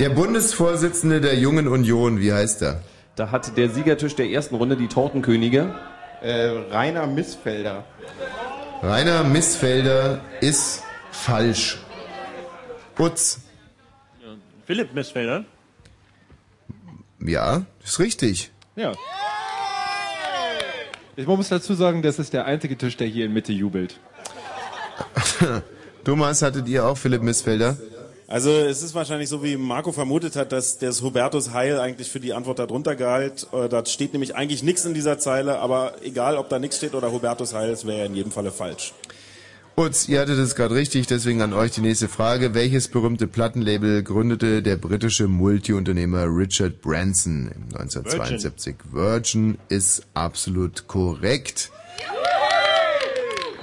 Der Bundesvorsitzende der Jungen Union, wie heißt er? Da hat der Siegertisch der ersten Runde die Tortenkönige. Äh, Rainer Missfelder. Rainer Missfelder ist falsch. Utz. Philipp Missfelder. Ja, ist richtig. Ja. Ich muss dazu sagen, das ist der einzige Tisch, der hier in Mitte jubelt. Thomas, hattet ihr auch Philipp Missfelder? Also es ist wahrscheinlich so, wie Marco vermutet hat, dass das Hubertus Heil eigentlich für die Antwort darunter galt. Äh, Da steht nämlich eigentlich nichts in dieser Zeile, aber egal, ob da nichts steht oder Hubertus Heil, es wäre in jedem Falle falsch. Utz, ihr hattet es gerade richtig, deswegen an euch die nächste Frage. Welches berühmte Plattenlabel gründete der britische Multiunternehmer Richard Branson im 1972? Virgin, ist absolut korrekt.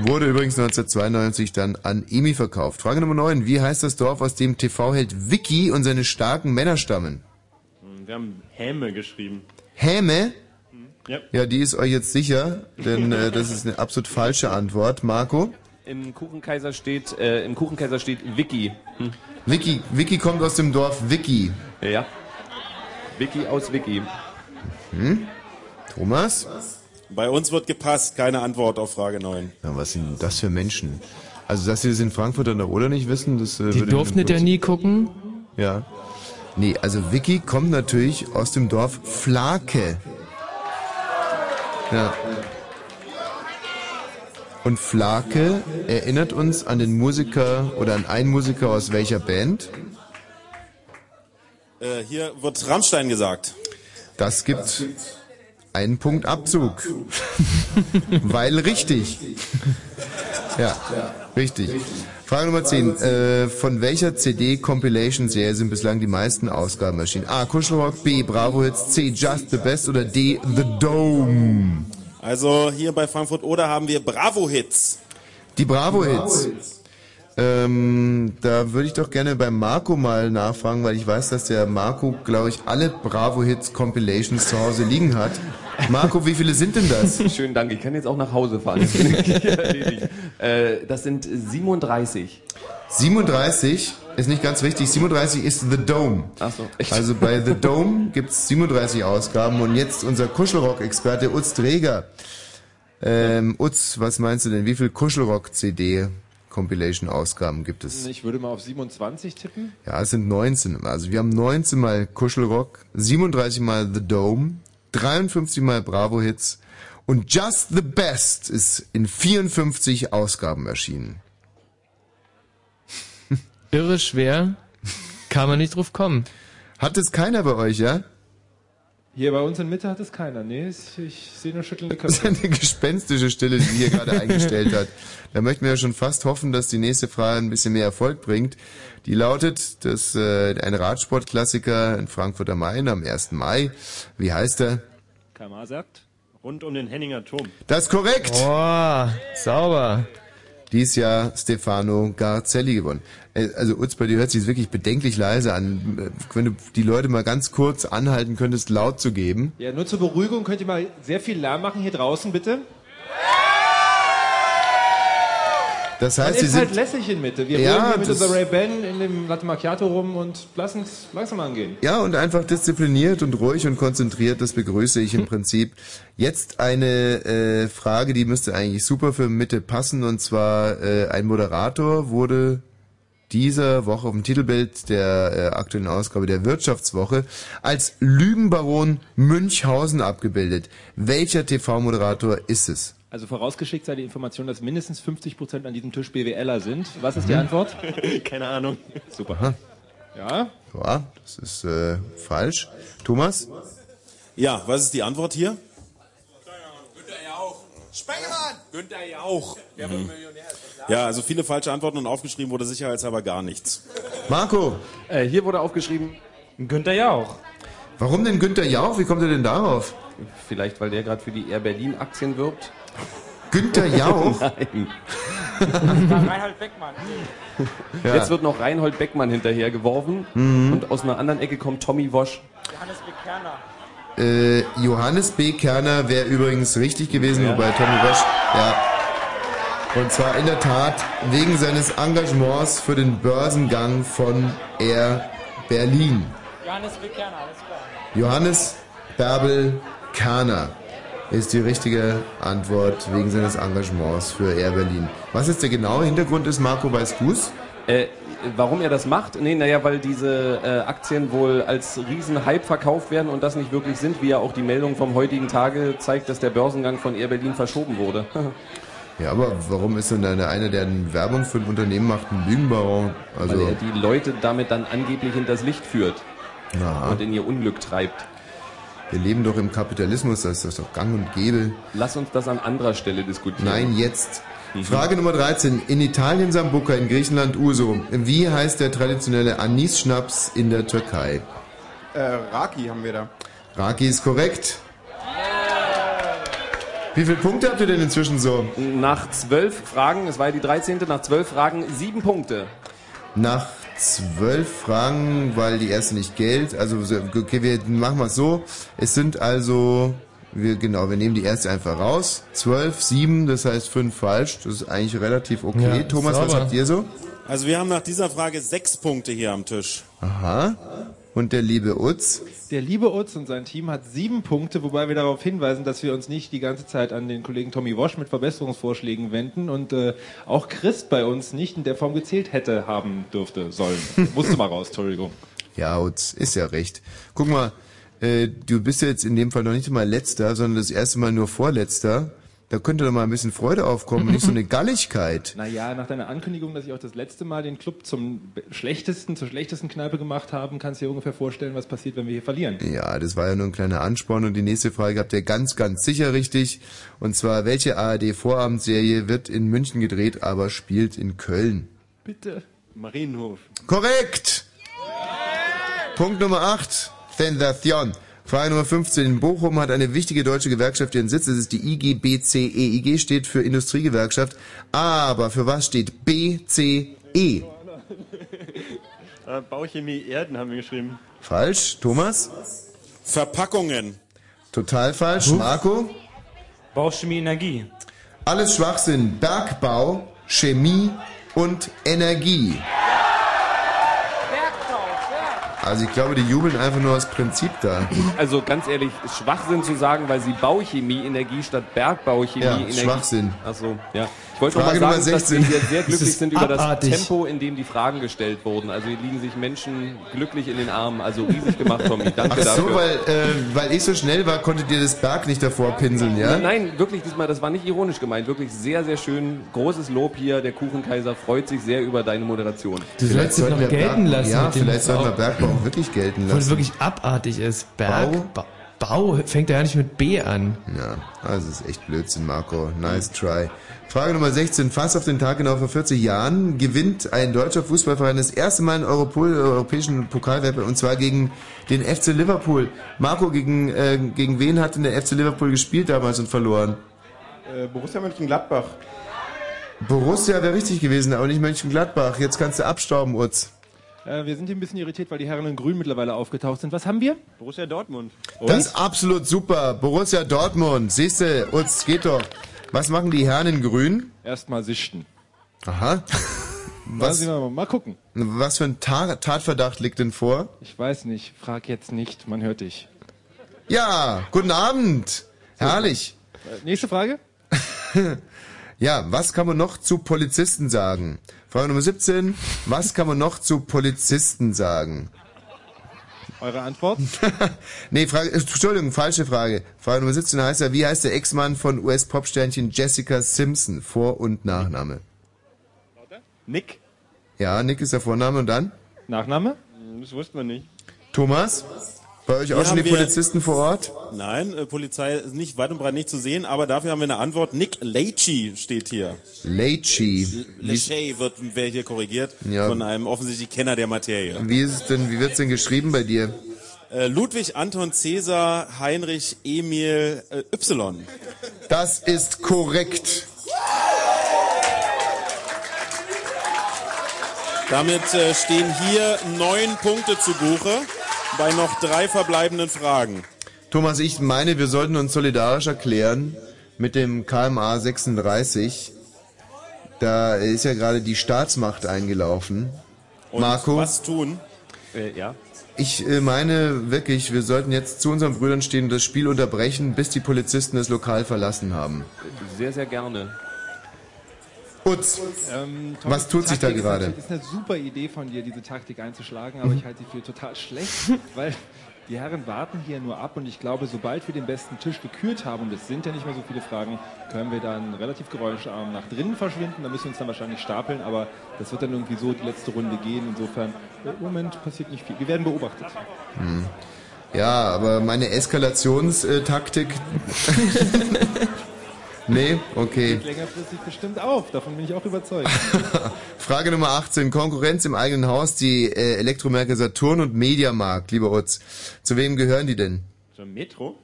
Wurde übrigens 1992 dann an EMI verkauft. Frage Nummer 9. Wie heißt das Dorf, aus dem TV-Held Vicky und seine starken Männer stammen? Hm, Wir haben Häme geschrieben. Häme? Ja. Ja, die ist euch jetzt sicher, denn äh, das ist eine absolut falsche Antwort. Marco? Im Kuchenkaiser steht, äh, im Kuchenkaiser steht Vicky. Hm. Vicky, Vicky kommt aus dem Dorf Vicky. Ja. Vicky aus Vicky. Hm? Thomas? Bei uns wird gepasst, keine Antwort auf Frage 9. Ja, was sind das für Menschen? Also, dass sie das in Frankfurt an der Oder nicht wissen, das äh, Die durften ja nie gucken. Ja. Nee, also Vicky kommt natürlich aus dem Dorf Flake. Ja. Und Flake erinnert uns an den Musiker oder an einen Musiker aus welcher Band? Äh, hier wird Rammstein gesagt. Das gibt einen Punkt Abzug. Weil richtig. Ja, richtig. Frage Nummer 10. Äh, von welcher CD-Compilation-Serie sind bislang die meisten Ausgaben erschienen? A. Kuschelrock, B. Bravo Hits, C. Just the Best oder D. The Dome? Also hier bei Frankfurt oder haben wir Bravo-Hits. Die Bravo-Hits. Ähm, da würde ich doch gerne beim Marco mal nachfragen, weil ich weiß, dass der Marco, glaube ich, alle Bravo-Hits-Compilations zu Hause liegen hat. Marco, wie viele sind denn das? Schönen Dank, ich kann jetzt auch nach Hause fahren. Das, äh, sind 37. 37 ist nicht ganz richtig. 37 ist The Dome. Ach so, echt? Also bei The Dome gibt's 37 Ausgaben und jetzt unser Kuschelrock-Experte Utz Träger. Ähm, Utz, was meinst du denn? Wie viel Kuschelrock-CD Compilation-Ausgaben gibt es. Ich würde mal auf 27 tippen. Ja, es sind 19. Also wir haben 19 mal Kuschelrock, 37 mal The Dome, 53 mal Bravo Hits und Just the Best ist in 54 Ausgaben erschienen. Irre schwer. Kann man nicht drauf kommen. Hat es keiner bei euch, ja? Hier bei uns in Mitte hat es keiner. Nee, ich, ich sehe nur schüttelnde Das ist Köpfe. eine gespenstische Stille, die hier gerade eingestellt hat. Da möchten wir ja schon fast hoffen, dass die nächste Frage ein bisschen mehr Erfolg bringt. Die lautet, dass äh, ein Radsportklassiker in Frankfurt am Main am 1. Mai, wie heißt er? KMA sagt, rund um den Henninger Turm. Das ist korrekt. Oh, sauber. Dies Jahr Stefano Garzelli gewonnen. Äh, Also Utz, bei dir hört sich wirklich bedenklich leise an. Äh, Wenn du die Leute mal ganz kurz anhalten könntest, laut zu geben. Ja, nur zur Beruhigung könnt ihr mal sehr viel Lärm machen hier draußen, bitte. Das Man heißt, sie ist halt sind... lässig in Mitte. Wir Ja, hier mit unserer Ray-Ban in dem Latte Macchiato rum und lassen es langsam angehen. Ja, und einfach diszipliniert und ruhig und konzentriert, das begrüße ich im Prinzip. Jetzt eine äh, Frage, die müsste eigentlich super für Mitte passen, und zwar äh, ein Moderator wurde dieser Woche auf dem Titelbild der äh, aktuellen Ausgabe der Wirtschaftswoche als Lügenbaron Münchhausen abgebildet. Welcher TV-Moderator ist es? Also vorausgeschickt sei die Information, dass mindestens 50% an diesem Tisch BWLer sind. Was ist die Mhm. Antwort? Keine Ahnung. Super. Aha. Ja? Ja, das ist äh, falsch. Thomas? Ja, was ist die Antwort hier? Spengemann! Günther Jauch. Der Mhm. Millionär. Ja, also viele falsche Antworten und aufgeschrieben wurde sicherheitshalber gar nichts. Marco? Äh, hier wurde aufgeschrieben Günther Jauch. Warum denn Günther Jauch? Wie kommt er denn darauf? Vielleicht, weil der gerade für die Air Berlin Aktien wirbt. Günther Jauch? Nein. Reinhold Beckmann. Ja. Jetzt wird noch Reinhold Beckmann hinterhergeworfen Mhm. und aus einer anderen Ecke kommt Tommy Wosch. Johannes Bekerner. Äh, Johannes B. Kerner wäre übrigens richtig gewesen, Ja. wobei Tommy Bosch, ja. Und zwar in der Tat wegen seines Engagements für den Börsengang von Air Berlin. Johannes Bekerner, alles klar. Johannes Bärbel Kerner ist die richtige Antwort wegen seines Engagements für Air Berlin. Was jetzt der genaue Hintergrund ist, Marco, weißt du's? Äh, warum er das macht? Nee, naja, weil diese äh, Aktien wohl als Riesenhype verkauft werden und das nicht wirklich sind, wie ja auch die Meldung vom heutigen Tage zeigt, dass der Börsengang von Air Berlin verschoben wurde. Ja, aber warum ist denn einer, der eine Werbung für ein Unternehmen macht, ein Lügenbaron? Also, weil er die Leute damit dann angeblich hinters Licht führt na, und in ihr Unglück treibt. Wir leben doch im Kapitalismus, da ist das doch gang und gäbe. Lass uns das an anderer Stelle diskutieren. Nein, jetzt. Mhm. Frage Nummer 13. In Italien Sambuca, in Griechenland Uso. Wie heißt der traditionelle Anis-Schnaps in der Türkei? Äh, Raki haben wir da. Raki ist korrekt. Wie viele Punkte habt ihr denn inzwischen so? Nach zwölf Fragen, es war ja die 13. nach zwölf Fragen sieben Punkte. Nach zwölf Fragen, weil die erste nicht gilt. Also, so- okay, wir machen mal so. Es sind also, wir, genau, wir nehmen die erste einfach raus. Zwölf, sieben, das heißt fünf falsch. Das ist eigentlich relativ okay. Ja, Thomas, was sauber. habt ihr so? Also wir haben nach dieser Frage sechs Punkte hier am Tisch. Aha. Und der liebe Utz? Der liebe Utz und sein Team hat sieben Punkte, wobei wir darauf hinweisen, dass wir uns nicht die ganze Zeit an den Kollegen Tommy Wosch mit Verbesserungsvorschlägen wenden und äh, auch Christ bei uns nicht in der Form gezählt hätte, haben dürfte, sollen. Musste mal raus, Entschuldigung. Ja, Utz, ist ja recht. Guck mal, äh, du bist ja jetzt in dem Fall noch nicht mal letzter, sondern das erste Mal nur vorletzter. Da könnte doch mal ein bisschen Freude aufkommen und nicht so eine Galligkeit. Naja, nach deiner Ankündigung, dass ich auch das letzte Mal den Club zum schlechtesten, zur schlechtesten Kneipe gemacht habe, kannst du dir ungefähr vorstellen, was passiert, wenn wir hier verlieren. Ja, das war ja nur ein kleiner Ansporn und die nächste Frage habt ihr ganz, ganz sicher richtig. Und zwar, welche ARD-Vorabendserie wird in München gedreht, aber spielt in Köln? Bitte. Marienhof. Korrekt! Punkt Nummer 8. Sensation. Frage Nummer 15. In Bochum hat eine wichtige deutsche Gewerkschaft ihren Sitz. Das ist die IGBCE. IG steht für Industriegewerkschaft. Aber für was steht BCE? Äh, Bauchemie Erden haben wir geschrieben. Falsch. Thomas? Verpackungen. Total falsch. Marco? Bauchchemie Energie. Alles Schwachsinn. Bergbau, Chemie und Energie. Also ich glaube, die jubeln einfach nur aus Prinzip da. Also ganz ehrlich, Schwachsinn zu sagen, weil sie Bauchemie Energie statt Bergbauchemie Ja, Energie. Schwachsinn. Ach so, ja. Ich wollte noch mal Frage sagen, Nummer dass wir 16. hier sehr Das glücklich sind über das abartig. Tempo, in dem die Fragen gestellt wurden. Also hier liegen sich Menschen glücklich in den Armen. Also riesig gemacht, Tommy. Danke Ach so, dafür. weil, äh, weil ich so schnell war, konntet ihr das Berg nicht davor pinseln, ja? Nein, nein, wirklich diesmal, das war nicht ironisch gemeint. Wirklich sehr, sehr schön. Großes Lob hier. Der Kuchenkaiser freut sich sehr über deine Moderation. Du sollst es noch gelten Berg- lassen. Ja, vielleicht sollten wir Bau. Bergbau auch wirklich gelten Obwohl es lassen. wirklich abartig ist. Berg, Bau, Bau fängt ja nicht mit B an. Ja, also es ist echt Blödsinn, Marco. Nice try. Frage Nummer 16. Fast auf den Tag genau vor 40 Jahren gewinnt ein deutscher Fußballverein das erste Mal einen Europol, europäischen Pokalwettbewerb und zwar gegen den FC Liverpool. Marco, gegen, äh, gegen wen hat denn der FC Liverpool gespielt damals und verloren? Äh, Borussia Mönchengladbach. Borussia wäre richtig gewesen, aber nicht Mönchengladbach. Jetzt kannst du abstauben, Utz. Äh, wir sind hier ein bisschen irritiert, weil die Herren in Grün mittlerweile aufgetaucht sind. Was haben wir? Borussia Dortmund. Das ist absolut super. Borussia Dortmund. Siehste, Utz, geht doch. Was machen die Herren in Grün? Erstmal sichten. Aha. Was? Mal, mal gucken. Was für ein Ta Tatverdacht liegt denn vor? Ich weiß nicht. Frag jetzt nicht. Man hört dich. Ja, guten Abend. Herrlich. Äh, nächste Frage. Ja, was kann man noch zu Polizisten sagen? Frage Nummer 17. Was kann man noch zu Polizisten sagen? Eure Antwort? nee, Frage, Entschuldigung, falsche Frage. Frage Nummer 17 heißt ja, wie heißt der Ex-Mann von US-Popsternchen Jessica Simpson? Vor- und Nachname. Nick. Ja, Nick ist der Vorname und dann? Nachname? Das wussten wir nicht. Thomas? Bei euch auch schon die Polizisten vor Ort? Nein, äh, Polizei ist nicht weit und breit nicht zu sehen, aber dafür haben wir eine Antwort. Nick Leachy steht hier. Leachy. Lachey wird wer hier korrigiert Ja. von einem offensichtlich Kenner der Materie. Wie ist es denn, wie wird's denn geschrieben bei dir? Äh, Ludwig Anton Cäsar Heinrich Emil äh, Y. Das ist korrekt. Damit äh, stehen hier neun Punkte zu Buche bei noch drei verbleibenden Fragen. Thomas, ich meine, wir sollten uns solidarisch erklären mit dem KMA 36. Da ist ja gerade die Staatsmacht eingelaufen. Und Marco, was tun? Äh, ja. ich äh, meine wirklich, wir sollten jetzt zu unseren Brüdern stehen und das Spiel unterbrechen, bis die Polizisten das Lokal verlassen haben. Sehr, sehr gerne. Utz, Ähm, was tut sich da gerade? natürlich- ist eine super Idee von dir, diese Taktik einzuschlagen, aber ich halte sie für total schlecht, weil die Herren warten hier nur ab und ich glaube, sobald wir den besten Tisch gekürt haben, und es sind ja nicht mehr so viele Fragen, können wir dann relativ geräuscharm nach drinnen verschwinden. Da müssen wir uns dann wahrscheinlich stapeln, aber das wird dann irgendwie so die letzte Runde gehen. Insofern, im Moment passiert nicht viel. Wir werden beobachtet. Hm. Ja, aber meine Eskalationstaktik. nee, okay. Geht längerfristig bestimmt auf, davon bin ich auch überzeugt. Frage Nummer 18. Konkurrenz im eigenen Haus, die äh, Elektromärkte Saturn und Mediamarkt, lieber Utz. Zu wem gehören die denn? So Metro?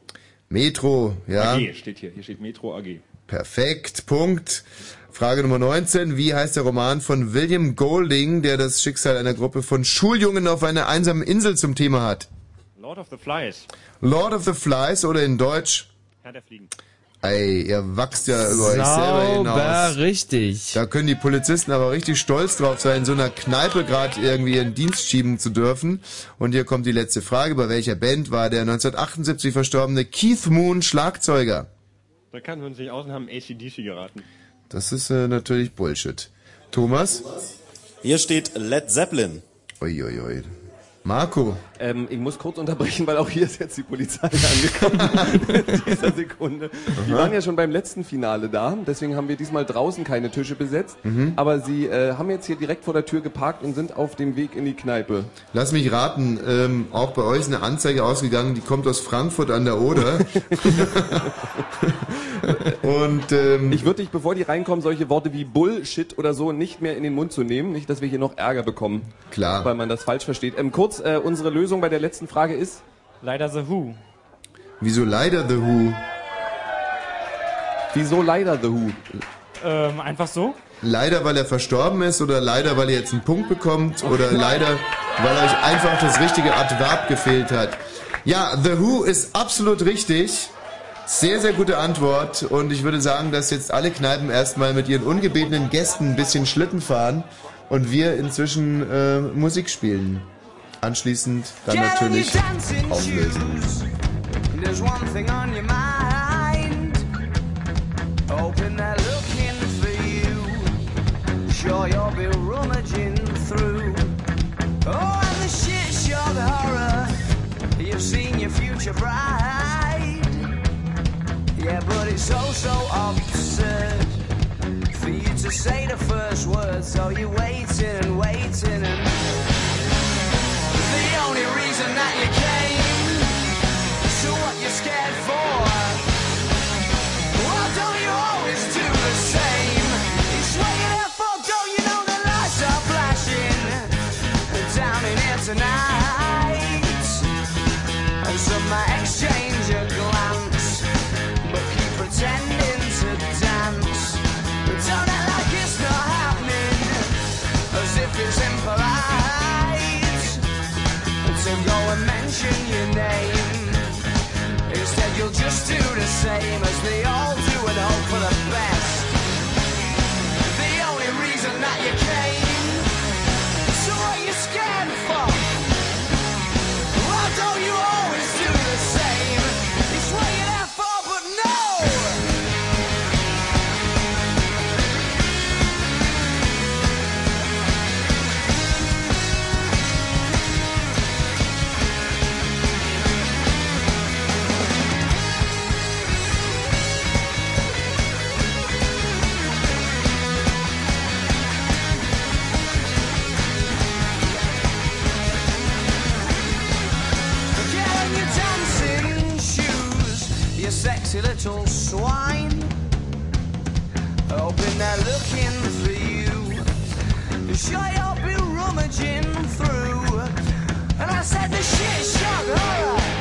Metro, ja. AG steht hier. Hier steht Metro AG. Perfekt, Punkt. Frage Nummer 19. Wie heißt der Roman von William Golding, der das Schicksal einer Gruppe von Schuljungen auf einer einsamen Insel zum Thema hat? Lord of the Flies. Lord of the Flies oder in Deutsch? Herr der Fliegen. Ey, ihr wachst ja über euch selber Sauber hinaus. richtig. Da können die Polizisten aber richtig stolz drauf sein, in so einer Kneipe gerade irgendwie ihren Dienst schieben zu dürfen. Und hier kommt die letzte Frage. Bei welcher Band war der 1978 verstorbene Keith Moon Schlagzeuger? Da kannten wir uns nicht aus und haben ACDC geraten. Das ist äh, natürlich Bullshit. Thomas? Hier steht Led Zeppelin. Uiuiui. Ui. Marco? Ähm, ich muss kurz unterbrechen, weil auch hier ist jetzt die Polizei angekommen in dieser Sekunde. Die waren ja schon beim letzten Finale da, deswegen haben wir diesmal draußen keine Tische besetzt. Mhm. Aber sie äh, haben jetzt hier direkt vor der Tür geparkt und sind auf dem Weg in die Kneipe. Lass mich raten, ähm, auch bei euch ist eine Anzeige ausgegangen, die kommt aus Frankfurt an der Oder. Und ähm, ich würde dich, bevor die reinkommen, solche Worte wie Bullshit oder so nicht mehr in den Mund zu nehmen, nicht, dass wir hier noch Ärger bekommen. Klar. Weil man das falsch versteht. Ähm, kurz, äh, unsere Lösung bei der letzten Frage ist? Leider The Who. Wieso leider The Who? Wieso leider The Who? Ähm, einfach so? Leider, weil er verstorben ist oder leider, weil ihr jetzt einen Punkt bekommt oder leider, weil euch einfach das richtige Adverb gefehlt hat. Ja, The Who ist absolut richtig. Sehr, sehr gute Antwort und ich würde sagen, dass jetzt alle Kneipen erstmal mit ihren ungebetenen Gästen ein bisschen Schlitten fahren und wir inzwischen äh, Musik spielen. Anschließend dann natürlich auflösen. There's one thing on your mind. Open that look in for you. sure you'll be rummaging through. Oh, and the shit shock horror. You've seen your future bride. Yeah, but it's so, so absurd for you to say the first word. So you're waiting and waiting and. So what you scared sexy little swine. Hoping they're looking for you. Sure, you'll be rummaging through. And I said the shit shock horror.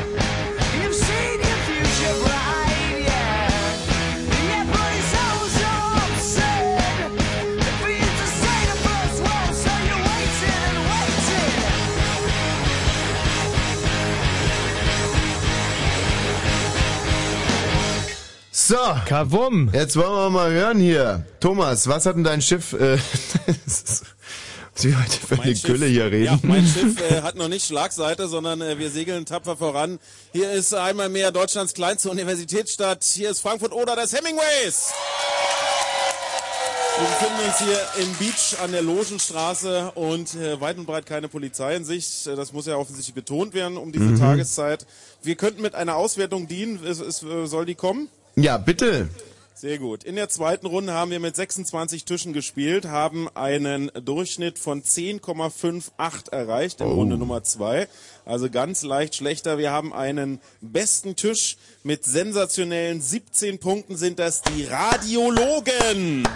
So. Kavum. Jetzt wollen wir mal hören hier. Thomas, was hat denn dein Schiff, äh, Sie heute für eine Gülle hier reden? Ja, mein Schiff äh, hat noch nicht Schlagseite, sondern äh, wir segeln tapfer voran. Hier ist einmal mehr Deutschlands kleinste Universitätsstadt. Hier ist Frankfurt oder das Hemingways. Wir befinden uns hier im Beach an der Logenstraße und äh, weit und breit keine Polizei in Sicht. Äh, Das muss ja offensichtlich betont werden um diese Mhm. Tageszeit. Wir könnten mit einer Auswertung dienen. Es, es, äh, soll die kommen? Ja, bitte. Sehr gut. In der zweiten Runde haben wir mit 26 Tischen gespielt, haben einen Durchschnitt von 10,58 erreicht in Oh. Runde Nummer zwei. Also ganz leicht schlechter. Wir haben einen besten Tisch mit sensationellen 17 Punkten sind das die Radiologen.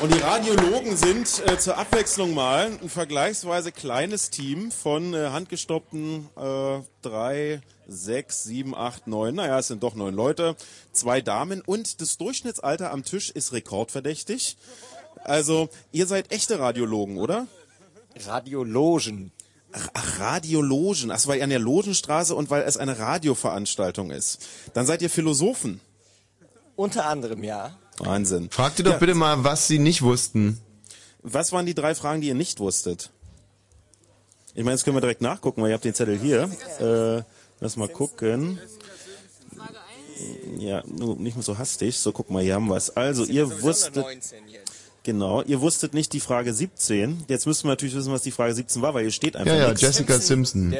Und die Radiologen sind äh, zur Abwechslung mal ein vergleichsweise kleines Team von äh, handgestoppten äh, drei, sechs, sieben, acht, neun. Naja, es sind doch neun Leute, zwei Damen und das Durchschnittsalter am Tisch ist rekordverdächtig. Also ihr seid echte Radiologen, oder? Radiologen. Ach, ach, Radiologen. Ach, weil ihr an der Logenstraße und weil es eine Radioveranstaltung ist. Dann seid ihr Philosophen. Unter anderem, ja. Wahnsinn. Frag dir doch Ja. bitte mal, was sie nicht wussten. Was waren die drei Fragen, die ihr nicht wusstet? Ich meine, jetzt können wir direkt nachgucken, weil ihr habt den Zettel hier. Äh, lass mal gucken. Ja, nur nicht mehr so hastig. So, guck mal, hier haben wir es. Also, ihr wusstet, genau, ihr wusstet nicht die Frage 17. Jetzt müssen wir natürlich wissen, was die Frage 17 war, weil hier steht einfach Ja, ja, nichts. Jessica Simpson.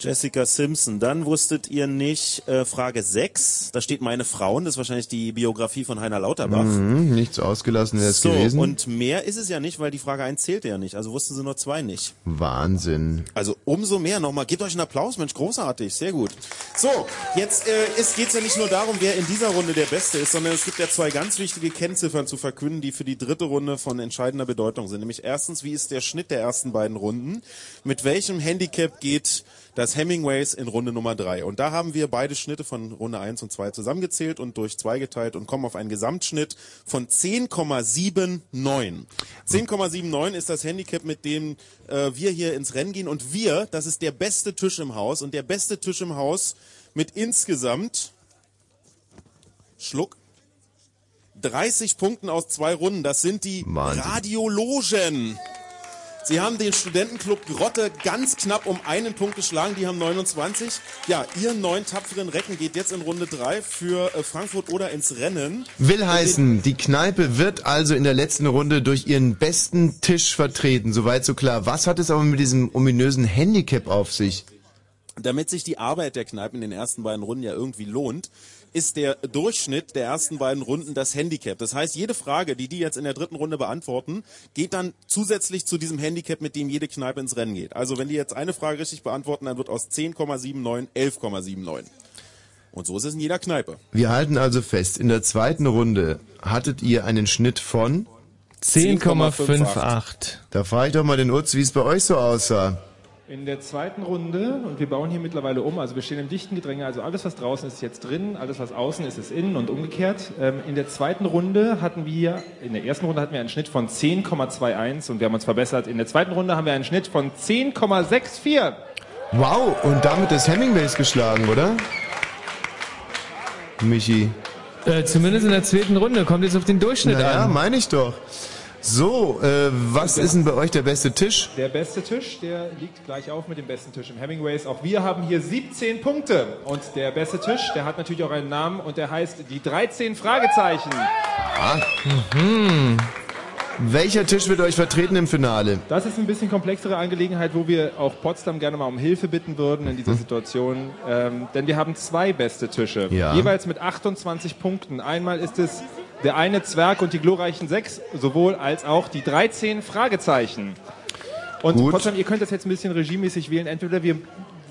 Jessica Simpson. Dann wusstet ihr nicht äh, Frage 6. Da steht meine Frauen. Das ist wahrscheinlich die Biografie von Heiner Lauterbach. Mhm, nichts ausgelassen wäre es so, gewesen. und mehr ist es ja nicht, weil die Frage 1 zählte ja nicht. Also wussten sie nur zwei nicht. Wahnsinn. Also umso mehr nochmal. Gebt euch einen Applaus, Mensch, großartig, sehr gut. So, jetzt äh, es geht's ja nicht nur darum, wer in dieser Runde der Beste ist, sondern es gibt ja zwei ganz wichtige Kennziffern zu verkünden, die für die dritte Runde von entscheidender Bedeutung sind. Nämlich erstens, wie ist der Schnitt der ersten beiden Runden? Mit welchem Handicap geht das Hemingways in Runde Nummer drei? Und da haben wir beide Schnitte von Runde 1 und 2 zusammengezählt und durch zwei geteilt und kommen auf einen Gesamtschnitt von 10,79. 10,79 ist das Handicap, mit dem äh, wir hier ins Rennen gehen. Und wir, das ist der beste Tisch im Haus. Und der beste Tisch im Haus mit insgesamt Schluck 30 Punkten aus zwei Runden. Das sind die Wahnsinn. Radiologen. Sie haben den Studentenclub Grotte ganz knapp um einen Punkt geschlagen. Die haben 29. Ja, Ihren neuen tapferen Recken geht jetzt in Runde 3 für äh, Frankfurt oder ins Rennen. Will heißen, die Kneipe wird also in der letzten Runde durch ihren besten Tisch vertreten. Soweit so klar. Was hat es aber mit diesem ominösen Handicap auf sich? Damit sich die Arbeit der Kneipen in den ersten beiden Runden ja irgendwie lohnt, ist der Durchschnitt der ersten beiden Runden das Handicap. Das heißt, jede Frage, die die jetzt in der dritten Runde beantworten, geht dann zusätzlich zu diesem Handicap, mit dem jede Kneipe ins Rennen geht. Also wenn die jetzt eine Frage richtig beantworten, dann wird aus 10,79 11,79. Und so ist es in jeder Kneipe. Wir halten also fest, in der zweiten Runde hattet ihr einen Schnitt von 10,58. Da frage ich doch mal den Utz, wie es bei euch so aussah. In der zweiten Runde, und wir bauen hier mittlerweile um, also wir stehen im dichten Gedränge, also alles, was draußen ist, ist jetzt drin, alles, was außen ist, ist innen und umgekehrt. Ähm, in der zweiten Runde hatten wir, in der ersten Runde hatten wir einen Schnitt von 10,21 und wir haben uns verbessert. In der zweiten Runde haben wir einen Schnitt von 10,64. Wow, und damit ist Hemingways geschlagen, oder? Michi. Äh, zumindest in der zweiten Runde. Kommt jetzt auf den Durchschnitt naja, an. meine ich doch. So, äh, was ist denn bei euch der beste Tisch? Der beste Tisch, der liegt gleich auf mit dem besten Tisch im Hemingways. Auch wir haben hier 17 Punkte. Und der beste Tisch, der hat natürlich auch einen Namen und der heißt die 13 Fragezeichen. Ah. Mhm. Welcher Tisch wird euch vertreten im Finale? Das ist ein bisschen komplexere Angelegenheit, wo wir auch Potsdam gerne mal um Hilfe bitten würden in dieser Situation. Ähm, denn wir haben zwei beste Tische, Ja. jeweils mit 28 Punkten. Einmal ist es der eine Zwerg und die glorreichen sechs, sowohl als auch die 13 Fragezeichen. Und Gut. Potsdam, ihr könnt das jetzt ein bisschen regiemäßig wählen. Entweder wir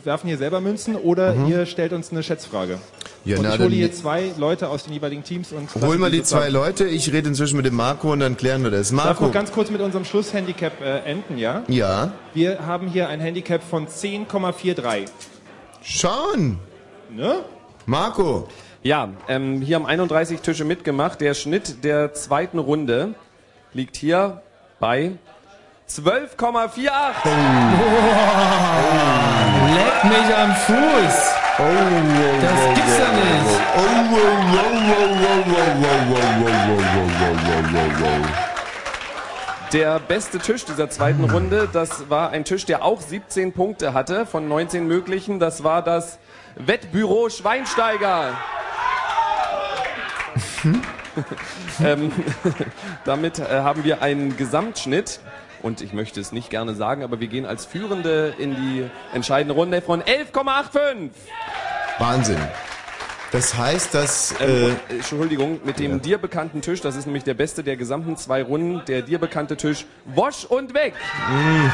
werfen hier selber Münzen oder Mhm. ihr stellt uns eine Schätzfrage. Ja, und na, ich hole hier zwei Leute aus den jeweiligen Teams und Hol mal die zwei Leute, ich rede inzwischen mit dem Marco und dann klären wir das. Darf Marco. noch ganz kurz mit unserem Schlusshandicap äh, enden, ja? Ja. Wir haben hier ein Handicap von 10,43. Schon. Ne? Marco. Ja, ähm, hier haben 31 Tische mitgemacht. Der Schnitt der zweiten Runde liegt hier bei 12,48. Leck mich am Fuß. Das gibt's ja nicht. Der beste Tisch dieser zweiten Runde, das war ein Tisch, der auch 17 Punkte hatte von 19 möglichen. Das war das Wettbüro Schweinsteiger. ähm, damit äh, haben wir einen Gesamtschnitt. Und ich möchte es nicht gerne sagen, aber wir gehen als Führende in die entscheidende Runde von 11,85. Wahnsinn. Das heißt, dass... Ähm, Äh, äh, Entschuldigung, mit dem dir bekannten Tisch, das ist nämlich der beste der gesamten zwei Runden, der dir bekannte Tisch, Wosch und weg. mh.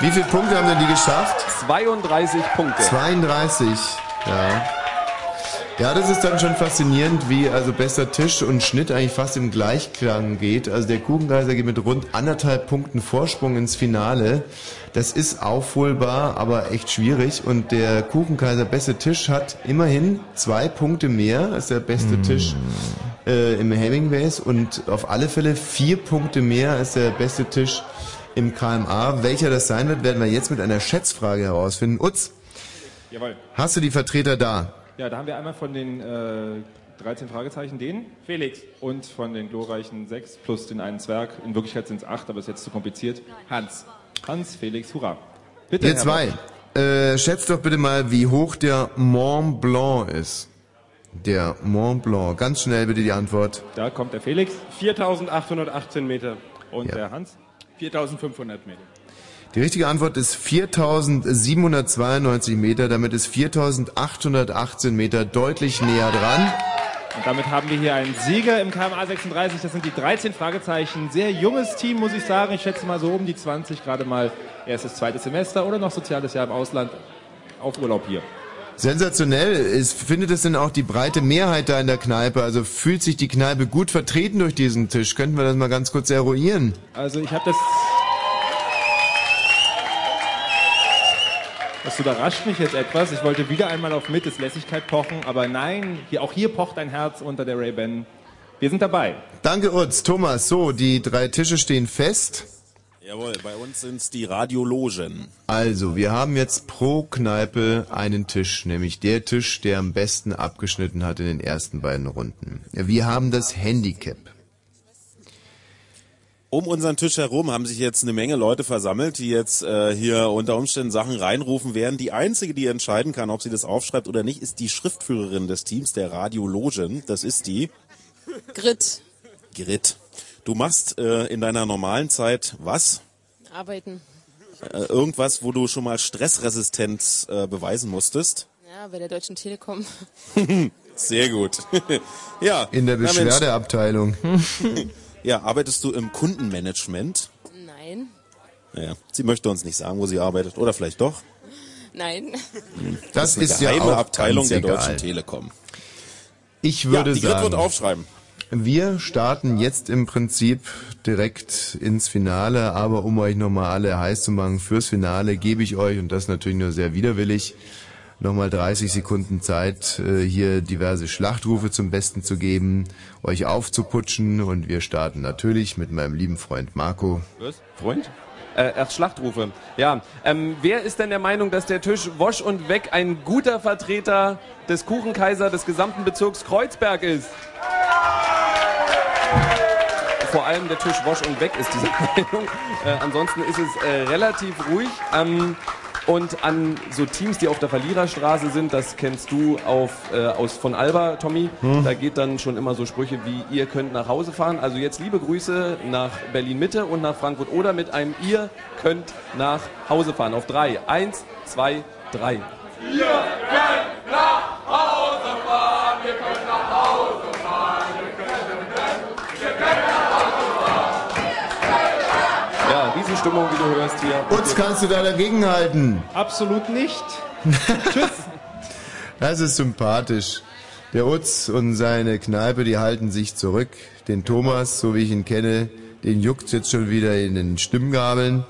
wie viele Punkte haben denn die geschafft? 32 Punkte. 32. Ja. Ja, das ist dann schon faszinierend, wie also bester Tisch und Schnitt eigentlich fast im Gleichklang geht. Also der Kuchengeiser geht mit rund anderthalb Punkten Vorsprung ins Finale. Das ist aufholbar, aber echt schwierig. Und der Kuchenkaiser beste Tisch hat immerhin zwei Punkte mehr als der beste Tisch äh, im Hemingways und auf alle Fälle vier Punkte mehr als der beste Tisch im KMA. Welcher das sein wird, werden wir jetzt mit einer Schätzfrage herausfinden. Utz, Jawohl. hast du die Vertreter da? Ja, da haben wir einmal von den äh, 13 Fragezeichen den Felix und von den glorreichen 6 plus den einen Zwerg. In Wirklichkeit sind es 8, aber ist jetzt zu kompliziert. Hans. Hans, Felix, hurra. Bitte, Ihr zwei, äh, schätzt doch bitte mal, wie hoch der Mont Blanc ist. Der Mont Blanc. Ganz schnell bitte die Antwort. Da kommt der Felix. 4818 Meter. Und Ja. der Hans? 4500 Meter. Die richtige Antwort ist 4792 Meter. Damit ist 4818 Meter deutlich näher dran. Und damit haben wir hier einen Sieger im KMA 36. Das sind die 13 Fragezeichen. Sehr junges Team, muss ich sagen. Ich schätze mal so um die 20, gerade mal erstes, zweites Semester oder noch soziales Jahr im Ausland auf Urlaub hier. Sensationell. Ist, findet es denn auch die breite Mehrheit da in der Kneipe? Also fühlt sich die Kneipe gut vertreten durch diesen Tisch? Könnten wir das mal ganz kurz eruieren? Also ich habe das. Das überrascht mich jetzt etwas. Ich wollte wieder einmal auf Mittes Lässigkeit pochen, aber nein, hier, auch hier pocht ein Herz unter der Ray-Ban. Wir sind dabei. Danke, Utz. Thomas, so, die drei Tische stehen fest. Jawohl, bei uns sind's die Radiologen. Also, wir haben jetzt pro Kneipe einen Tisch, nämlich der Tisch, der am besten abgeschnitten hat in den ersten beiden Runden. Wir haben das Handicap. Um unseren Tisch herum haben sich jetzt eine Menge Leute versammelt, die jetzt äh, hier unter Umständen Sachen reinrufen werden. Die einzige, die entscheiden kann, ob sie das aufschreibt oder nicht, ist die Schriftführerin des Teams, der Radiologin. Das ist die Grit. Grit. Du machst äh, in deiner normalen Zeit was? Arbeiten. Äh, irgendwas, wo du schon mal Stressresistenz äh, beweisen musstest? Ja, bei der Deutschen Telekom. Sehr gut. ja. In der. Beschwerdeabteilung. ja, arbeitest du im Kundenmanagement? Nein. Naja, sie möchte uns nicht sagen, wo sie arbeitet. Oder vielleicht doch. Nein. Das eine ist ja auch Abteilung ganz der egal. Deutschen Telekom. Ich würde ja, die sagen, wird aufschreiben. wir starten jetzt im Prinzip direkt ins Finale, aber um euch nochmal alle heiß zu machen fürs Finale, gebe ich euch, und das natürlich nur sehr widerwillig, nochmal 30 Sekunden Zeit, äh, hier diverse Schlachtrufe zum Besten zu geben, euch aufzuputschen und wir starten natürlich mit meinem lieben Freund Marco. Was? Freund? Äh, erst Schlachtrufe. Ja. Ähm, wer ist denn der Meinung, dass der Tisch Wosch und Weg ein guter Vertreter des Kuchenkaiser des gesamten Bezirks Kreuzberg ist? Vor allem der Tisch Wosch und Weg ist diese Meinung. Äh, ansonsten ist es äh, relativ ruhig. Ähm, und an so Teams, die auf der Verliererstraße sind, das kennst du auf, äh, aus von Alba, Tommy. Hm. Da geht dann schon immer so Sprüche wie ihr könnt nach Hause fahren. Also jetzt liebe Grüße nach Berlin Mitte und nach Frankfurt oder mit einem ihr könnt nach Hause fahren. Auf drei. Eins, zwei, drei. Ihr könnt nach Hause fahren, ihr könnt nach Hause fahren, ihr könnt, ihr könnt, ihr könnt nach Hause Riesenstimmung, wie du hörst hier. Uns kannst du da dagegen halten. Absolut nicht. Das ist sympathisch. Der Utz und seine Kneipe, die halten sich zurück. Den Thomas, so wie ich ihn kenne, den juckt's jetzt schon wieder in den Stimmgabeln.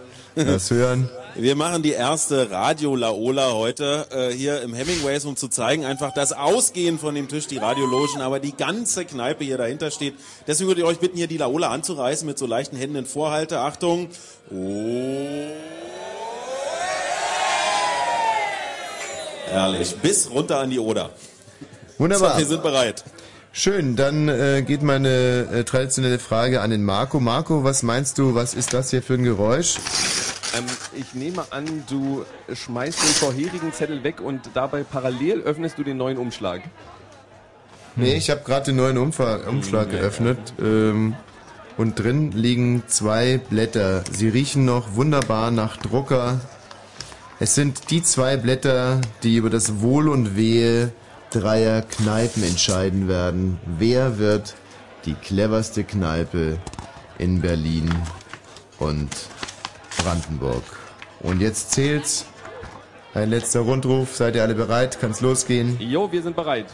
Das hören. Wir machen die erste Radio Laola heute äh, hier im Hemingways, um zu zeigen, einfach das Ausgehen von dem Tisch, die Radiologen, aber die ganze Kneipe hier dahinter steht. Deswegen würde ich euch bitten, hier die Laola anzureißen mit so leichten Händen in Vorhalte. Achtung. Oh. Herrlich. Bis runter an die Oder. Wunderbar. So, wir sind bereit. Schön, dann äh, geht meine äh, traditionelle Frage an den Marco. Marco, was meinst du, was ist das hier für ein Geräusch? Ähm, ich nehme an, du schmeißt den vorherigen Zettel weg und dabei parallel öffnest du den neuen Umschlag. Nee, ich habe gerade den neuen Umfa Umschlag geöffnet ähm, und drin liegen zwei Blätter. Sie riechen noch wunderbar nach Drucker. Es sind die zwei Blätter, die über das Wohl und Wehe dreier Kneipen entscheiden werden. Wer wird die cleverste Kneipe in Berlin und Brandenburg? Und jetzt zählt's. Ein letzter Rundruf. Seid ihr alle bereit? Kann's losgehen? Jo, wir sind bereit.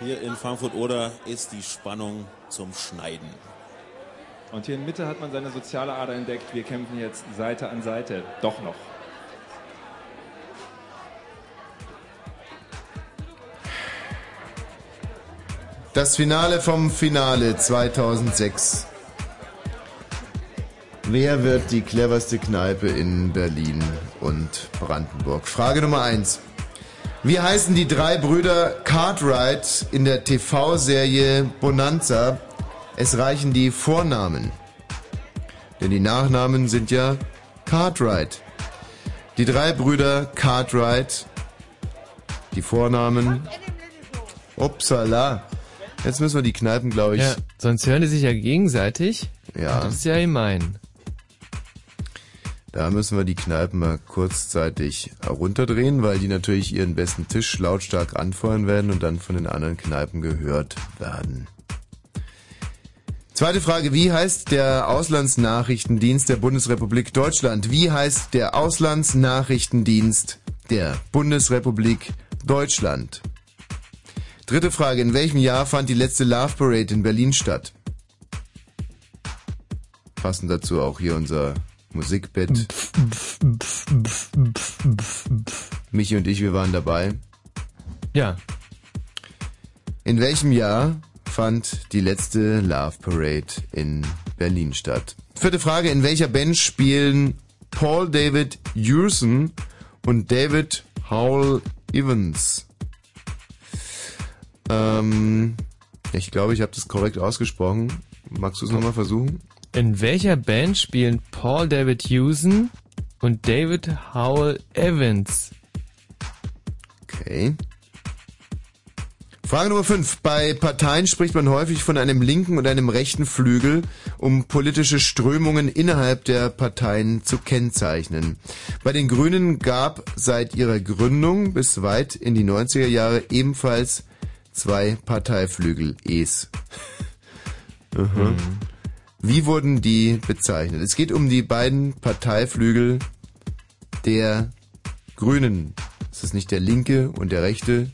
Hier in Frankfurt-Oder ist die Spannung zum Schneiden. Und hier in Mitte hat man seine soziale Ader entdeckt. Wir kämpfen jetzt Seite an Seite. Doch noch. Das Finale vom Finale 2006. Wer wird die cleverste Kneipe in Berlin und Brandenburg? Frage Nummer eins. Wie heißen die drei Brüder Cartwright in der TV-Serie Bonanza? Es reichen die Vornamen. Denn die Nachnamen sind ja Cartwright. Die drei Brüder Cartwright. Die Vornamen. Upsala. Jetzt müssen wir die Kneipen, glaube ich. Ja, sonst hören die sich ja gegenseitig. Ja. Das ist ja gemein. Da müssen wir die Kneipen mal kurzzeitig runterdrehen, weil die natürlich ihren besten Tisch lautstark anfeuern werden und dann von den anderen Kneipen gehört werden. Zweite Frage, wie heißt der Auslandsnachrichtendienst der Bundesrepublik Deutschland? Wie heißt der Auslandsnachrichtendienst der Bundesrepublik Deutschland? Dritte Frage, in welchem Jahr fand die letzte Love Parade in Berlin statt? Passend dazu auch hier unser Musikbett. Michi und ich, wir waren dabei. Ja. In welchem Jahr fand die letzte Love Parade in Berlin statt? Vierte Frage, in welcher Band spielen Paul David Hewson und David Howell Evans? Ähm, ich glaube, ich habe das korrekt ausgesprochen. Magst du es nochmal versuchen? In welcher Band spielen Paul David Hewson und David Howell Evans? Okay. Frage Nummer 5. Bei Parteien spricht man häufig von einem linken und einem rechten Flügel, um politische Strömungen innerhalb der Parteien zu kennzeichnen. Bei den Grünen gab seit ihrer Gründung bis weit in die 90er Jahre ebenfalls zwei Parteiflügel, Es. Aha. Wie wurden die bezeichnet? Es geht um die beiden Parteiflügel der Grünen. Es ist nicht der linke und der rechte,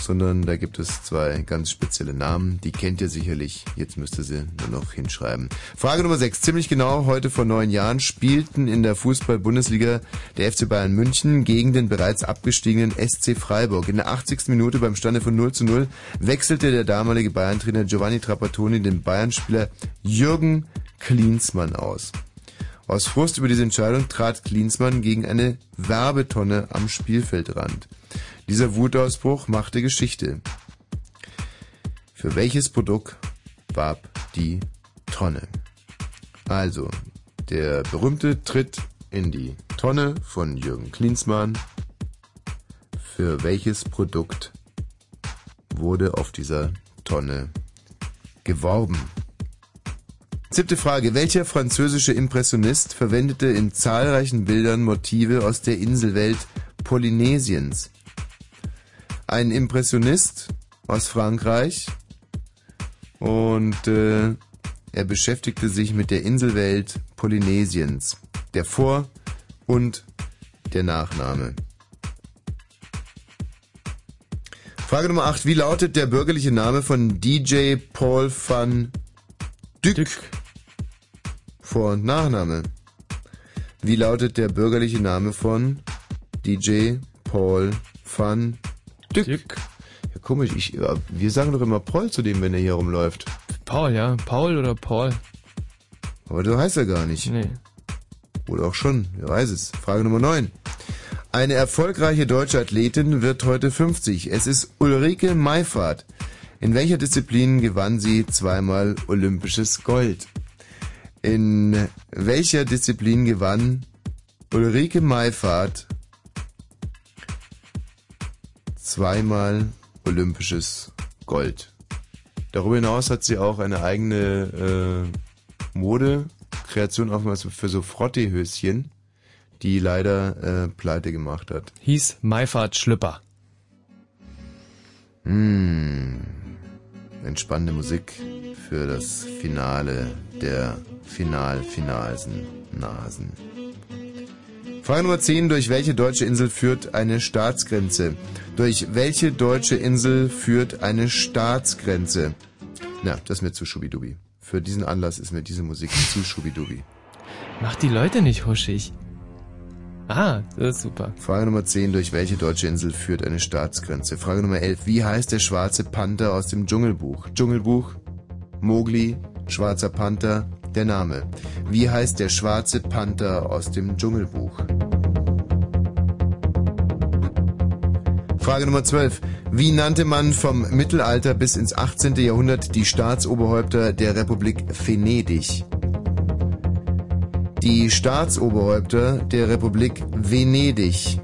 sondern da gibt es zwei ganz spezielle Namen. Die kennt ihr sicherlich. Jetzt müsst ihr sie nur noch hinschreiben. Frage Nummer 6. Ziemlich genau heute vor neun Jahren spielten in der Fußball-Bundesliga der FC Bayern München gegen den bereits abgestiegenen SC Freiburg. In der 80. Minute beim Stande von 0 zu 0 wechselte der damalige Bayern-Trainer Giovanni Trapattoni den Bayern-Spieler Jürgen Klinsmann aus. Aus Frust über diese Entscheidung trat Klinsmann gegen eine Werbetonne am Spielfeldrand. Dieser Wutausbruch machte Geschichte. Für welches Produkt warb die Tonne? Also, der berühmte Tritt in die Tonne von Jürgen Klinsmann. Für welches Produkt wurde auf dieser Tonne geworben? Siebte Frage. Welcher französische Impressionist verwendete in zahlreichen Bildern Motive aus der Inselwelt Polynesiens? Ein Impressionist aus Frankreich und äh, er beschäftigte sich mit der Inselwelt Polynesiens. Der Vor- und der Nachname. Frage Nummer 8. Wie lautet der bürgerliche Name von DJ Paul van Dyck? Vor- und Nachname. Wie lautet der bürgerliche Name von DJ Paul van Dyck? Ja, komisch. Ich, wir sagen doch immer Paul zu dem, wenn er hier rumläuft. Paul, ja. Paul oder Paul. Aber du heißt er gar nicht. Nee. Oder auch schon, wer weiß es. Frage Nummer 9. Eine erfolgreiche deutsche Athletin wird heute 50. Es ist Ulrike Meifert. In welcher Disziplin gewann sie zweimal olympisches Gold? In welcher Disziplin gewann Ulrike Meifert zweimal olympisches Gold? Darüber hinaus hat sie auch eine eigene äh, Modekreation aufgemacht für so Frottehöschen, die leider äh, pleite gemacht hat. Hieß Meifert Schlüpper. Hm, entspannende Musik für das Finale der Final-Finalsen Nasen. Frage Nummer 10. Durch welche deutsche Insel führt eine Staatsgrenze? Durch welche deutsche Insel führt eine Staatsgrenze? Na, das ist mir zu schubidubi. Für diesen Anlass ist mir diese Musik zu schubidubi. Mach die Leute nicht huschig. Ah, das ist super. Frage Nummer 10. Durch welche deutsche Insel führt eine Staatsgrenze? Frage Nummer 11. Wie heißt der schwarze Panther aus dem Dschungelbuch? Dschungelbuch, Mowgli, schwarzer Panther, der Name. Wie heißt der schwarze Panther aus dem Dschungelbuch? Frage Nummer 12. Wie nannte man vom Mittelalter bis ins 18. Jahrhundert die Staatsoberhäupter der Republik Venedig? Die Staatsoberhäupter der Republik Venedig.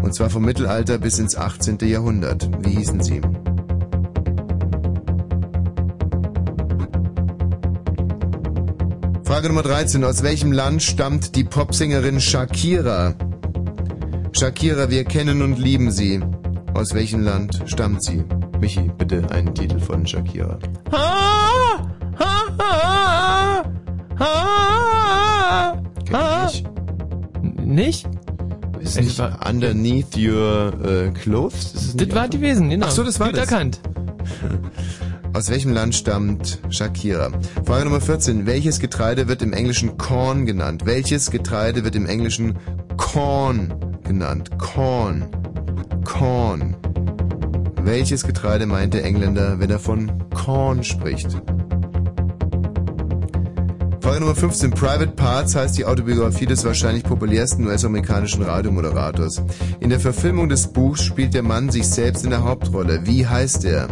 Und zwar vom Mittelalter bis ins 18. Jahrhundert. Wie hießen sie? Frage Nummer 13. Aus welchem Land stammt die Popsängerin Shakira? Shakira, wir kennen und lieben sie. Aus welchem Land stammt sie? Michi, bitte einen Titel von Shakira. Nicht? Ist nicht underneath your äh, clothes? Das, Das nicht war die Wesen, genau. Ach so, das war Gut das. erkannt. Aus welchem Land stammt Shakira? Frage Nummer 14. Welches Getreide wird im Englischen Corn genannt? Welches Getreide wird im Englischen Corn genannt? Corn. Corn. Welches Getreide meint der Engländer, wenn er von Corn spricht? Frage Nummer 15. Private Parts heißt die Autobiografie des wahrscheinlich populärsten US-amerikanischen Radiomoderators. In der Verfilmung des Buchs spielt der Mann sich selbst in der Hauptrolle. Wie heißt er?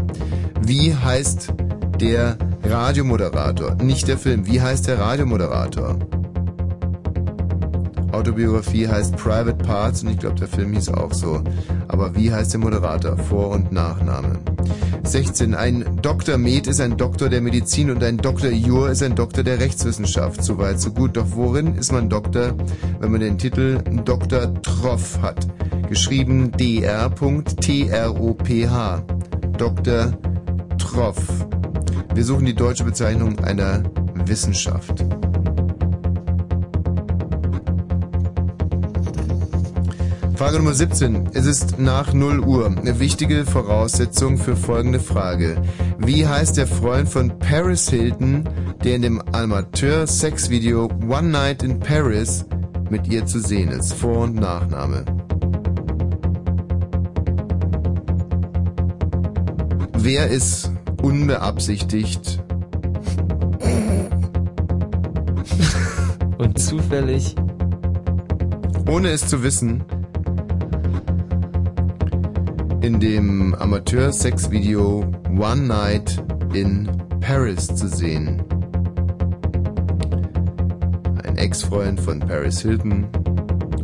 Wie heißt der Radiomoderator, nicht der Film. Wie heißt der Radiomoderator? Autobiografie heißt Private Parts und ich glaube, der Film hieß auch so. Aber wie heißt der Moderator? Vor- und Nachname. 16. Ein Dr. Med ist ein Doktor der Medizin und ein Dr. Jur ist ein Doktor der Rechtswissenschaft. Soweit, so gut. Doch worin ist man Doktor, wenn man den Titel Dr. Troff hat? Geschrieben dr.troph. Dr. Troff. Wir suchen die deutsche Bezeichnung einer Wissenschaft. Frage Nummer 17. Es ist nach 0 Uhr. Eine wichtige Voraussetzung für folgende Frage. Wie heißt der Freund von Paris Hilton, der in dem Amateur-Sex-Video One Night in Paris mit ihr zu sehen ist? Vor- und Nachname. Wer ist unbeabsichtigt Und zufällig ohne es zu wissen, in dem Amateur-Sex-Video One Night in Paris zu sehen. Ein Ex-Freund von Paris Hilton,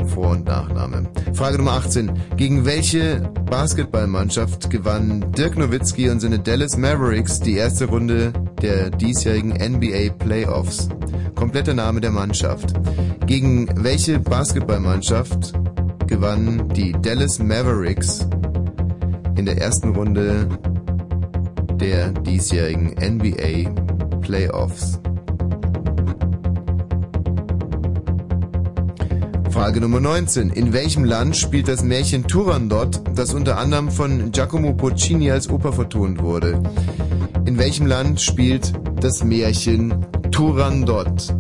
Vor- und Nachname. Frage Nummer 18. Gegen welche Basketballmannschaft gewann Dirk Nowitzki und seine Dallas Mavericks die erste Runde der diesjährigen NBA Playoffs? Kompletter Name der Mannschaft. Gegen welche Basketballmannschaft gewannen die Dallas Mavericks in der ersten Runde der diesjährigen NBA Playoffs? Frage Nummer 19. In welchem Land spielt das Märchen Turandot, das unter anderem von Giacomo Puccini als Oper vertont wurde? In welchem Land spielt das Märchen Turandot?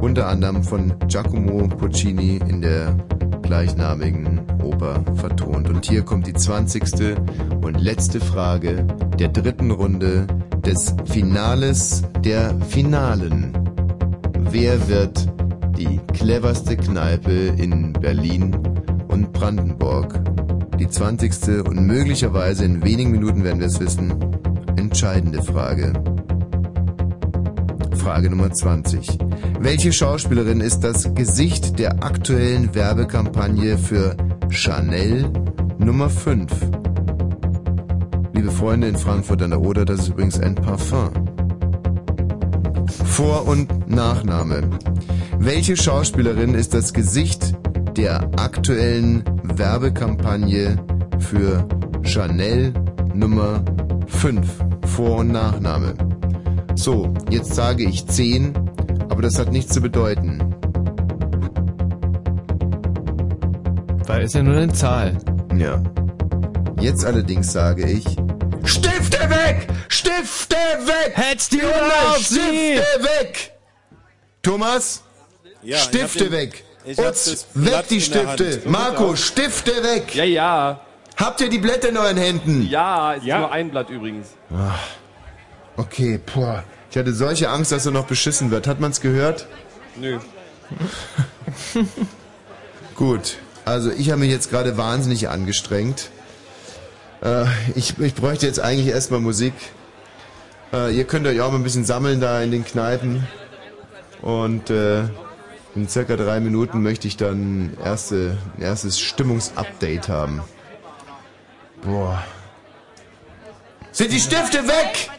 Unter anderem von Giacomo Puccini in der gleichnamigen Oper vertont. Und hier kommt die 20. und letzte Frage der dritten Runde des Finales der Finalen. Wer wird die cleverste Kneipe in Berlin und Brandenburg? Die 20. und möglicherweise in wenigen Minuten werden wir es wissen, entscheidende Frage. Frage Nummer 20. Welche Schauspielerin ist das Gesicht der aktuellen Werbekampagne für Chanel Nummer 5? Liebe Freunde in Frankfurt an der Oder, das ist übrigens ein Parfum. Vor- und Nachname. Welche Schauspielerin ist das Gesicht der aktuellen Werbekampagne für Chanel Nummer 5? Vor- und Nachname. So, jetzt sage ich 10, aber das hat nichts zu bedeuten. Weil ist ja nur eine Zahl. Ja. Jetzt allerdings sage ich Stifte weg! Stifte weg! Hättest die sie! Stifte weg! Thomas? Ja, Stifte weg! Utz, weg Blatt die Stifte! Marco, Stifte weg! Ja, ja. Habt ihr die Blätter in euren Händen? Ja, ist nur ein Blatt übrigens. Ach, okay, boah. Ich hatte solche Angst, dass er noch beschissen wird. Hat man's gehört? Nö. Gut, also ich habe mich jetzt gerade wahnsinnig angestrengt. Äh, ich, ich bräuchte jetzt eigentlich erstmal Musik. Äh, ihr könnt euch auch mal ein bisschen sammeln da in den Kneipen. Und äh, in circa drei Minuten möchte ich dann erste, ein erstes Stimmungsupdate haben. Boah. Sind die Stifte weg?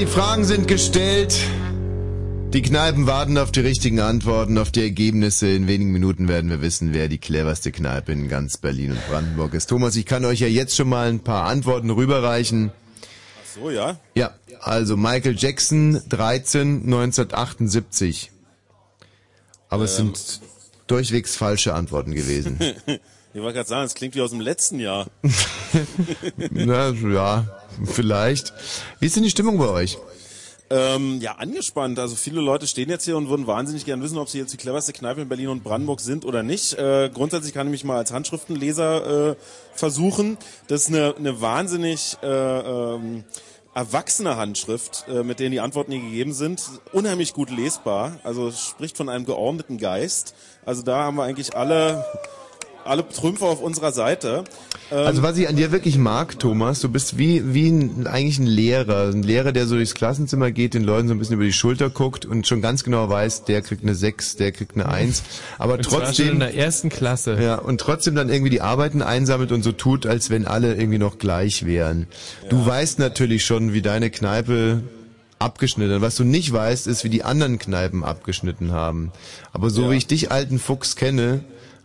Die Fragen sind gestellt. Die Kneipen warten auf die richtigen Antworten, auf die Ergebnisse. In wenigen Minuten werden wir wissen, wer die cleverste Kneipe in ganz Berlin und Brandenburg ist. Thomas, ich kann euch ja jetzt schon mal ein paar Antworten rüberreichen. Ach so, ja. Ja, also Michael Jackson, 13, 1978. Aber es Ähm. sind durchwegs falsche Antworten gewesen. ich wollte gerade sagen, es klingt wie aus dem letzten Jahr. Na, ja, vielleicht. Wie ist denn die Stimmung bei euch? Ähm, ja, angespannt. Also viele Leute stehen jetzt hier und würden wahnsinnig gern wissen, ob sie jetzt die cleverste Kneipe in Berlin und Brandenburg sind oder nicht. Äh, grundsätzlich kann ich mich mal als Handschriftenleser äh, versuchen. Das ist eine, eine wahnsinnig äh, ähm, erwachsene Handschrift, äh, mit denen die Antworten hier gegeben sind. Unheimlich gut lesbar. Also spricht von einem geordneten Geist. Also da haben wir eigentlich alle alle Trümpfe auf unserer Seite. Ähm, Also was ich an dir wirklich mag, Thomas, du bist wie, wie ein, eigentlich ein Lehrer. Ein Lehrer, der so durchs Klassenzimmer geht, den Leuten so ein bisschen über die Schulter guckt und schon ganz genau weiß, der kriegt eine 6, der kriegt eine 1. Aber Und trotzdem... in der ersten Klasse. Ja, und trotzdem dann irgendwie die Arbeiten einsammelt und so tut, als wenn alle irgendwie noch gleich wären. Du weißt natürlich schon, wie deine Kneipe abgeschnitten hat. Was du nicht weißt, ist, wie die anderen Kneipen abgeschnitten haben. Aber so wie ich dich, alten Fuchs, kenne,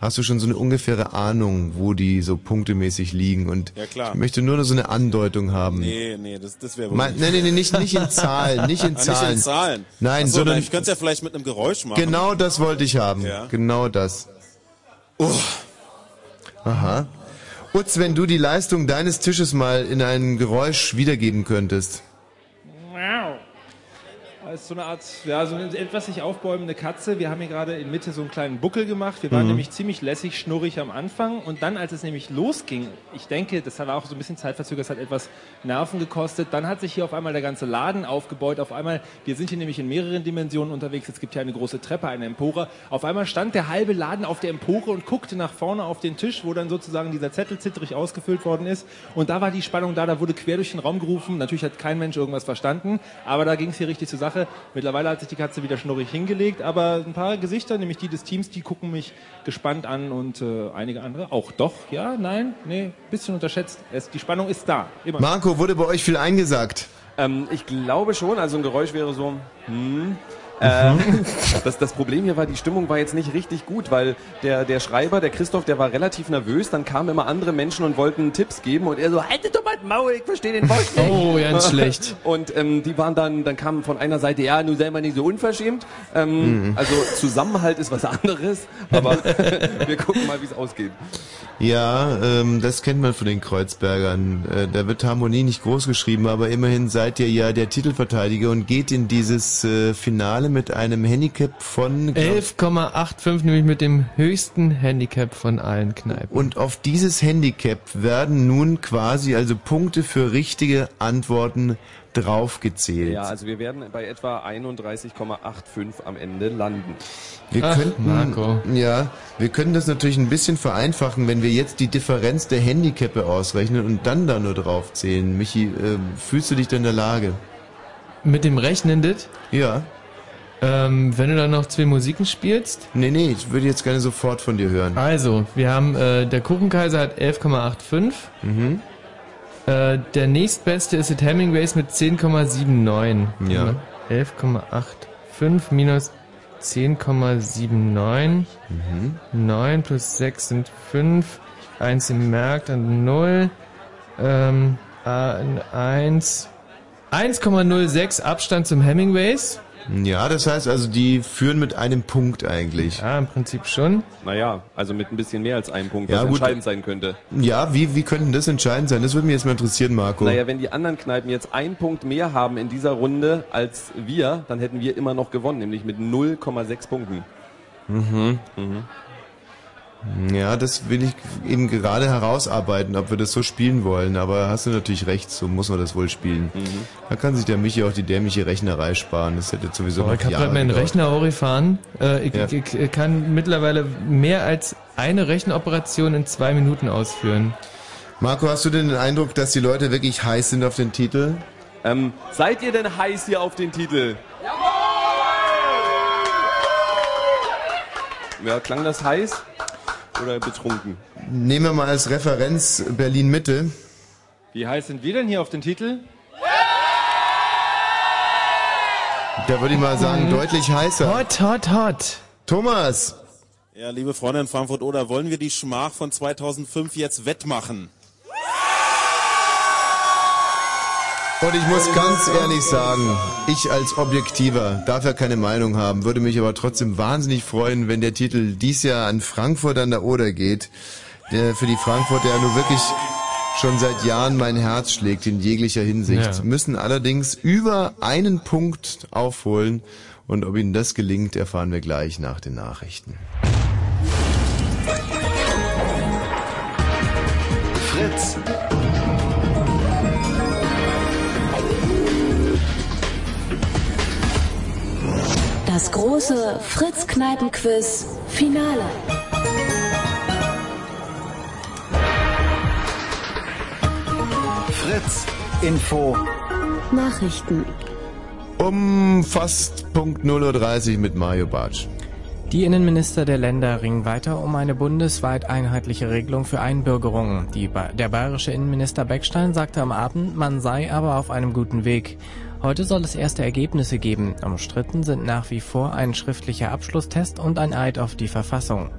hast du schon so eine ungefähre Ahnung, wo die so punktemäßig liegen. Und Ja, klar. ich möchte nur noch so eine Andeutung haben. Nee, nee, das, das wäre wohl Mein- nee, nee, nee, nicht- nicht in Zahlen, nicht in Ah, Zahlen. Nicht in Zahlen. Nein, so, sondern- Ich könnte es ja vielleicht mit einem Geräusch machen. Genau das wollte ich haben. Ja. Genau das. Aha. Utz, wenn du die Leistung deines Tisches mal in ein Geräusch wiedergeben könntest. Das ist so eine Art, ja, so eine etwas sich aufbäumende Katze. Wir haben hier gerade in Mitte so einen kleinen Buckel gemacht. Wir waren Mhm. nämlich ziemlich lässig, schnurrig am Anfang. Und dann, als es nämlich losging, ich denke, das war auch so ein bisschen zeitverzögert, es hat etwas Nerven gekostet. Dann hat sich hier auf einmal der ganze Laden aufgebaut. Auf einmal, wir sind hier nämlich in mehreren Dimensionen unterwegs. Es gibt hier eine große Treppe, eine Empore. Auf einmal stand der halbe Laden auf der Empore und guckte nach vorne auf den Tisch, wo dann sozusagen dieser Zettel zittrig ausgefüllt worden ist. Und da war die Spannung da, da wurde quer durch den Raum gerufen. Natürlich hat kein Mensch irgendwas verstanden, aber da ging es hier richtig zur Sache. Mittlerweile hat sich die Katze wieder schnurrig hingelegt, aber ein paar Gesichter, nämlich die des Teams, die gucken mich gespannt an und äh, einige andere auch. Doch, ja, nein, nee, bisschen unterschätzt. Es, die Spannung ist da. Immer. Marco, wurde bei euch viel eingesagt? Ähm, ich glaube schon, also ein Geräusch wäre so, hm. Ähm, das, das Problem hier war, die Stimmung war jetzt nicht richtig gut, weil der, der Schreiber, der Christoph, der war relativ nervös, dann kamen immer andere Menschen und wollten Tipps geben und er so, haltet doch mal die Maul, ich verstehe den Wort nicht. Oh, ganz schlecht. Und ähm, die waren dann, dann kamen von einer Seite, ja, nun sei mal nicht so unverschämt. Ähm, Mhm. Also Zusammenhalt ist was anderes, aber wir gucken mal, wie es ausgeht. Ja, ähm, das kennt man von den Kreuzbergern. Äh, da wird Harmonie nicht groß geschrieben, aber immerhin seid ihr ja der Titelverteidiger und geht in dieses äh, Finale mit einem Handicap von glaub- 11,85, nämlich mit dem höchsten Handicap von allen Kneipen. Und auf dieses Handicap werden nun quasi also Punkte für richtige Antworten draufgezählt. Ja, also wir werden bei etwa 31,85 am Ende landen. Wir könnten, ja, wir können das natürlich ein bisschen vereinfachen, wenn wir jetzt die Differenz der Handicappe ausrechnen und dann da nur draufzählen. Michi, äh, fühlst du dich da in der Lage? Mit dem Rechnendet? Ja. Ähm, wenn du dann noch zwei Musiken spielst? Nee, nee, ich würde jetzt gerne sofort von dir hören. Also, wir haben, äh, der Kuchenkaiser hat 11,85. Mhm. Äh, der nächstbeste ist It Hemingways mit 10,79. Ja. 11,85 minus 10,79. 9 plus 6 sind 5. 1 im Merk, dann 0. Ähm, 1. 1,06 Abstand zum Hemingways. Ja, das heißt also, die führen mit einem Punkt eigentlich. Ja, im Prinzip schon. Naja, also mit ein bisschen mehr als einem Punkt, Ja, was gut. entscheidend sein könnte. Ja, wie, wie könnten das entscheidend sein? Das würde mich jetzt mal interessieren, Marco. Naja, wenn die anderen Kneipen jetzt einen Punkt mehr haben in dieser Runde als wir, dann hätten wir immer noch gewonnen, nämlich mit 0,6 Punkten. Mhm. Mhm. Ja, das will ich eben gerade herausarbeiten, ob wir das so spielen wollen. Aber hast du natürlich recht, so muss man das wohl spielen. Mhm. Da kann sich der Michi auch die dämliche Rechnerei sparen. Das hätte sowieso Oh, noch ich habe gerade meinen. Rechner hochgefahren. Äh, ich, Ja. ich, ich kann mittlerweile mehr als eine Rechenoperation in zwei Minuten ausführen. Marco, hast du denn den Eindruck, dass die Leute wirklich heiß sind auf den Titel? Ähm, seid ihr denn heiß hier auf den Titel? Ja, klang das heiß oder betrunken? Nehmen wir mal als Referenz Berlin Mitte. Wie heiß sind wir denn hier auf den Titel? Da würde ich mal sagen, Mhm. deutlich heißer. Hot, hot, hot. Thomas. Ja, liebe Freunde in Frankfurt oder wollen wir die Schmach von 2005 jetzt wettmachen? Und ich muss ganz ehrlich sagen, ich als Objektiver darf ja keine Meinung haben, würde mich aber trotzdem wahnsinnig freuen, wenn der Titel dies Jahr an Frankfurt an der Oder geht, der für die Frankfurter ja nur wirklich schon seit Jahren mein Herz schlägt in jeglicher Hinsicht, Ja. müssen allerdings über einen Punkt aufholen und ob ihnen das gelingt, erfahren wir gleich nach den Nachrichten. Fritz. Das große Fritz-Kneipen-Quiz Finale. Fritz. Info. Nachrichten. Um fast Punkt 0.30 Uhr mit Mario Bartsch. Die Innenminister der Länder ringen weiter um eine bundesweit einheitliche Regelung für Einbürgerungen. Ba der bayerische Innenminister Beckstein sagte am Abend, man sei aber auf einem guten Weg. Heute soll es erste Ergebnisse geben. Umstritten sind nach wie vor ein schriftlicher Abschlusstest und ein Eid auf die Verfassung.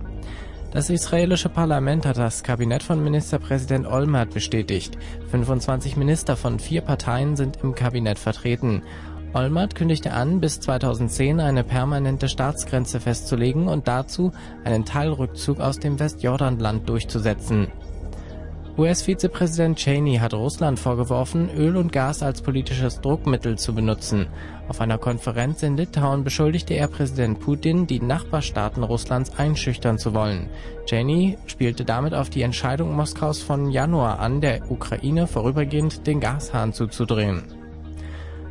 Das israelische Parlament hat das Kabinett von Ministerpräsident Olmert bestätigt. 25 Minister von vier Parteien sind im Kabinett vertreten. Olmert kündigte an, bis 2010 eine permanente Staatsgrenze festzulegen und dazu einen Teilrückzug aus dem Westjordanland durchzusetzen. US-Vizepräsident Cheney hat Russland vorgeworfen, Öl und Gas als politisches Druckmittel zu benutzen. Auf einer Konferenz in Litauen beschuldigte er Präsident Putin, die Nachbarstaaten Russlands einschüchtern zu wollen. Cheney spielte damit auf die Entscheidung Moskaus von Januar an, der Ukraine vorübergehend den Gashahn zuzudrehen.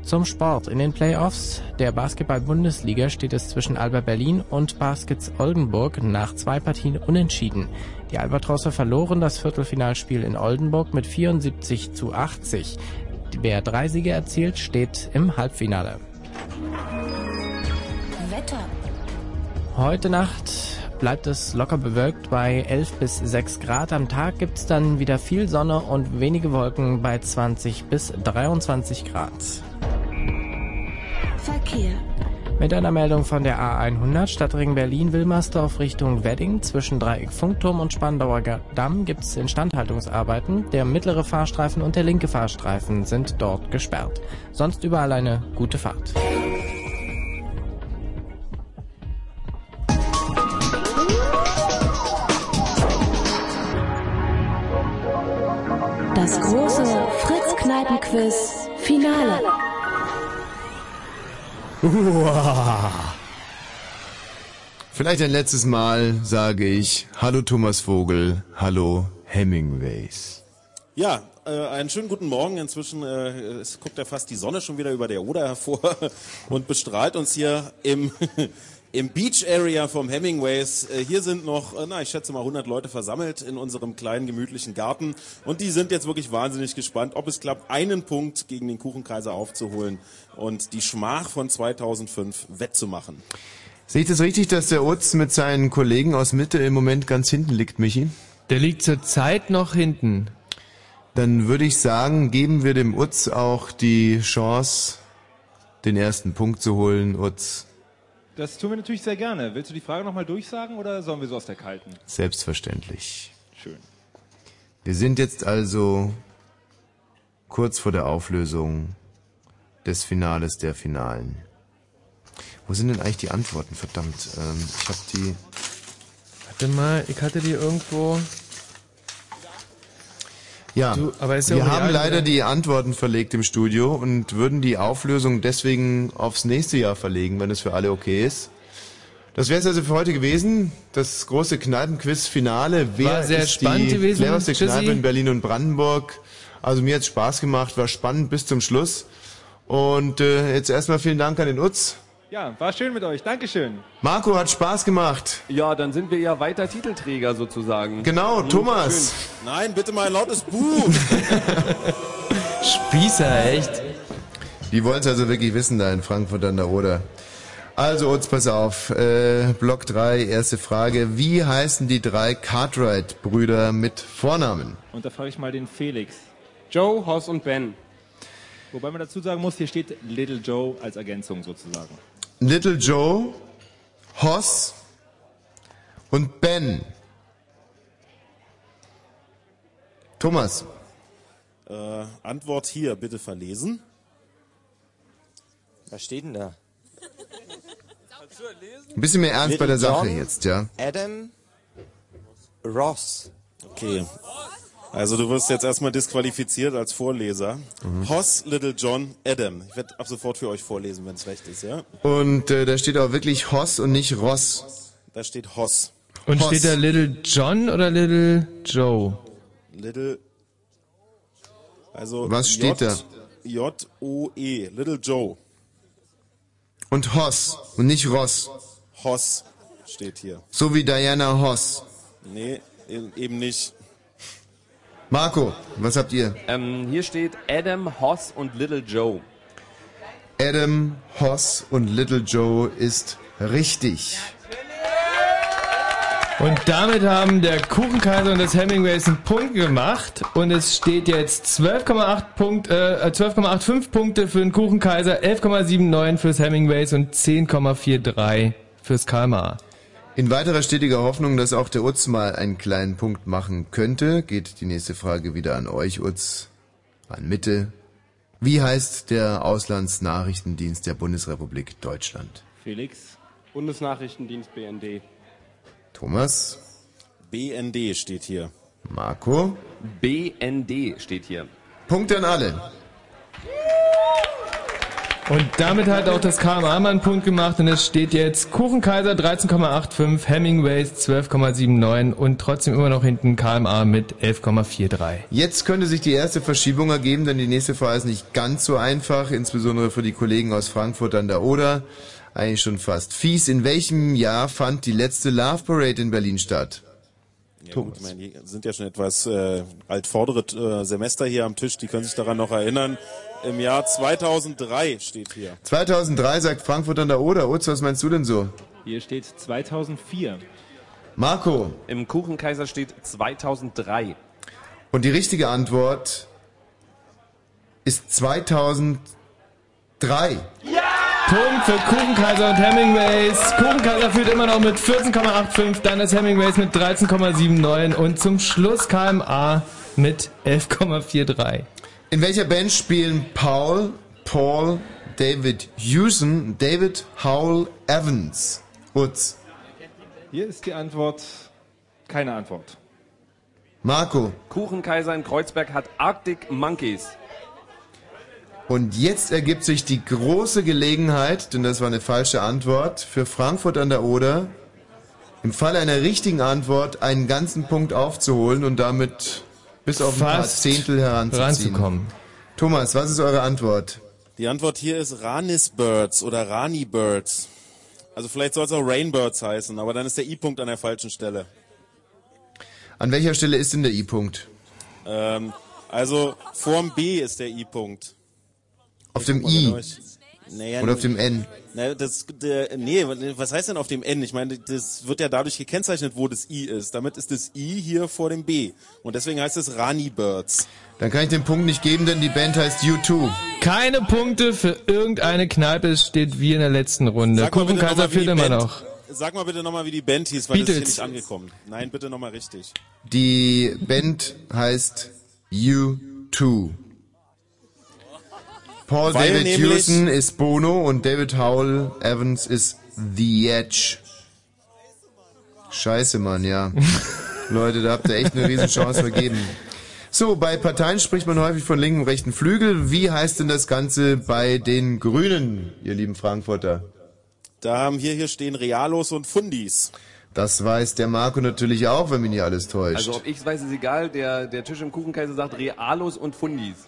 Zum Sport. In den Playoffs der Basketball-Bundesliga steht es zwischen Alba Berlin und Baskets Oldenburg nach zwei Partien unentschieden. Die Albatrosse verloren das Viertelfinalspiel in Oldenburg mit 74 zu 80. Wer drei Siege erzielt, steht im Halbfinale. Wetter. Heute Nacht bleibt es locker bewölkt bei 11 bis 6 Grad. Am Tag gibt's dann wieder viel Sonne und wenige Wolken bei 20 bis 23 Grad. Verkehr. Mit einer Meldung von der A100 Stadtring Berlin-Wilmersdorf Richtung Wedding zwischen Dreieck Funkturm und Spandauer Damm gibt es Instandhaltungsarbeiten. Der mittlere Fahrstreifen und der linke Fahrstreifen sind dort gesperrt. Sonst überall eine gute Fahrt. Das große Fritz-Kneipen-Quiz Finale. Vielleicht ein letztes Mal sage ich Hallo Thomas Vogel, Hallo Hemingways. Ja, äh, einen schönen guten Morgen. Inzwischen äh, es guckt ja fast die Sonne schon wieder über der Oder hervor und bestrahlt uns hier im, im Beach Area vom Hemingways. Äh, hier sind noch, äh, na, ich schätze mal 100 Leute versammelt in unserem kleinen gemütlichen Garten und die sind jetzt wirklich wahnsinnig gespannt, ob es klappt, einen Punkt gegen den Kuchenkaiser aufzuholen und die Schmach von 2005 wettzumachen. Sehe ich das richtig, dass der Utz mit seinen Kollegen aus Mitte im Moment ganz hinten liegt, Michi? Der liegt zurzeit noch hinten. Dann würde ich sagen, geben wir dem Utz auch die Chance, den ersten Punkt zu holen. Utz, Das tun wir natürlich sehr gerne. Willst du die Frage nochmal durchsagen oder sollen wir so aus der kalten? selbstverständlich. Schön. Wir sind jetzt also kurz vor der Auflösung des Finales der Finalen. Wo sind denn eigentlich die Antworten? Verdammt, ähm, ich habe die. Warte mal, ich hatte die irgendwo. Ja, Du, aber ist ja wir haben leider die Antworten verlegt im Studio und würden die Auflösung deswegen aufs nächste Jahr verlegen, wenn es für alle okay ist. Das wäre es also für heute gewesen. Das große Kneipenquiz-Finale. Wer War sehr ist spannend die gewesen. cleverste. Kneipe in Berlin und Brandenburg? Also mir hat's Spaß gemacht, war spannend bis zum Schluss. Und äh, jetzt erstmal vielen Dank an den Utz. Ja, war schön mit euch. Dankeschön. Marco hat Spaß gemacht. Ja, dann sind wir ja weiter Titelträger sozusagen. Genau, Hm, Thomas. Nein, bitte mal ein lautes Buh. Spießer, echt. Die wollen es also wirklich wissen da in Frankfurt an der Oder. Also Utz, pass auf. Äh, Block 3, erste Frage. Wie heißen die drei Cartwright-Brüder mit Vornamen? Und da frage ich mal den Felix. Joe, Hoss und Ben. Wobei man dazu sagen muss, hier steht Little Joe als Ergänzung sozusagen. Little Joe, Hoss und Ben. Thomas. Äh, Antwort hier, bitte verlesen. Was steht denn da? Ein bisschen mehr Ernst bei der Little Sache John, jetzt, ja? Adam Ross. Okay. Also du wirst jetzt erstmal disqualifiziert als Vorleser. Mhm. Hoss, Little John, Adam. Ich werde ab sofort für euch vorlesen, wenn es recht ist, ja? Und äh, da steht auch wirklich Hoss und nicht Ross. Da steht Hoss. Und Hoss. steht da Little John oder Little Joe? Little. Also Was steht da? J-O-E. Little Joe. Und Hoss und nicht Ross. Hoss steht hier. So wie Diana Hoss. Nee, e- eben nicht. Marco, was habt ihr? Ähm, hier steht Adam, Hoss und Little Joe. Adam, Hoss und Little Joe ist richtig. Und damit haben der Kuchenkaiser und das Hemingways einen Punkt gemacht und es steht jetzt 12,8 Punkt, äh, 12,85 Punkte für den Kuchenkaiser, 11,79 fürs Hemingways und 10,43 fürs KMA. In weiterer stetiger Hoffnung, dass auch der Utz mal einen kleinen Punkt machen könnte, geht die nächste Frage wieder an euch, Utz, an Mitte. Wie heißt der Auslandsnachrichtendienst der Bundesrepublik Deutschland? Felix. Bundesnachrichtendienst BND. Thomas? BND steht hier. Marco? BND steht hier. Punkte an alle. Und damit hat auch das KMA mal einen Punkt gemacht und es steht jetzt Kuchenkaiser 13,85, Hemingways 12,79 und trotzdem immer noch hinten KMA mit 11,43. Jetzt könnte sich die erste Verschiebung ergeben, denn die nächste Frage ist nicht ganz so einfach, insbesondere für die Kollegen aus Frankfurt an der Oder. Eigentlich schon fast fies. In welchem Jahr fand die letzte Love Parade in Berlin statt? Ja, gut, ich meine, hier sind ja schon etwas äh, altvordere äh, Semester hier am Tisch, die können sich daran noch erinnern. Im Jahr 2003 steht hier. 2003 sagt Frankfurt an der Oder. Utz, was meinst du denn so? Hier steht 2004. Marco. Im Kuchenkaiser steht 2003. Und die richtige Antwort ist 2003. Punkt für Kuchenkaiser und Hemingways. Kuchenkaiser führt immer noch mit 14,85, dann das Hemingways mit 13,79 und zum Schluss KMA mit 11,43. In welcher Band spielen Paul, Paul, David Hewson, David Howell Evans? Utz. Hier ist die Antwort keine Antwort. Marco. Kuchenkaiser in Kreuzberg hat Arctic Monkeys. Und jetzt ergibt sich die große Gelegenheit, denn das war eine falsche Antwort, für Frankfurt an der Oder im Fall einer richtigen Antwort einen ganzen Punkt aufzuholen und damit bis auf ein paar Zehntel heranzuziehen. ranzukommen. Thomas, was ist eure Antwort? Die Antwort hier ist Ranis Birds oder Rani Birds. Also vielleicht soll es auch Rainbirds heißen, aber dann ist der I-Punkt an der falschen Stelle. An welcher Stelle ist denn der I-Punkt? Ähm, also vorm B ist der I-Punkt. Auf dem I. ich- Naja, Oder auf dem N? Na, das, der, nee, was heißt denn auf dem N? Ich meine, das wird ja dadurch gekennzeichnet, wo das I ist. Damit ist das I hier vor dem B. Und deswegen heißt es Rani Birds. Dann kann ich den Punkt nicht geben, denn die Band heißt U2. Keine Punkte für irgendeine Kneipe, es steht wie in der letzten Runde. Kuchenkaiser die immer Band- noch. Sag mal bitte nochmal, wie die Band hieß, weil das Beatles. ist hier nicht angekommen. Nein, bitte nochmal richtig. Die Band heißt U2. Paul Weil David Hewson ist Bono und David Howell Evans ist The Edge. Scheiße, Mann, ja. Leute, da habt ihr echt eine riesen Chance vergeben. So, bei Parteien spricht man häufig von linken und rechten Flügel. Wie heißt denn das Ganze bei den Grünen, ihr lieben Frankfurter? Da haben wir hier stehen Realos und Fundis. Das weiß der Marco natürlich auch, wenn mich nicht alles täuscht. Also ob ich weiß, ist egal. Der, der Tisch im Kuchenkaiser sagt Realos und Fundis.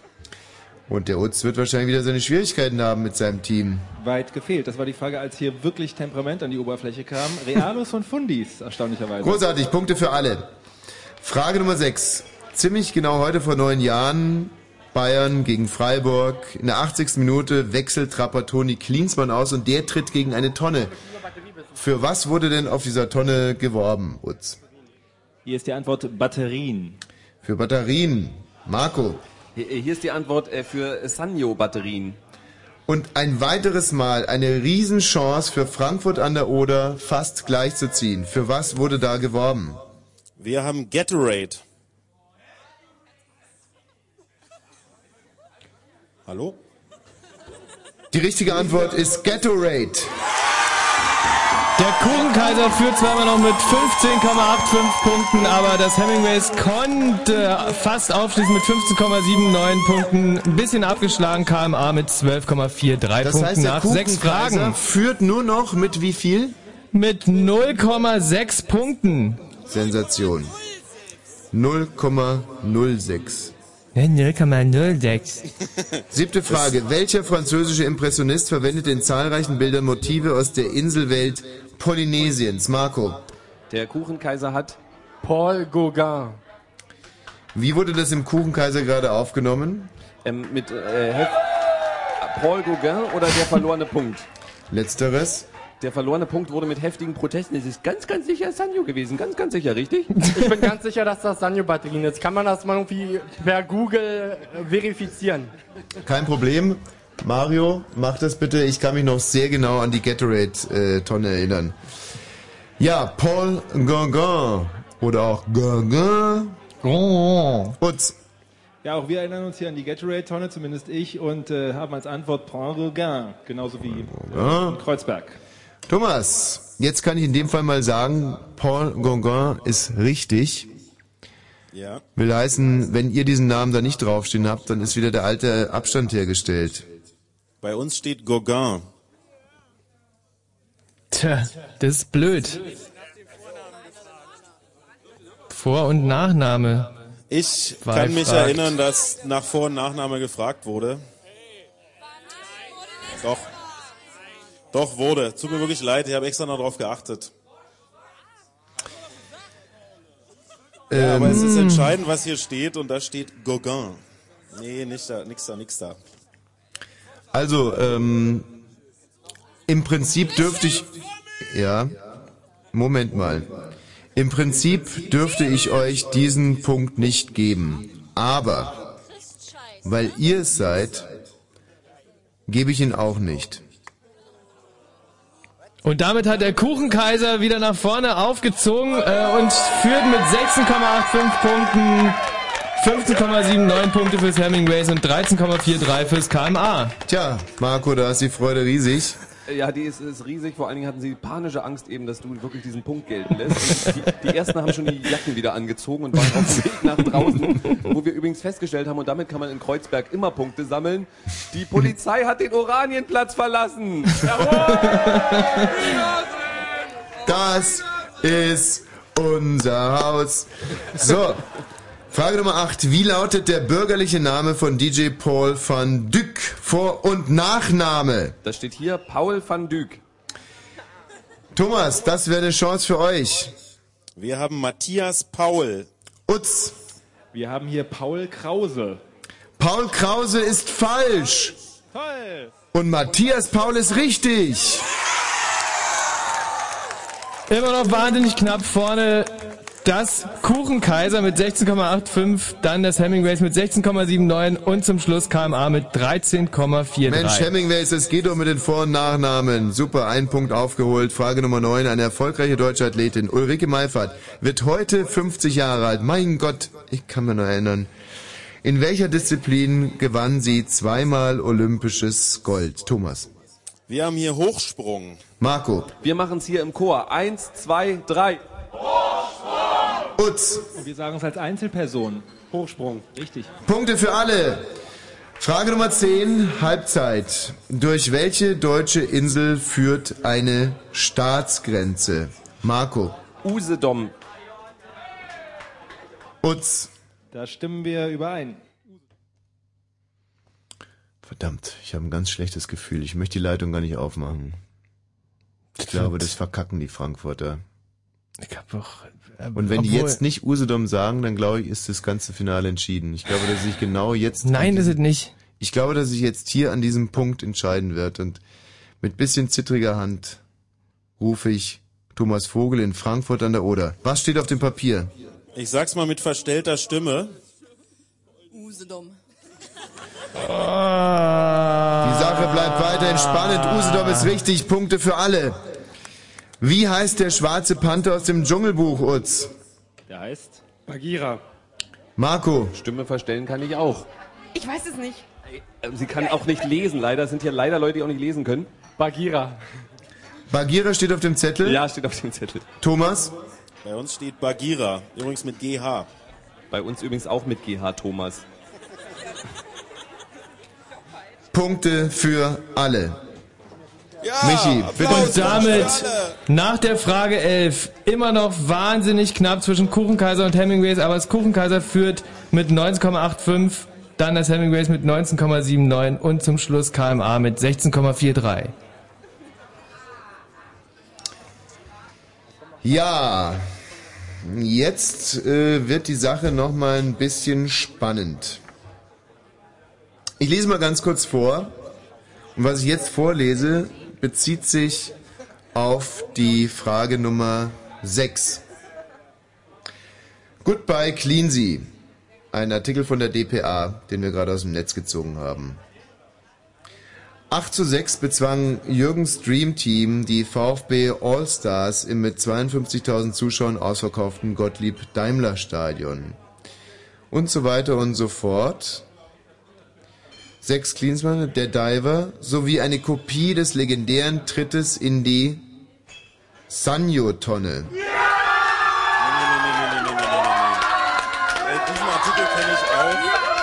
Und der Utz wird wahrscheinlich wieder seine Schwierigkeiten haben mit seinem Team. Weit gefehlt. Das war die Frage, als hier wirklich Temperament an die Oberfläche kam. Realos und Fundis, erstaunlicherweise. Großartig, Punkte für alle. Frage Nummer 6. Ziemlich genau heute vor neun Jahren Bayern gegen Freiburg. In der 80. Minute wechselt Trapper Toni Klinsmann aus und der tritt gegen eine Tonne. Für was wurde denn auf dieser Tonne geworben, Utz? Hier ist die Antwort Batterien. Für Batterien. Marco. Hier, ist die Antwort äh, für Sanyo-Batterien. Und ein weiteres Mal eine Riesenchance für Frankfurt an der Oder fast gleichzuziehen. Für was wurde da geworben? Wir haben Gatorade. Hallo? Die richtige Antwort ist Gatorade. Der Kuchenkaiser führt zwar immer noch mit 15,85 Punkten, aber das Hemingways konnte fast aufschließen mit 15,79 Punkten. Ein bisschen abgeschlagen, KMA mit 12,43 Das Punkten heißt, der nach sechs Fragen. führt nur noch mit wie viel? Mit 0,6 Punkten. Sensation. 0,06. 0,06. Siebte Frage. Welcher französische Impressionist verwendet in zahlreichen Bildern Motive aus der Inselwelt Polynesiens? Marco. Der Kuchenkaiser hat Paul Gauguin. Wie wurde das im Kuchenkaiser gerade aufgenommen? Ähm, mit äh, Paul Gauguin oder der verlorene Punkt? Letzteres. Der verlorene Punkt wurde mit heftigen Protesten. Es ist ganz, ganz sicher Sanyo gewesen. Ganz, ganz sicher, richtig? Ich bin ganz sicher, dass das Sanyo-Batterien ist. Kann man das mal irgendwie per Google verifizieren? Kein Problem. Mario, mach das bitte. Ich kann mich noch sehr genau an die Gatorade-Tonne erinnern. Ja, Paul Gauguin. Oder auch Gauguin. Utz. Ja, auch wir erinnern uns hier an die Gatorade-Tonne, zumindest ich, und äh, haben als Antwort Paul Gauguin, genauso wie Gauguin. in Kreuzberg. Thomas, jetzt kann ich in dem Fall mal sagen, Paul Gauguin ist richtig. Ja. Will heißen, wenn ihr diesen Namen da nicht draufstehen habt, dann ist wieder der alte Abstand hergestellt. Bei uns steht Gauguin. Tja, das ist blöd. Vor- und Nachname. Ich kann mich fragt. erinnern, dass nach Vor- und Nachname gefragt wurde. Doch. Doch, wurde. Tut mir wirklich leid, ich habe extra noch drauf geachtet. Ja, aber es ist Ähm. entscheidend, was hier steht und da steht Gauguin. Nee, nicht da, nix da, nix da. Also, ähm, im Prinzip dürfte ich, ja, Moment mal. Im Prinzip dürfte ich euch diesen Punkt nicht geben. Aber, weil ihr es seid, gebe ich ihn auch nicht. Und damit hat der Kuchenkaiser wieder nach vorne aufgezogen äh, und führt mit 16,85 Punkten, 15,79 Punkte fürs Hemingways und 13,43 fürs KMA. Tja, Marco, da ist die Freude riesig. Ja, die ist, ist riesig. Vor allen Dingen hatten sie panische Angst eben, dass du wirklich diesen Punkt gelten lässt. Und die, die ersten haben schon die Jacken wieder angezogen und waren auf dem Weg nach draußen, wo wir übrigens festgestellt haben, und damit kann man in Kreuzberg immer Punkte sammeln. Die Polizei hat den Oranienplatz verlassen. Das ist unser Haus. So, Frage Nummer 8. Wie lautet der bürgerliche Name von DJ Paul van Dyck? Vor- und Nachname? Da steht hier Paul van Dyk. Thomas, das wäre eine Chance für euch. Wir haben Matthias Paul. Utz. Wir haben hier Paul Krause. Paul Krause ist falsch. Toll! Und Matthias Paul ist richtig. Immer noch wahnsinnig knapp vorne das Kuchenkaiser mit 16,85, dann das Hemingways mit 16,79 und zum Schluss KMA mit 13,43. Mensch, Hemingways, es geht doch mit den Vor- und Nachnamen. Super, ein Punkt aufgeholt. Frage Nummer 9. Eine erfolgreiche deutsche Athletin, Ulrike Meifert, wird heute 50 Jahre alt. Mein Gott, ich kann mich noch erinnern. In welcher Disziplin gewann sie zweimal olympisches Gold? Thomas. Wir haben hier Hochsprung. Marco. Wir machen es hier im Chor. Eins, zwei, drei. Utz. Und wir sagen es als Einzelperson. Hochsprung. Richtig. Punkte für alle. Frage Nummer 10, Halbzeit. Durch welche deutsche Insel führt eine Staatsgrenze? Marco. Usedom. Utz. Da stimmen wir überein. Verdammt, ich habe ein ganz schlechtes Gefühl. Ich möchte die Leitung gar nicht aufmachen. Ich glaube, das verkacken die Frankfurter. Ich hab doch, äh, Und wenn die obwohl- jetzt nicht Usedom sagen, dann glaube ich, ist das ganze Finale entschieden. Ich glaube, dass sich genau jetzt... Nein, an ist diesem- es nicht. Ich glaube, dass sich jetzt hier an diesem Punkt entscheiden wird. Und mit bisschen zittriger Hand rufe ich Thomas Vogel in Frankfurt an der Oder. Was steht auf dem Papier? Ich sag's mal mit verstellter Stimme. Usedom. Die Sache bleibt weiterhin spannend. Usedom ist richtig, Punkte für alle. Wie heißt der schwarze Panther aus dem Dschungelbuch, Utz? Der heißt Bagheera. Marco. Stimme verstellen kann ich auch. Ich weiß es nicht. Ähm, Sie kann auch nicht lesen, leider. Es sind hier leider Leute, die auch nicht lesen können. Bagheera. Bagheera steht auf dem Zettel. Ja, steht auf dem Zettel. Thomas? Bei uns steht Bagheera, übrigens mit GH. Bei uns übrigens auch mit GH, Thomas. Punkte für alle. Michi, bitte. Und damit nach der Frage 11 immer noch wahnsinnig knapp zwischen Kuchenkaiser und Hemingways, aber das Kuchenkaiser führt mit 19,85, dann das Hemingways mit 19,79 und zum Schluss KMA mit 16,43. Ja, jetzt äh, wird die Sache noch mal ein bisschen spannend. Ich lese mal ganz kurz vor. Und was ich jetzt vorlese, bezieht sich auf die Frage Nummer 6. Goodbye Cleansea. Ein Artikel von der DPA, den wir gerade aus dem Netz gezogen haben. 8 zu 6 bezwang Jürgens Dream Team die VfB All-Stars im mit 52.000 Zuschauern ausverkauften Gottlieb Daimler Stadion. Und so weiter und so fort. Sechs Cleansmann, der Diver, sowie eine Kopie des legendären Trittes in die Sanyo-Tonne. Diesen Artikel kenne ich auch.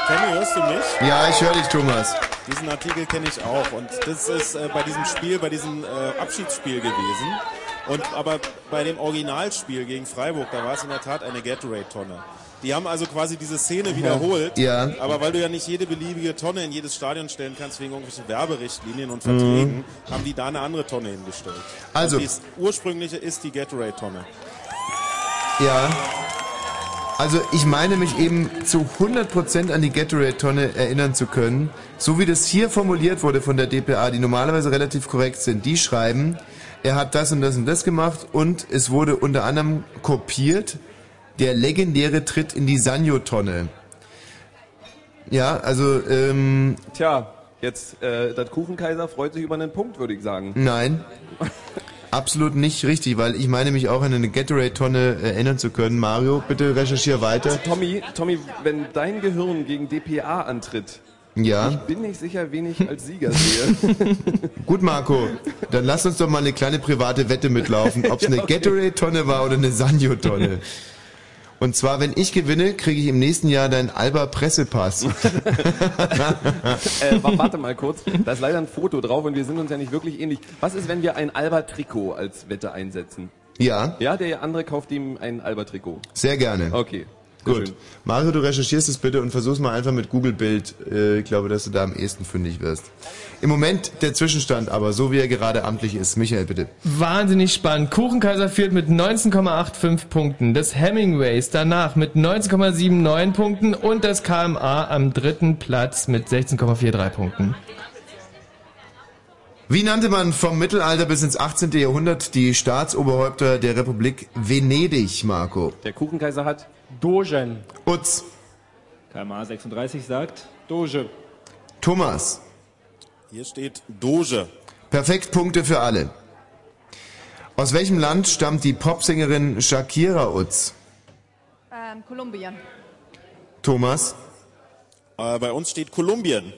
Tommy, hörst du mich? Ja, ich höre dich, Thomas. Diesen Artikel kenne ich auch und das ist äh, bei diesem Spiel, bei diesem äh, Abschiedsspiel gewesen. Und aber bei dem Originalspiel gegen Freiburg, da war es in der Tat eine Gatorade-Tonne. Die haben also quasi diese Szene wiederholt. Ja. Aber weil du ja nicht jede beliebige Tonne in jedes Stadion stellen kannst wegen irgendwelchen Werberichtlinien und Verträgen, haben die da eine andere Tonne hingestellt. Also- Und die ursprüngliche ist die Gatorade-Tonne. Ja. Also ich meine mich eben zu 100% an die Gatorade-Tonne erinnern zu können. So wie das hier formuliert wurde von der DPA, die normalerweise relativ korrekt sind. Die schreiben, er hat das und das und das gemacht und es wurde unter anderem kopiert der legendäre Tritt in die Sanyo-Tonne. Ja, also, ähm, Tja, jetzt, äh, das Kuchenkaiser freut sich über einen Punkt, würde ich sagen. nein. Absolut nicht richtig, weil ich meine mich auch an eine Gatorade-Tonne erinnern zu können. Mario, bitte recherchier weiter. Tommy, Tommy, wenn dein Gehirn gegen DPA antritt, Ja. ich bin nicht sicher, wen ich als Sieger sehe. Gut, Marco, dann lass uns doch mal eine kleine private Wette mitlaufen, ob es eine. Gatorade-Tonne war oder eine Sanyo-Tonne. Und zwar, wenn ich gewinne, kriege ich im nächsten Jahr deinen Alba-Pressepass. äh, wa- warte mal kurz, da ist leider ein Foto drauf und wir sind uns ja nicht wirklich ähnlich. Was ist, wenn wir ein Alba-Trikot als Wette einsetzen? ja, Ja, der andere kauft ihm ein Alba-Trikot. sehr gerne. Okay. Sehr Gut. schön. Mario, du recherchierst es bitte und versuch's mal einfach mit Google Bild. Äh, Ich glaube, dass du da am ehesten fündig wirst. Im Moment der Zwischenstand aber, so wie er gerade amtlich ist. Michael, bitte. Wahnsinnig spannend. Kuchenkaiser führt mit 19,85 Punkten. Das Hemingways danach mit 19,79 Punkten und das KMA am dritten Platz mit 16,43 Punkten. Wie nannte man vom Mittelalter bis ins 18. Jahrhundert die Staatsoberhäupter der Republik Venedig, Marco? Der Kuchenkaiser hat Dogen. Utz. KMA 36 sagt Doge. Thomas. Hier steht Doge. Perfekt Punkte für alle. Aus welchem Land stammt die Popsängerin Shakira Utz? Ähm, Kolumbien. Thomas. Äh, bei uns steht Kolumbien.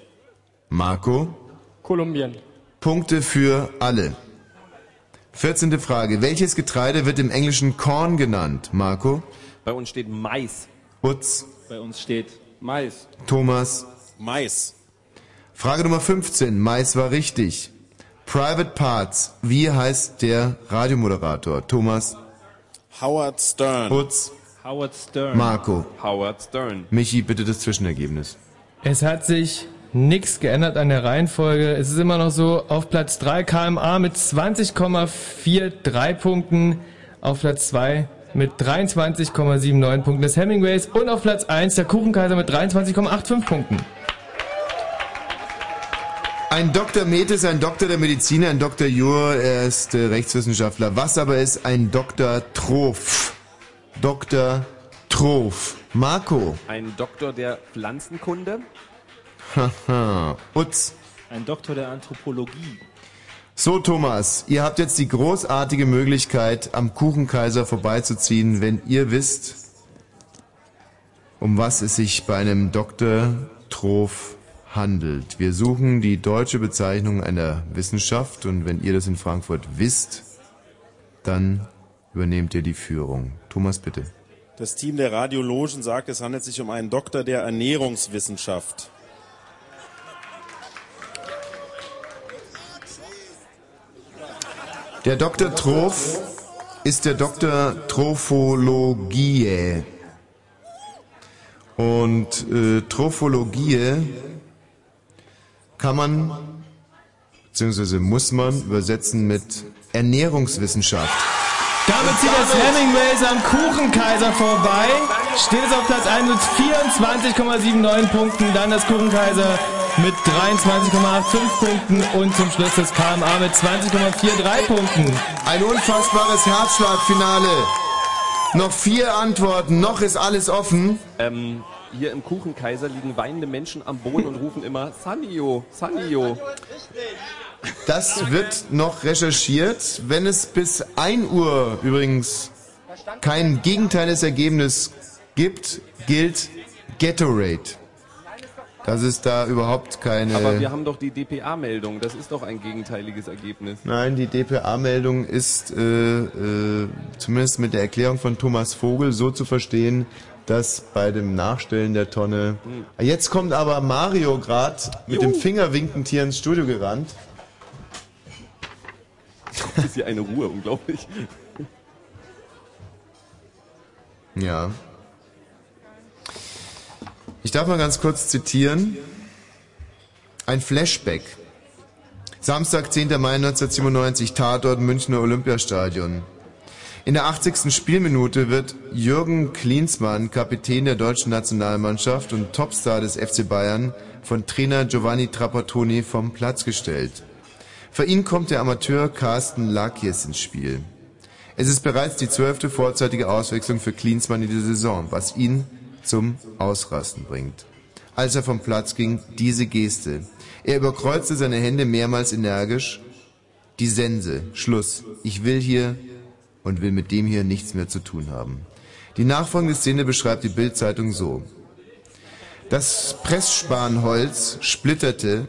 Marco. Kolumbien. Punkte für alle. 14. Frage. Welches Getreide wird im Englischen Corn genannt? Marco. Bei uns steht Mais. Utz. Bei uns steht Mais. Thomas. Mais. Frage Nummer 15. Mais war richtig. Private Parts. Wie heißt der Radiomoderator? Thomas. Howard Stern. Utz. Howard Stern. Marco. Howard Stern. Michi, bitte das Zwischenergebnis. Es hat sich nichts geändert an der Reihenfolge. Es ist immer noch so auf Platz 3 KMA mit 20,43 Punkten, auf Platz 2 mit 23,79 Punkten des Hemingways und auf Platz 1 der Kuchenkaiser mit 23,85 Punkten. Ein Dr. Med ist ein Doktor der Medizin, ein Dr. Jur, er ist äh, Rechtswissenschaftler. Was aber ist ein Dr. Troph? Dr. Troph. Marco. Ein Doktor der Pflanzenkunde. Haha. Utz. Ein Doktor der Anthropologie. So, Thomas, ihr habt jetzt die großartige Möglichkeit, am Kuchenkaiser vorbeizuziehen, wenn ihr wisst, um was es sich bei einem Dr. Trof handelt. Wir suchen die deutsche Bezeichnung einer Wissenschaft und wenn ihr das in Frankfurt wisst, dann übernehmt ihr die Führung. Thomas, bitte. Das Team der Radiologen sagt, es handelt sich um einen Doktor der Ernährungswissenschaft. Der Dr. Trof ist der Dr. Trophologie. Und äh, Trophologie kann man, beziehungsweise muss man übersetzen mit Ernährungswissenschaft. Damit zieht das Hemingways am Kuchenkaiser vorbei. Steht es auf Platz 1 mit 24,79 Punkten. Dann das Kuchenkaiser mit 23,85 Punkten. Und zum Schluss das KMA mit 20,43 Punkten. Ein unfassbares Herzschlagfinale. Noch vier Antworten, noch ist alles offen. Ähm, hier im Kuchenkaiser liegen weinende Menschen am Boden und rufen immer Sanio, Sanio. Das wird noch recherchiert. Wenn es bis 1 Uhr übrigens kein gegenteiliges Ergebnis gibt, gilt Gatorade. Das ist da überhaupt keine... Aber wir haben doch die DPA-Meldung. Das ist doch ein gegenteiliges Ergebnis. Nein, die DPA-Meldung ist äh, äh, zumindest mit der Erklärung von Thomas Vogel so zu verstehen, dass bei dem Nachstellen der Tonne... Jetzt kommt aber Mario gerade mit dem Fingerwinkend hier ins Studio gerannt. Das ist hier eine Ruhe, unglaublich. Ja. Ich darf mal ganz kurz zitieren. Ein Flashback. Samstag, 10. Mai 1997, Tatort Münchner Olympiastadion. In der 80. Spielminute wird Jürgen Klinsmann, Kapitän der deutschen Nationalmannschaft und Topstar des FC Bayern, von Trainer Giovanni Trapattoni vom Platz gestellt. Für ihn kommt der Amateur Carsten Lakies ins Spiel. Es ist bereits die zwölfte vorzeitige Auswechslung für Klinsmann in dieser Saison, was ihn zum Ausrasten bringt. Als er vom Platz ging, diese Geste. Er überkreuzte seine Hände mehrmals energisch. Die Sense. Schluss. Ich will hier und will mit dem hier nichts mehr zu tun haben. Die nachfolgende Szene beschreibt die Bildzeitung so. Das Pressspanholz splitterte,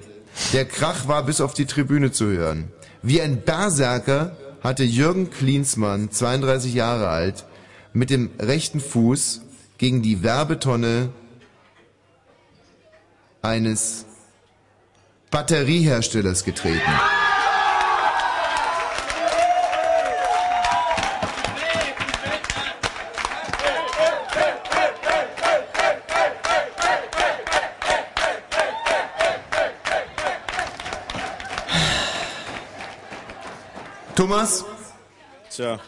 der Krach war bis auf die Tribüne zu hören. Wie ein Berserker hatte Jürgen Klinsmann, 32 Jahre alt, mit dem rechten Fuß gegen die Werbetonne eines Batterieherstellers getreten. Thomas? Tja.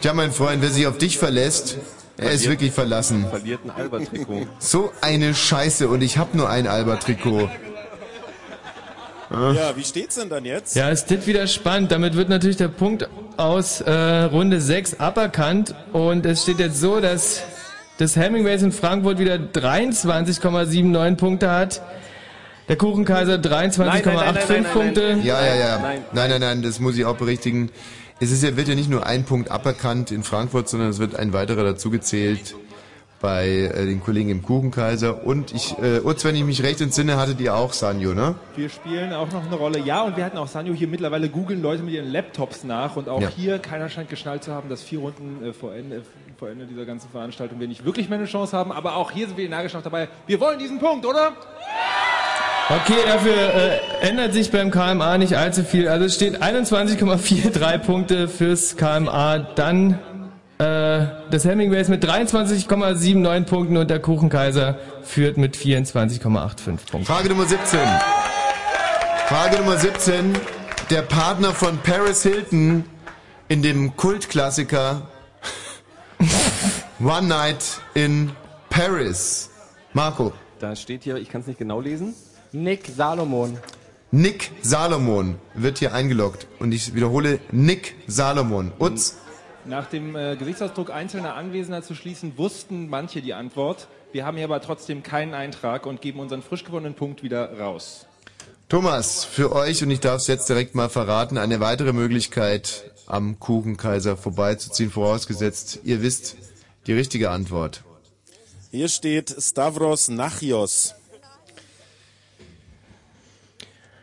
Tja, mein Freund, wer sich auf dich verlässt, er ist wirklich verlassen. Verliert ein Albert-Trikot. So eine Scheiße und ich hab nur ein Albert-Trikot. Ja, wie steht's denn dann jetzt? Ja, es ist wieder spannend. Damit wird natürlich der Punkt aus äh, Runde 6 aberkannt. Und es steht jetzt so, dass das Hemingways in Frankfurt wieder 23,79 Punkte hat. Der Kuchenkaiser 23,85 Punkte. Ja, ja, ja. Nein, nein, nein, das muss ich auch berichtigen. Es ist ja, wird ja nicht nur ein Punkt aberkannt in Frankfurt, sondern es wird ein weiterer dazugezählt bei äh, den Kollegen im Kuchenkaiser. Und ich, äh, Utz, wenn ich mich recht entsinne, hattet ihr auch Sanjo, ne? Wir spielen auch noch eine Rolle. Ja, und wir hatten auch Sanjo hier mittlerweile googeln Leute mit ihren Laptops nach und auch Ja. hier keiner scheint geschnallt zu haben, dass vier Runden äh, vor, Ende, vor Ende dieser ganzen Veranstaltung wir nicht wirklich mehr eine Chance haben. Aber auch hier sind wir energisch noch dabei. Wir wollen diesen Punkt, oder? Okay, dafür äh, ändert sich beim KMA nicht allzu viel. Also es steht 21,43 Punkte fürs KMA. Dann äh, das Hemingways mit 23,79 Punkten und der Kuchenkaiser führt mit 24,85 Punkten. Frage Nummer 17. Frage Nummer 17. Der Partner von Paris Hilton in dem Kultklassiker One Night in Paris. Marco. Da steht hier, ich kann es nicht genau lesen. Nick Salomon. Nick Salomon wird hier eingeloggt. Und ich wiederhole, Nick Salomon. Utz. Nach dem äh, Gesichtsausdruck einzelner Anwesender zu schließen, wussten manche die Antwort. Wir haben hier aber trotzdem keinen Eintrag und geben unseren frisch gewonnenen Punkt wieder raus. Thomas, für euch, und ich darf es jetzt direkt mal verraten, eine weitere Möglichkeit, am Kuchenkaiser vorbeizuziehen, vorausgesetzt, ihr wisst die richtige Antwort. Hier steht Stavros Nachios.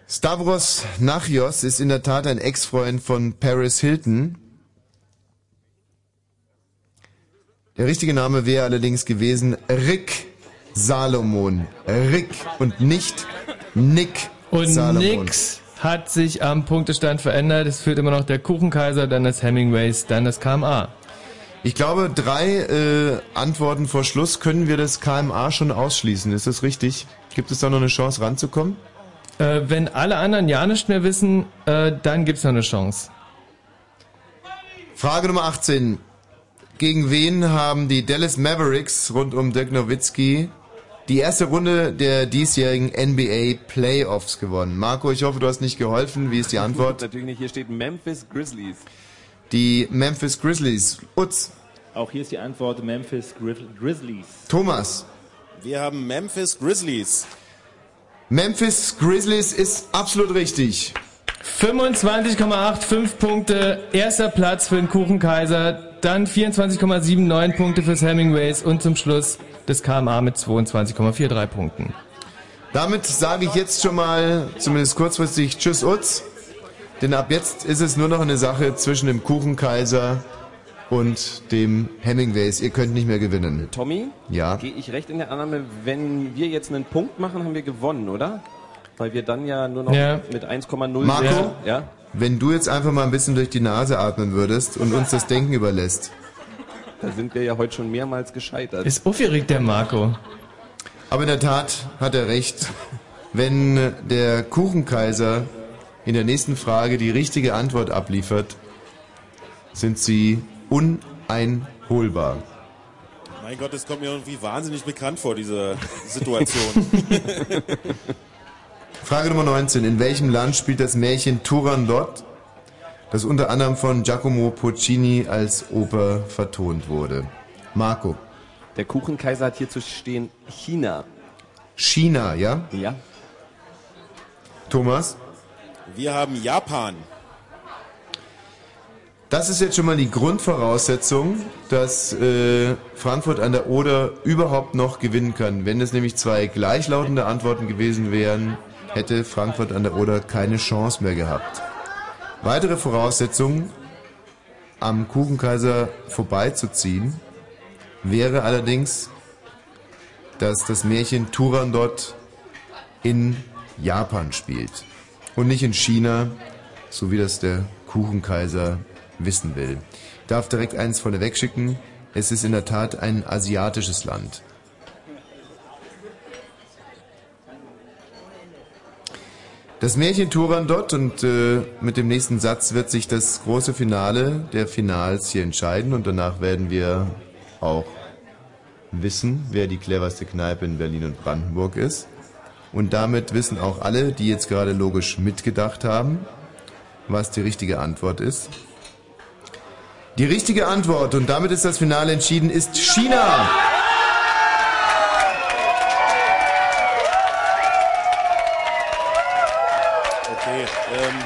Stavros Nachios ist in der Tat ein Ex-Freund von Paris Hilton. Der richtige Name wäre allerdings gewesen Rick Salomon. Rick und nicht Nick Und Salomon. nix hat sich am Punktestand verändert. Es führt immer noch der Kuchenkaiser, dann das Hemingways, dann das KMA. Ich glaube, drei äh, Antworten vor Schluss können wir das KMA schon ausschließen. Ist das richtig? Gibt es da noch eine Chance ranzukommen? Äh, wenn alle anderen ja nicht mehr wissen, äh, dann gibt's noch eine Chance. Frage Nummer 18. Gegen wen haben die Dallas Mavericks rund um Dirk Nowitzki die erste Runde der diesjährigen NBA Playoffs gewonnen? Marco, ich hoffe, du hast nicht geholfen. Wie ist die Antwort? Natürlich nicht. Hier steht Memphis Grizzlies. Die Memphis Grizzlies. Utz. Auch hier ist die Antwort Memphis Grizz- Grizzlies. Thomas. Wir haben Memphis Grizzlies. Memphis Grizzlies ist absolut richtig. 25,85 Punkte, erster Platz für den Kuchenkaiser, dann 24,79 Punkte fürs Hemingways und zum Schluss das KMA mit 22,43 Punkten. Damit sage ich jetzt schon mal, zumindest kurzfristig, Tschüss Utz. Denn ab jetzt ist es nur noch eine Sache zwischen dem Kuchenkaiser und dem Hemingways. Ihr könnt nicht mehr gewinnen. Tommy? Ja. Gehe ich recht in der Annahme, wenn wir jetzt einen Punkt machen, haben wir gewonnen, oder? Weil wir dann ja nur noch Ja. mit 1,0 Marco, wären. Ja? wenn du jetzt einfach mal ein bisschen durch die Nase atmen würdest und uns das Denken überlässt. Da sind wir ja heute schon mehrmals gescheitert. Ist aufgeregt, der Marco. Aber in der Tat hat er recht. Wenn der Kuchenkaiser in der nächsten Frage die richtige Antwort abliefert, sind sie uneinholbar. Mein Gott, das kommt mir irgendwie wahnsinnig bekannt vor, diese Situation. Frage Nummer 19. In welchem Land spielt das Märchen Turandot, das unter anderem von Giacomo Puccini als Oper vertont wurde? Marco. Der Kuchenkaiser hat hier zu stehen China. China, ja? Ja. Thomas? Wir haben Japan. Das ist jetzt schon mal die Grundvoraussetzung, dass äh, Frankfurt an der Oder überhaupt noch gewinnen kann. Wenn es nämlich zwei gleichlautende Antworten gewesen wären, hätte Frankfurt an der Oder keine Chance mehr gehabt. Weitere Voraussetzung, am Kuchenkaiser vorbeizuziehen, wäre allerdings, dass das Märchen Turandot in Japan spielt und nicht in China, so wie das der Kuchenkaiser wissen will. Ich darf direkt eins vorneweg schicken. Es ist in der Tat ein asiatisches Land. Das Märchen Turandot und äh, mit dem nächsten Satz wird sich das große Finale der Finals hier entscheiden und danach werden wir auch wissen, wer die cleverste Kneipe in Berlin und Brandenburg ist. Und damit wissen auch alle, die jetzt gerade logisch mitgedacht haben, was die richtige Antwort ist. Die richtige Antwort, und damit ist das Finale entschieden, ist China. Okay, ähm.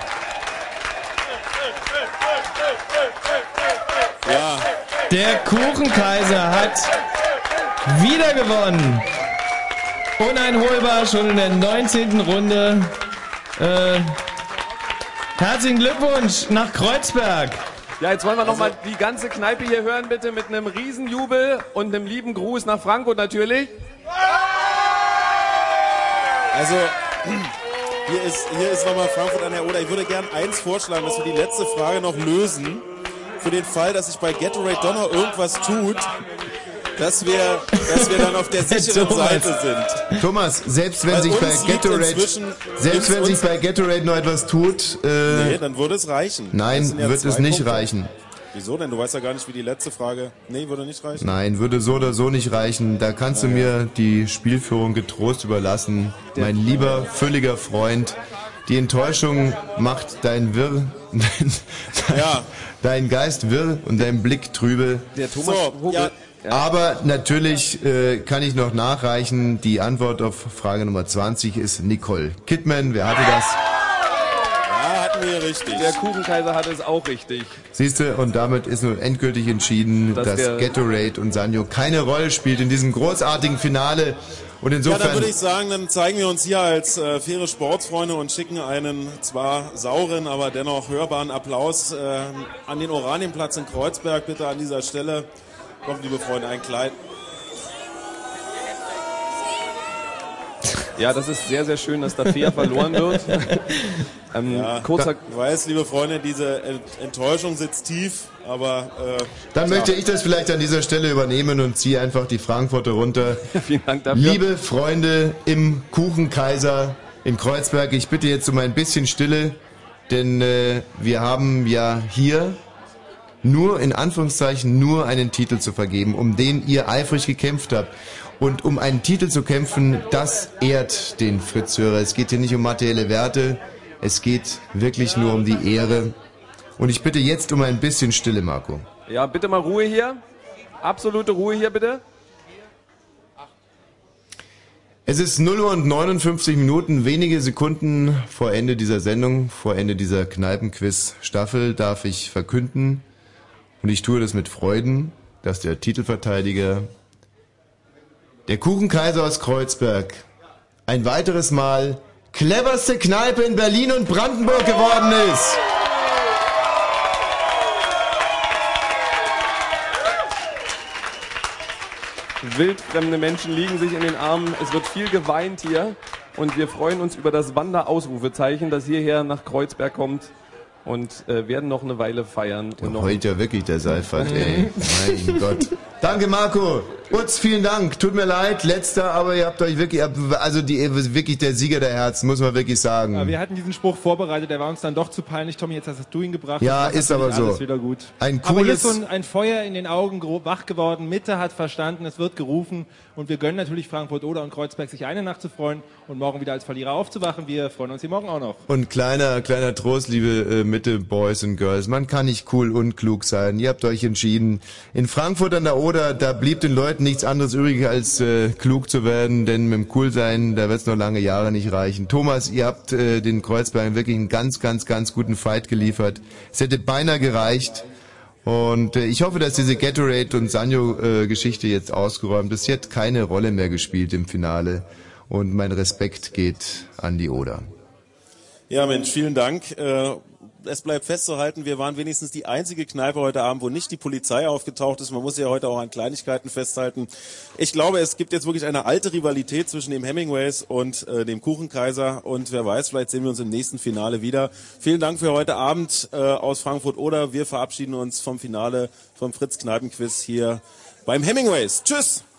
Ja. Der Kuchenkaiser hat wieder gewonnen. Uneinholbar schon in der 19. Runde. Äh, herzlichen Glückwunsch nach Kreuzberg. Ja, jetzt wollen wir noch mal die ganze Kneipe hier hören, bitte, mit einem Riesenjubel und einem lieben Gruß nach Frankfurt natürlich. Also, hier ist, hier ist nochmal Frankfurt an der Oder. Ich würde gern eins vorschlagen, dass wir die letzte Frage noch lösen. Für den Fall, dass sich bei Gatorade noch irgendwas tut, dass wir, dass wir dann auf der sicheren Thomas. Seite sind. Thomas, selbst wenn sich bei Gatorade, selbst wenn sich bei Gatorade noch etwas tut, äh, Nee, dann würde es reichen. Nein, ja wird es nicht Punkte. reichen. Wieso denn? Du weißt ja gar nicht, wie die letzte Frage. Nee, würde nicht reichen. Nein, würde so oder so nicht reichen. Da kannst du mir die Spielführung getrost überlassen. Mein lieber, fülliger Freund. Die Enttäuschung macht dein Wirr, dein, dein Geist wirr und dein Blick trübe. Der Thomas So, Vogel, ja, Aber natürlich äh, kann ich noch nachreichen, die Antwort auf Frage Nummer 20 ist Nicole Kidman. Wer hatte das? Ja, hatten wir richtig. Der Kuchenkaiser hatte es auch richtig. Siehst du, und damit ist nun endgültig entschieden, Dass dass Gatorade und Sanyo keine Rolle spielt in diesem großartigen Finale. Und ja, dann insofern, würde ich sagen, dann zeigen wir uns hier als äh, faire Sportsfreunde und schicken einen zwar sauren, aber dennoch hörbaren Applaus äh, an den Oranienplatz in Kreuzberg. Bitte an dieser Stelle. Kommt, liebe Freunde, ein Kleid. Ja, das ist sehr, sehr schön, dass da fair verloren wird. ähm, Ja, kurzer, ich weiß, liebe Freunde, diese Ent- Enttäuschung sitzt tief, aber äh, dann tja. möchte ich das vielleicht an dieser Stelle übernehmen und ziehe einfach die Frankfurter runter. Vielen Dank dafür. Liebe Freunde im Kuchenkaiser in Kreuzberg, ich bitte jetzt um ein bisschen Stille, denn äh, wir haben ja hier nur in Anführungszeichen nur einen Titel zu vergeben, um den ihr eifrig gekämpft habt. Und um einen Titel zu kämpfen, das ehrt den Fritzhörer. Es geht hier nicht um materielle Werte, es geht wirklich nur um die Ehre. Und ich bitte jetzt um ein bisschen Stille, Marco. ja, bitte mal Ruhe hier. Absolute Ruhe hier, bitte. Es ist 0 Uhr und 59 Minuten, wenige Sekunden vor Ende dieser Sendung, vor Ende dieser Kneipenquiz-Staffel darf ich verkünden, und ich tue das mit Freuden, dass der Titelverteidiger, der Kuchenkaiser aus Kreuzberg, ein weiteres Mal cleverste Kneipe in Berlin und Brandenburg geworden ist. Wildfremde Menschen liegen sich in den Armen. Es wird viel geweint hier. Und wir freuen uns über das Wanderausrufezeichen, das hierher nach Kreuzberg kommt. Und äh, werden noch eine Weile feiern. Und noch Heult ja wirklich der Seifert, ey. Mein Gott. Danke, Marco. Utz, vielen Dank. Tut mir leid, letzter, aber ihr habt euch wirklich, also die, wirklich der Sieger der Herzen, muss man wirklich sagen. Ja, wir hatten diesen Spruch vorbereitet, der war uns dann doch zu peinlich. Tommy, jetzt hast du ihn gebracht. Ja, ist aber so. Alles wieder gut. Ein aber hier cooles- ist so ein, ein Feuer in den Augen wach geworden. Mitte hat verstanden, es wird gerufen. Und wir gönnen natürlich Frankfurt oder und Kreuzberg, sich eine Nacht zu freuen und morgen wieder als Verlierer aufzuwachen. Wir freuen uns hier morgen auch noch. Und kleiner, kleiner Trost, liebe äh, Mitte Boys und Girls, man kann nicht cool und klug sein. Ihr habt euch entschieden. In Frankfurt an der Oder, da blieb den Leuten nichts anderes übrig, als äh, klug zu werden, denn mit dem Coolsein, da wird es noch lange Jahre nicht reichen. Thomas, ihr habt äh, den Kreuzbergern wirklich einen ganz, ganz, ganz guten Fight geliefert. Es hätte beinahe gereicht. Und äh, ich hoffe, dass diese Gatorade und Sanyo-Geschichte jetzt ausgeräumt ist. Sie hat keine Rolle mehr gespielt im Finale. Und mein Respekt geht an die Oder. Ja, Mensch, vielen Dank. Äh, es bleibt festzuhalten, wir waren wenigstens die einzige Kneipe heute Abend, wo nicht die Polizei aufgetaucht ist. Man muss ja heute auch an Kleinigkeiten festhalten. Ich glaube, es gibt jetzt wirklich eine alte Rivalität zwischen dem Hemingways und äh, dem Kuchenkaiser. Und wer weiß, vielleicht sehen wir uns im nächsten Finale wieder. Vielen Dank für heute Abend äh, aus Frankfurt oder wir verabschieden uns vom Finale vom Fritz Kneipenquiz hier beim Hemingways. Tschüss!